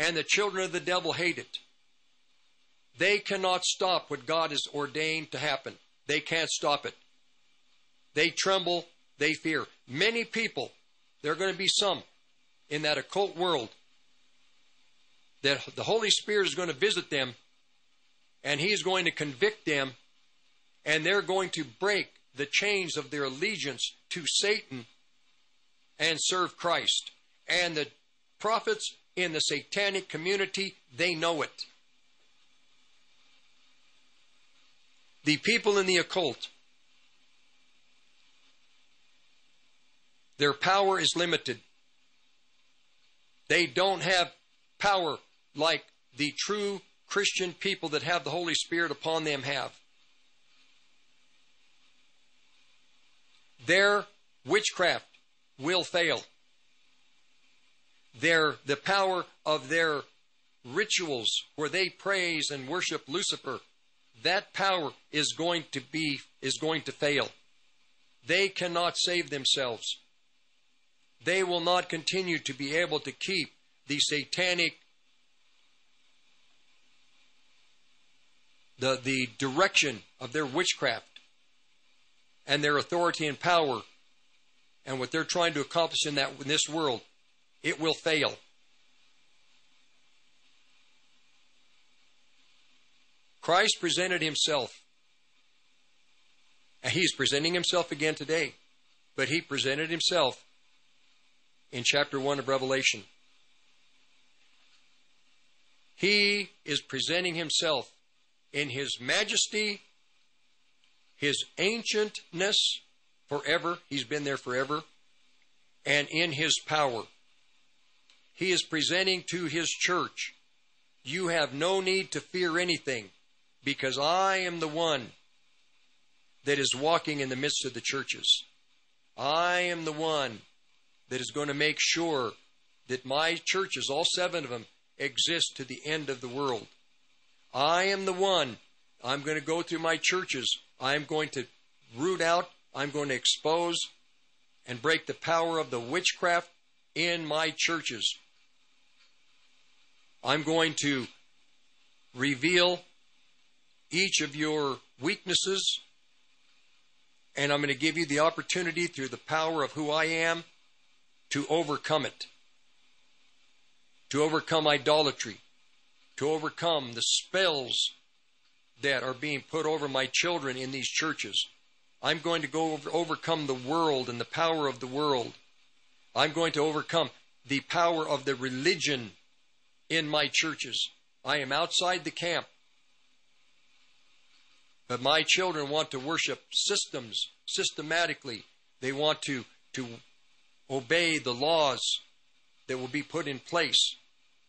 and the children of the devil hate it. They cannot stop what God has ordained to happen. They can't stop it. They tremble, they fear. Many people, there are going to be some in that occult world that the Holy Spirit is going to visit them and He's going to convict them and they're going to break the chains of their allegiance to Satan and serve Christ. And the prophets in the satanic community, they know it. The people in the occult, their power is limited. They don't have power like the true Christian people that have the Holy Spirit upon them have. their witchcraft will fail. Their, the power of their rituals where they praise and worship Lucifer, that power is going to be is going to fail. They cannot save themselves. They will not continue to be able to keep the satanic the, the direction of their witchcraft and their authority and power and what they're trying to accomplish in that in this world, it will fail. Christ presented himself. He's presenting himself again today. But he presented himself in chapter 1 of Revelation. He is presenting himself in his majesty his ancientness forever, he's been there forever, and in his power. He is presenting to his church, you have no need to fear anything, because I am the one that is walking in the midst of the churches. I am the one that is going to make sure that my churches, all seven of them, exist to the end of the world. I am the one. I'm going to go through my churches I'm going to root out, I'm going to expose and break the power of the witchcraft in my churches. I'm going to reveal each of your weaknesses, and I'm going to give you the opportunity through the power of who I am to overcome it, to overcome idolatry, to overcome the spells that are being put over my children in these churches. I'm going to go over, overcome the world and the power of the world. I'm going to overcome the power of the religion in my churches. I am outside the camp. But my children want to worship systems systematically. They want to, to obey the laws that will be put in place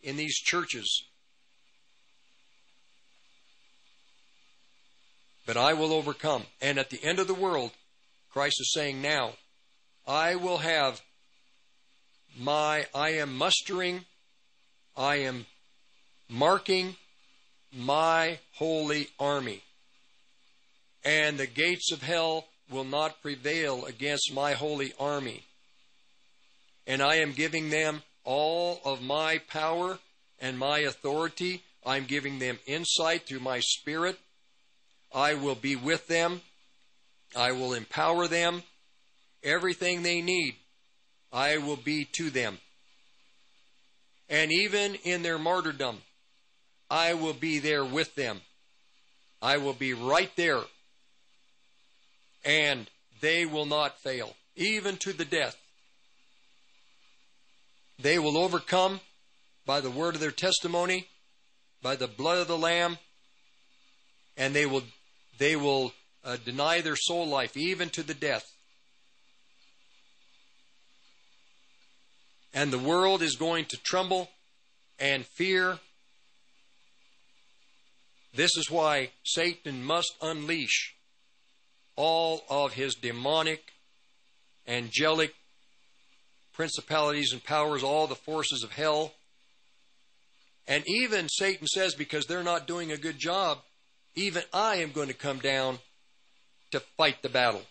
in these churches. But I will overcome. And at the end of the world, Christ is saying now, I will have my, I am mustering, I am marking my holy army. And the gates of hell will not prevail against my holy army. And I am giving them all of my power and my authority. I'm giving them insight through my spirit. I will be with them. I will empower them. Everything they need, I will be to them. And even in their martyrdom, I will be there with them. I will be right there. And they will not fail, even to the death. They will overcome by the word of their testimony, by the blood of the Lamb, and they will they will uh, deny their soul life even to the death. And the world is going to tremble and fear. This is why Satan must unleash all of his demonic, angelic principalities and powers, all the forces of hell. And even Satan says, because they're not doing a good job, even I am going to come down to fight the battle.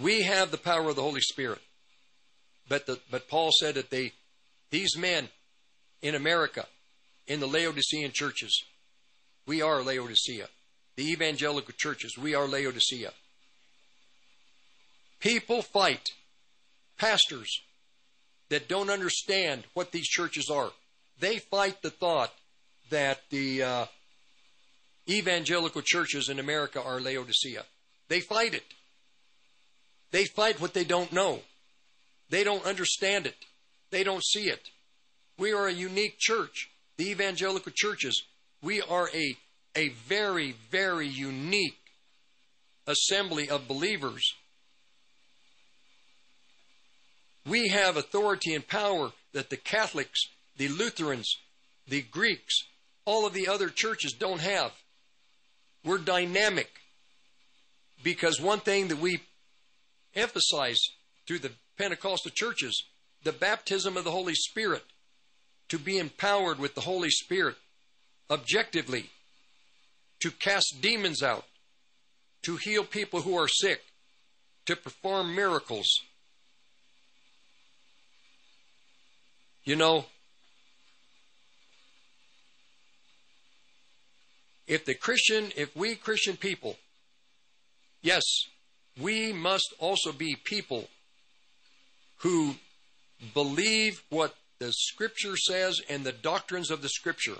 We have the power of the Holy Spirit. But, the, but Paul said that they, these men in America, in the Laodicean churches, we are Laodicea. The evangelical churches, we are Laodicea. People fight pastors that don't understand what these churches are. They fight the thought that the uh, evangelical churches in America are Laodicea. They fight it. They fight what they don't know. They don't understand it. They don't see it. We are a unique church. The evangelical churches, we are a, a very, very unique assembly of believers we have authority and power that the Catholics, the Lutherans, the Greeks, all of the other churches don't have. We're dynamic because one thing that we emphasize through the Pentecostal churches, the baptism of the Holy Spirit, to be empowered with the Holy Spirit objectively, to cast demons out, to heal people who are sick, to perform miracles. You know, if the Christian, if we Christian people, yes, we must also be people who believe what the Scripture says and the doctrines of the Scripture.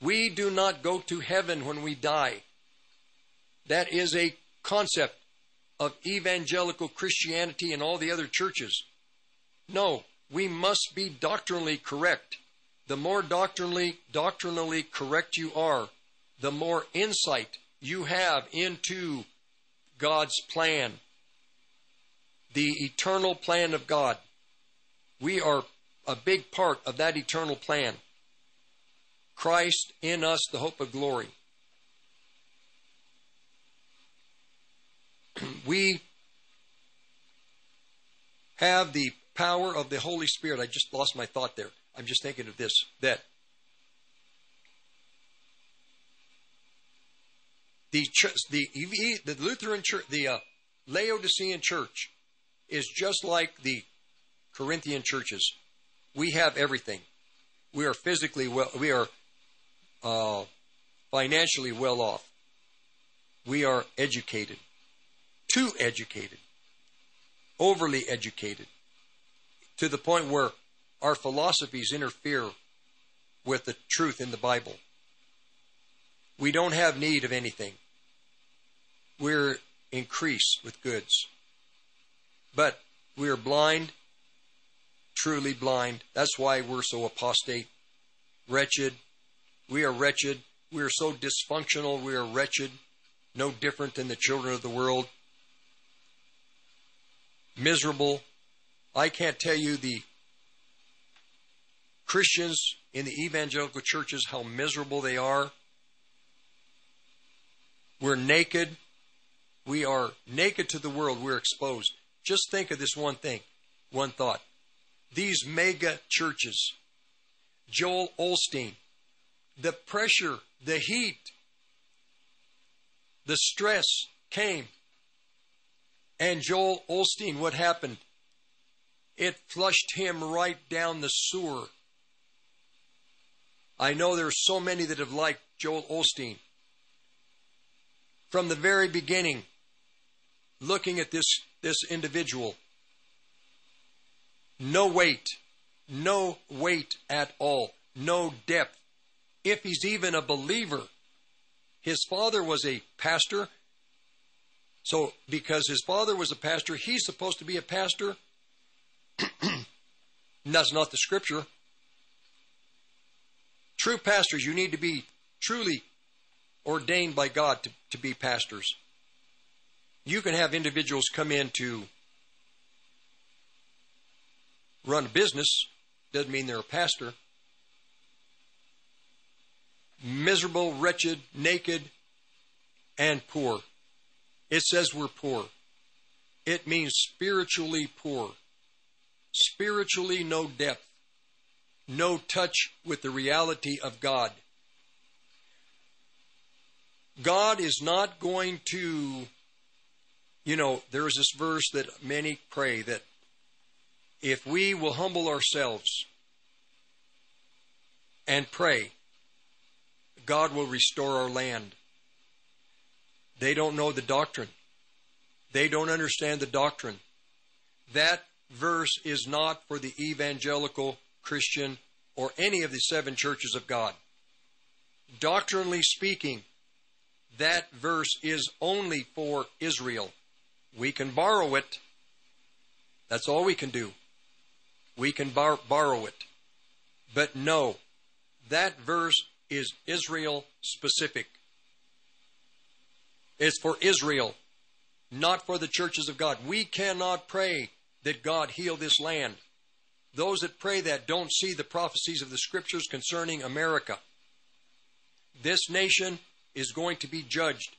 We do not go to heaven when we die. That is a concept of evangelical Christianity and all the other churches. No, we must be doctrinally correct. The more doctrinally doctrinally correct you are, the more insight you have into God's plan, the eternal plan of God. We are a big part of that eternal plan. Christ in us, the hope of glory. we have the power of the Holy Spirit. I just lost my thought there. I'm just thinking of this that the church, the the Lutheran church, the uh, Laodicean church is just like the Corinthian churches. We have everything. We are physically well. We are uh, financially well off. We are educated, too educated, overly educated to the point where our philosophies interfere with the truth in the Bible. We don't have need of anything. We're increased with goods. But we are blind, truly blind. That's why we're so apostate, wretched. We are wretched. We are so dysfunctional. We are wretched, no different than the children of the world. Miserable. I can't tell you the Christians in the evangelical churches how miserable they are. We're naked. We are naked to the world. We're exposed. Just think of this one thing, one thought. These mega churches, Joel Osteen, the pressure, the heat, the stress came. And Joel Osteen, what happened? It flushed him right down the sewer. I know there are so many that have liked Joel Osteen. From the very beginning, looking at this, this individual, no weight, no weight at all, no depth. If he's even a believer, his father was a pastor. So, because his father was a pastor, he's supposed to be a pastor. that's not the scripture. True pastors, you need to be truly ordained by God to, to be pastors. You can have individuals come in to run a business, doesn't mean they're a pastor. Miserable, wretched, naked, and poor. It says we're poor. It means spiritually poor. Spiritually no depth no touch with the reality of God. God is not going to, you know, there is this verse that many pray that if we will humble ourselves and pray, God will restore our land. They don't know the doctrine. They don't understand the doctrine. That verse is not for the evangelical Christian, or any of the seven churches of God. Doctrinally speaking, that verse is only for Israel. We can borrow it. That's all we can do. We can bar- borrow it. But no, that verse is Israel specific. It's for Israel, not for the churches of God. We cannot pray that God heal this land. Those that pray that don't see the prophecies of the scriptures concerning America. This nation is going to be judged.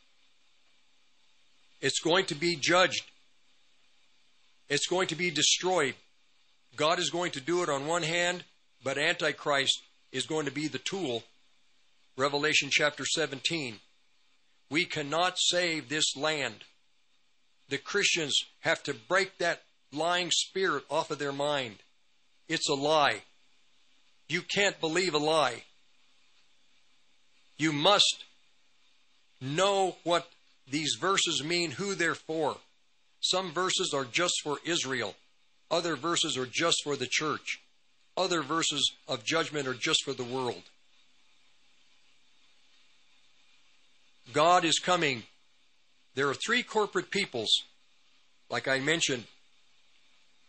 It's going to be judged. It's going to be destroyed. God is going to do it on one hand, but Antichrist is going to be the tool. Revelation chapter 17. We cannot save this land. The Christians have to break that lying spirit off of their mind. It's a lie. You can't believe a lie. You must know what these verses mean, who they're for. Some verses are just for Israel, other verses are just for the church, other verses of judgment are just for the world. God is coming. There are three corporate peoples, like I mentioned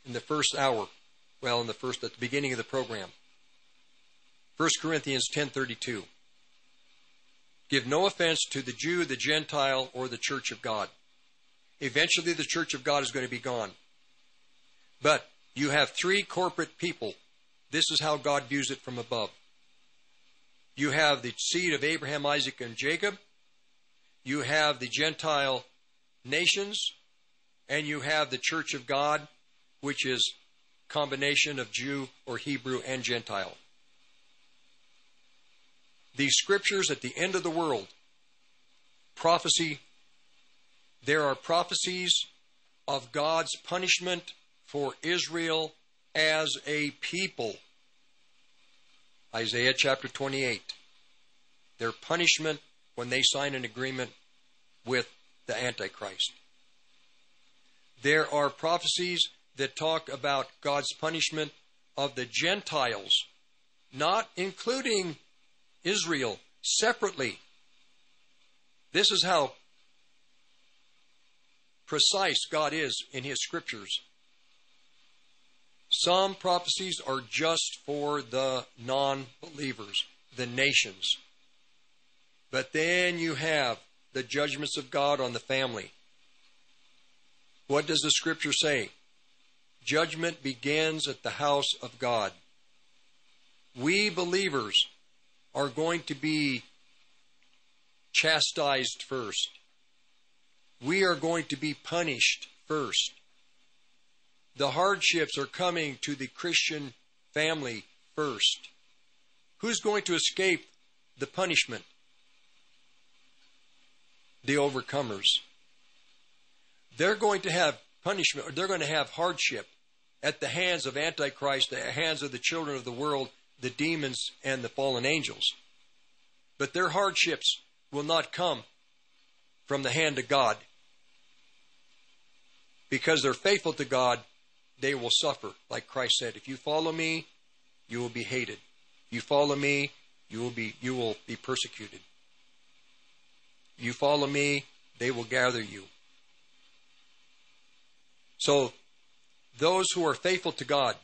in the first hour well in the first at the beginning of the program 1 corinthians 10.32 give no offense to the jew the gentile or the church of god. Eventually the church of god is going to be gone. But you have three corporate people. This is how god views it from above. You have the seed of abraham isaac and jacob. You have the gentile nations. And you have the church of god which is combination of Jew or Hebrew and Gentile. These scriptures at the end of the world, prophecy, there are prophecies of God's punishment for Israel as a people. Isaiah chapter 28. Their punishment when they sign an agreement with the Antichrist. There are prophecies that talk about God's punishment of the Gentiles, not including Israel separately. This is how precise God is in His scriptures. Some prophecies are just for the non believers, the nations. But then you have the judgments of God on the family. What does the scripture say? Judgment begins at the house of God. We believers are going to be chastised first. We are going to be punished first. The hardships are coming to the Christian family first. Who's going to escape the punishment? The overcomers. They're going to have punishment, or they're going to have hardship at the hands of Antichrist, the hands of the children of the world, the demons, and the fallen angels. But their hardships will not come from the hand of God. Because they're faithful to God, they will suffer. Like Christ said, if you follow me, you will be hated. If you follow me, you will be you will be persecuted. You follow me, they will gather you. So those who are faithful to God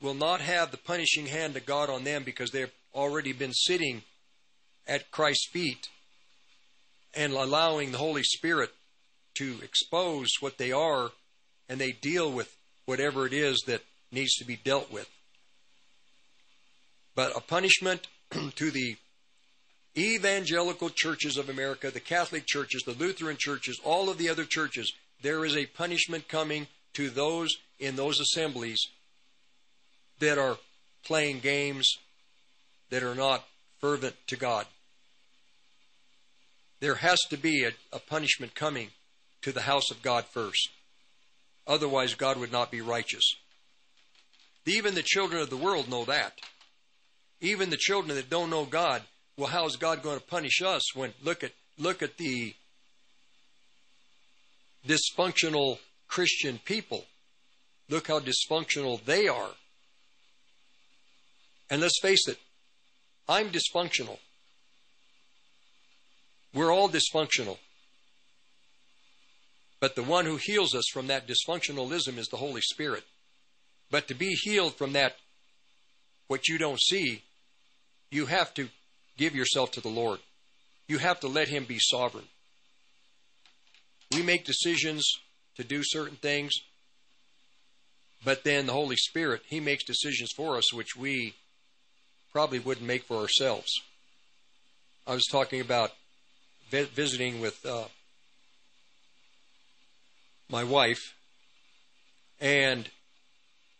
will not have the punishing hand of God on them because they've already been sitting at Christ's feet and allowing the Holy Spirit to expose what they are and they deal with whatever it is that needs to be dealt with. But a punishment to the evangelical churches of America, the Catholic churches, the Lutheran churches, all of the other churches, there is a punishment coming to those in those assemblies that are playing games that are not fervent to God. There has to be a, a, punishment coming to the house of God first. Otherwise, God would not be righteous. Even the children of the world know that. Even the children that don't know God, well, how is God going to punish us when look at look at the dysfunctional Christian people. Look how dysfunctional they are. And let's face it, I'm dysfunctional. We're all dysfunctional. But the one who heals us from that dysfunctionalism is the Holy Spirit. But to be healed from that, what you don't see, you have to give yourself to the Lord. You have to let Him be sovereign. We make decisions to do certain things. But then the Holy Spirit, He makes decisions for us which we probably wouldn't make for ourselves. I was talking about visiting with uh, my wife, and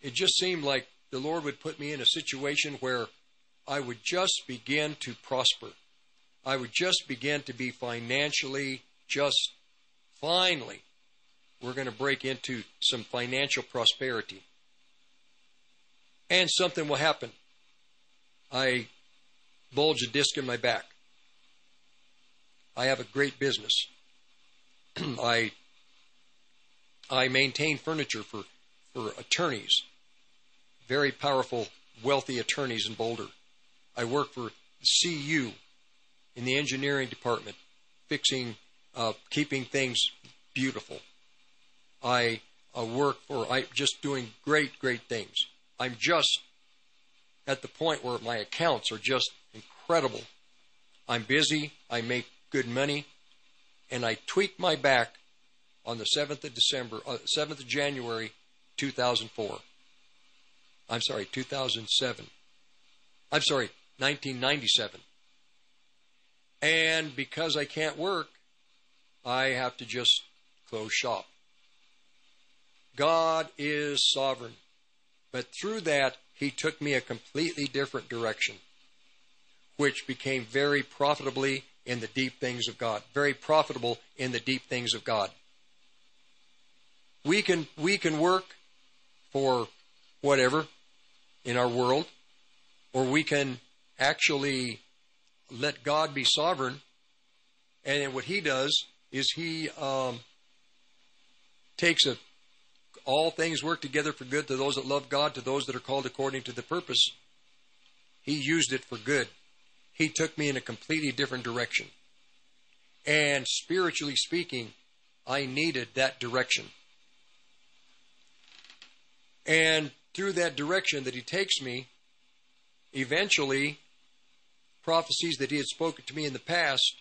it just seemed like the Lord would put me in a situation where I would just begin to prosper. I would just begin to be financially just finally we're going to break into some financial prosperity. And something will happen. I bulge a disc in my back. I have a great business. I I maintain furniture for, for attorneys, very powerful, wealthy attorneys in Boulder. I work for CU in the engineering department, fixing, uh, keeping things beautiful. I uh, work for, I just doing great, great things. I'm just at the point where my accounts are just incredible. I'm busy, I make good money, and I tweak my back on the 7th of December, uh, 7th of January 2004. I'm sorry, 2007. I'm sorry, 1997. And because I can't work, I have to just close shop. God is sovereign. But through that, he took me a completely different direction, which became very profitably in the deep things of God. Very profitable in the deep things of God. We can we can work for whatever in our world, or we can actually let God be sovereign. And what He does is He um, takes a all things work together for good to those that love God, to those that are called according to the purpose. He used it for good. He took me in a completely different direction. And spiritually speaking, I needed that direction. And through that direction that he takes me, eventually, prophecies that he had spoken to me in the past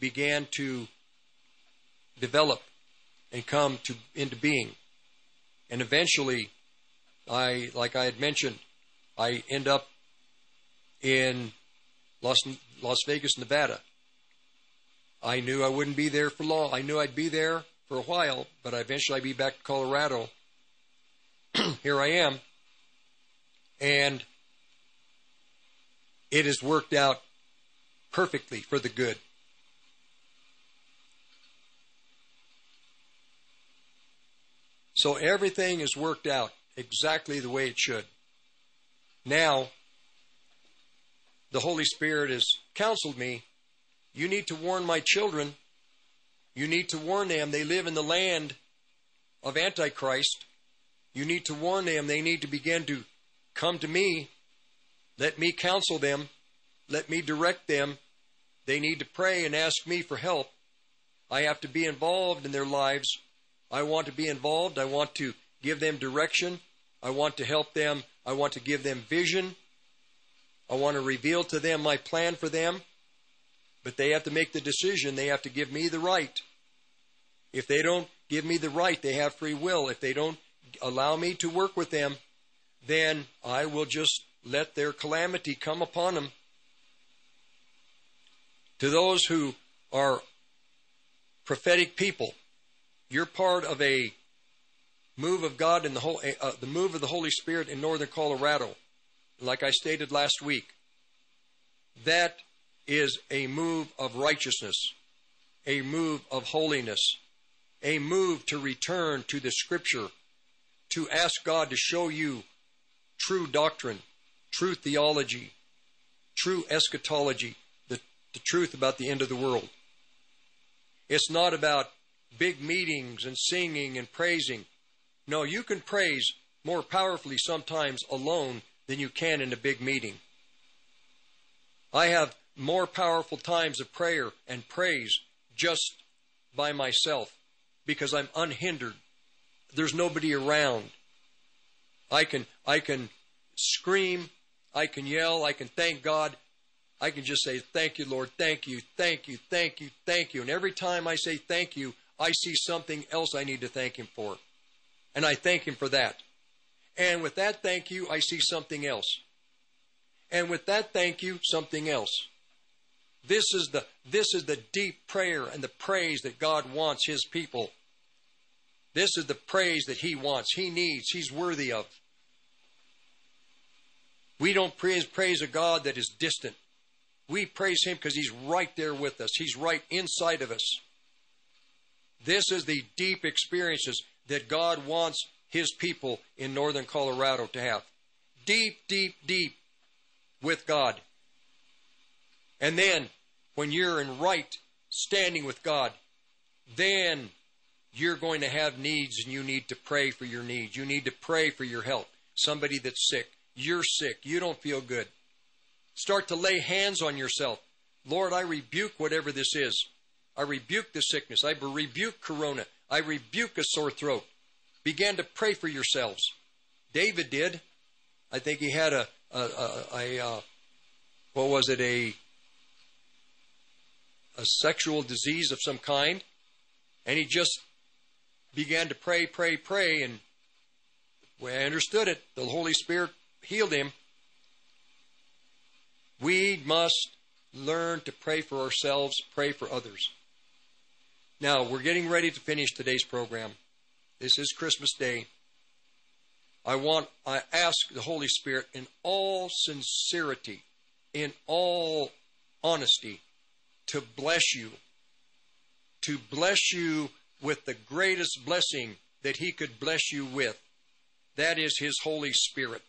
began to develop and come to into being. And eventually, I, like I had mentioned, I end up in Las, Las Vegas, Nevada. I knew I wouldn't be there for long. I knew I'd be there for a while, but eventually I'd be back to Colorado. Here I am. And it has worked out perfectly for the good. So everything is worked out exactly the way it should. Now, the Holy Spirit has counseled me you need to warn my children. You need to warn them they live in the land of Antichrist. You need to warn them they need to begin to come to me. Let me counsel them. Let me direct them. They need to pray and ask me for help. I have to be involved in their lives. I want to be involved. I want to give them direction. I want to help them. I want to give them vision. I want to reveal to them my plan for them. But they have to make the decision. They have to give me the right. If they don't give me the right, they have free will. If they don't allow me to work with them, then I will just let their calamity come upon them. To those who are prophetic people, you're part of a move of God in the whole, uh, the move of the Holy Spirit in northern Colorado. Like I stated last week, that is a move of righteousness, a move of holiness, a move to return to the Scripture, to ask God to show you true doctrine, true theology, true eschatology, the, the truth about the end of the world. It's not about big meetings and singing and praising. No, you can praise more powerfully sometimes alone than you can in a big meeting. I have more powerful times of prayer and praise just by myself because I'm unhindered. There's nobody around. I can I can scream, I can yell, I can thank God. I can just say thank you Lord, thank you, thank you, thank you, thank you. And every time I say thank you, I see something else I need to thank him for. And I thank him for that. And with that thank you, I see something else. And with that thank you, something else. This is the this is the deep prayer and the praise that God wants his people. This is the praise that he wants, he needs, he's worthy of. We don't praise, praise a God that is distant. We praise him because he's right there with us. He's right inside of us. This is the deep experiences that God wants his people in northern Colorado to have. Deep, deep, deep with God. And then when you're in right standing with God, then you're going to have needs and you need to pray for your needs. You need to pray for your help. Somebody that's sick. You're sick. You don't feel good. Start to lay hands on yourself. Lord, I rebuke whatever this is. I rebuke the sickness. I rebuke corona. I rebuke a sore throat. Begin to pray for yourselves. David did. I think he had a, a, a, a, a what was it, a a sexual disease of some kind, and he just began to pray, pray, pray, and way I understood it, the Holy Spirit healed him. We must learn to pray for ourselves, pray for others. Now, we're getting ready to finish today's program. This is Christmas Day. I want, I ask the Holy Spirit in all sincerity, in all honesty, to bless you, to bless you with the greatest blessing that He could bless you with. That is His Holy Spirit.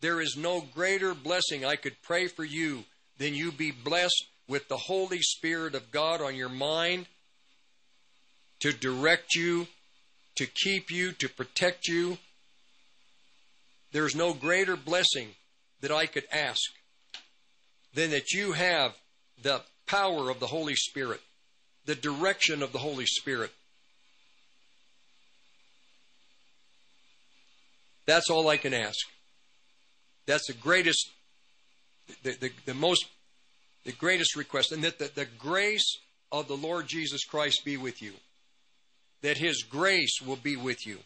There is no greater blessing I could pray for you than you be blessed with the Holy Spirit of God on your mind to direct you, to keep you, to protect you. There's no greater blessing that I could ask than that you have the power of the Holy Spirit, the direction of the Holy Spirit. That's all I can ask. That's the greatest, the, the, the most, the greatest request. And that the, the grace of the Lord Jesus Christ be with you. That His grace will be with you.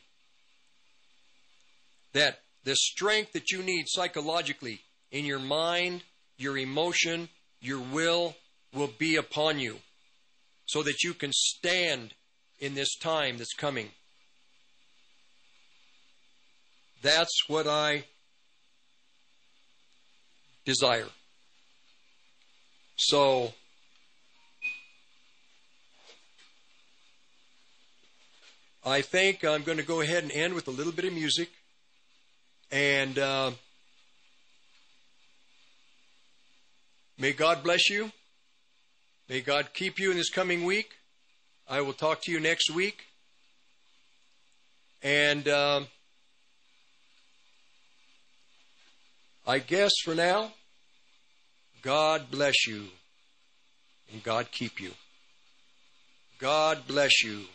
That the strength that you need psychologically in your mind, your emotion, your will will be upon you so that you can stand in this time that's coming. That's what I desire. So, I think I'm going to go ahead and end with a little bit of music. And uh, may God bless you. May God keep you in this coming week. I will talk to you next week. And uh, I guess for now, God bless you and God keep you. God bless you.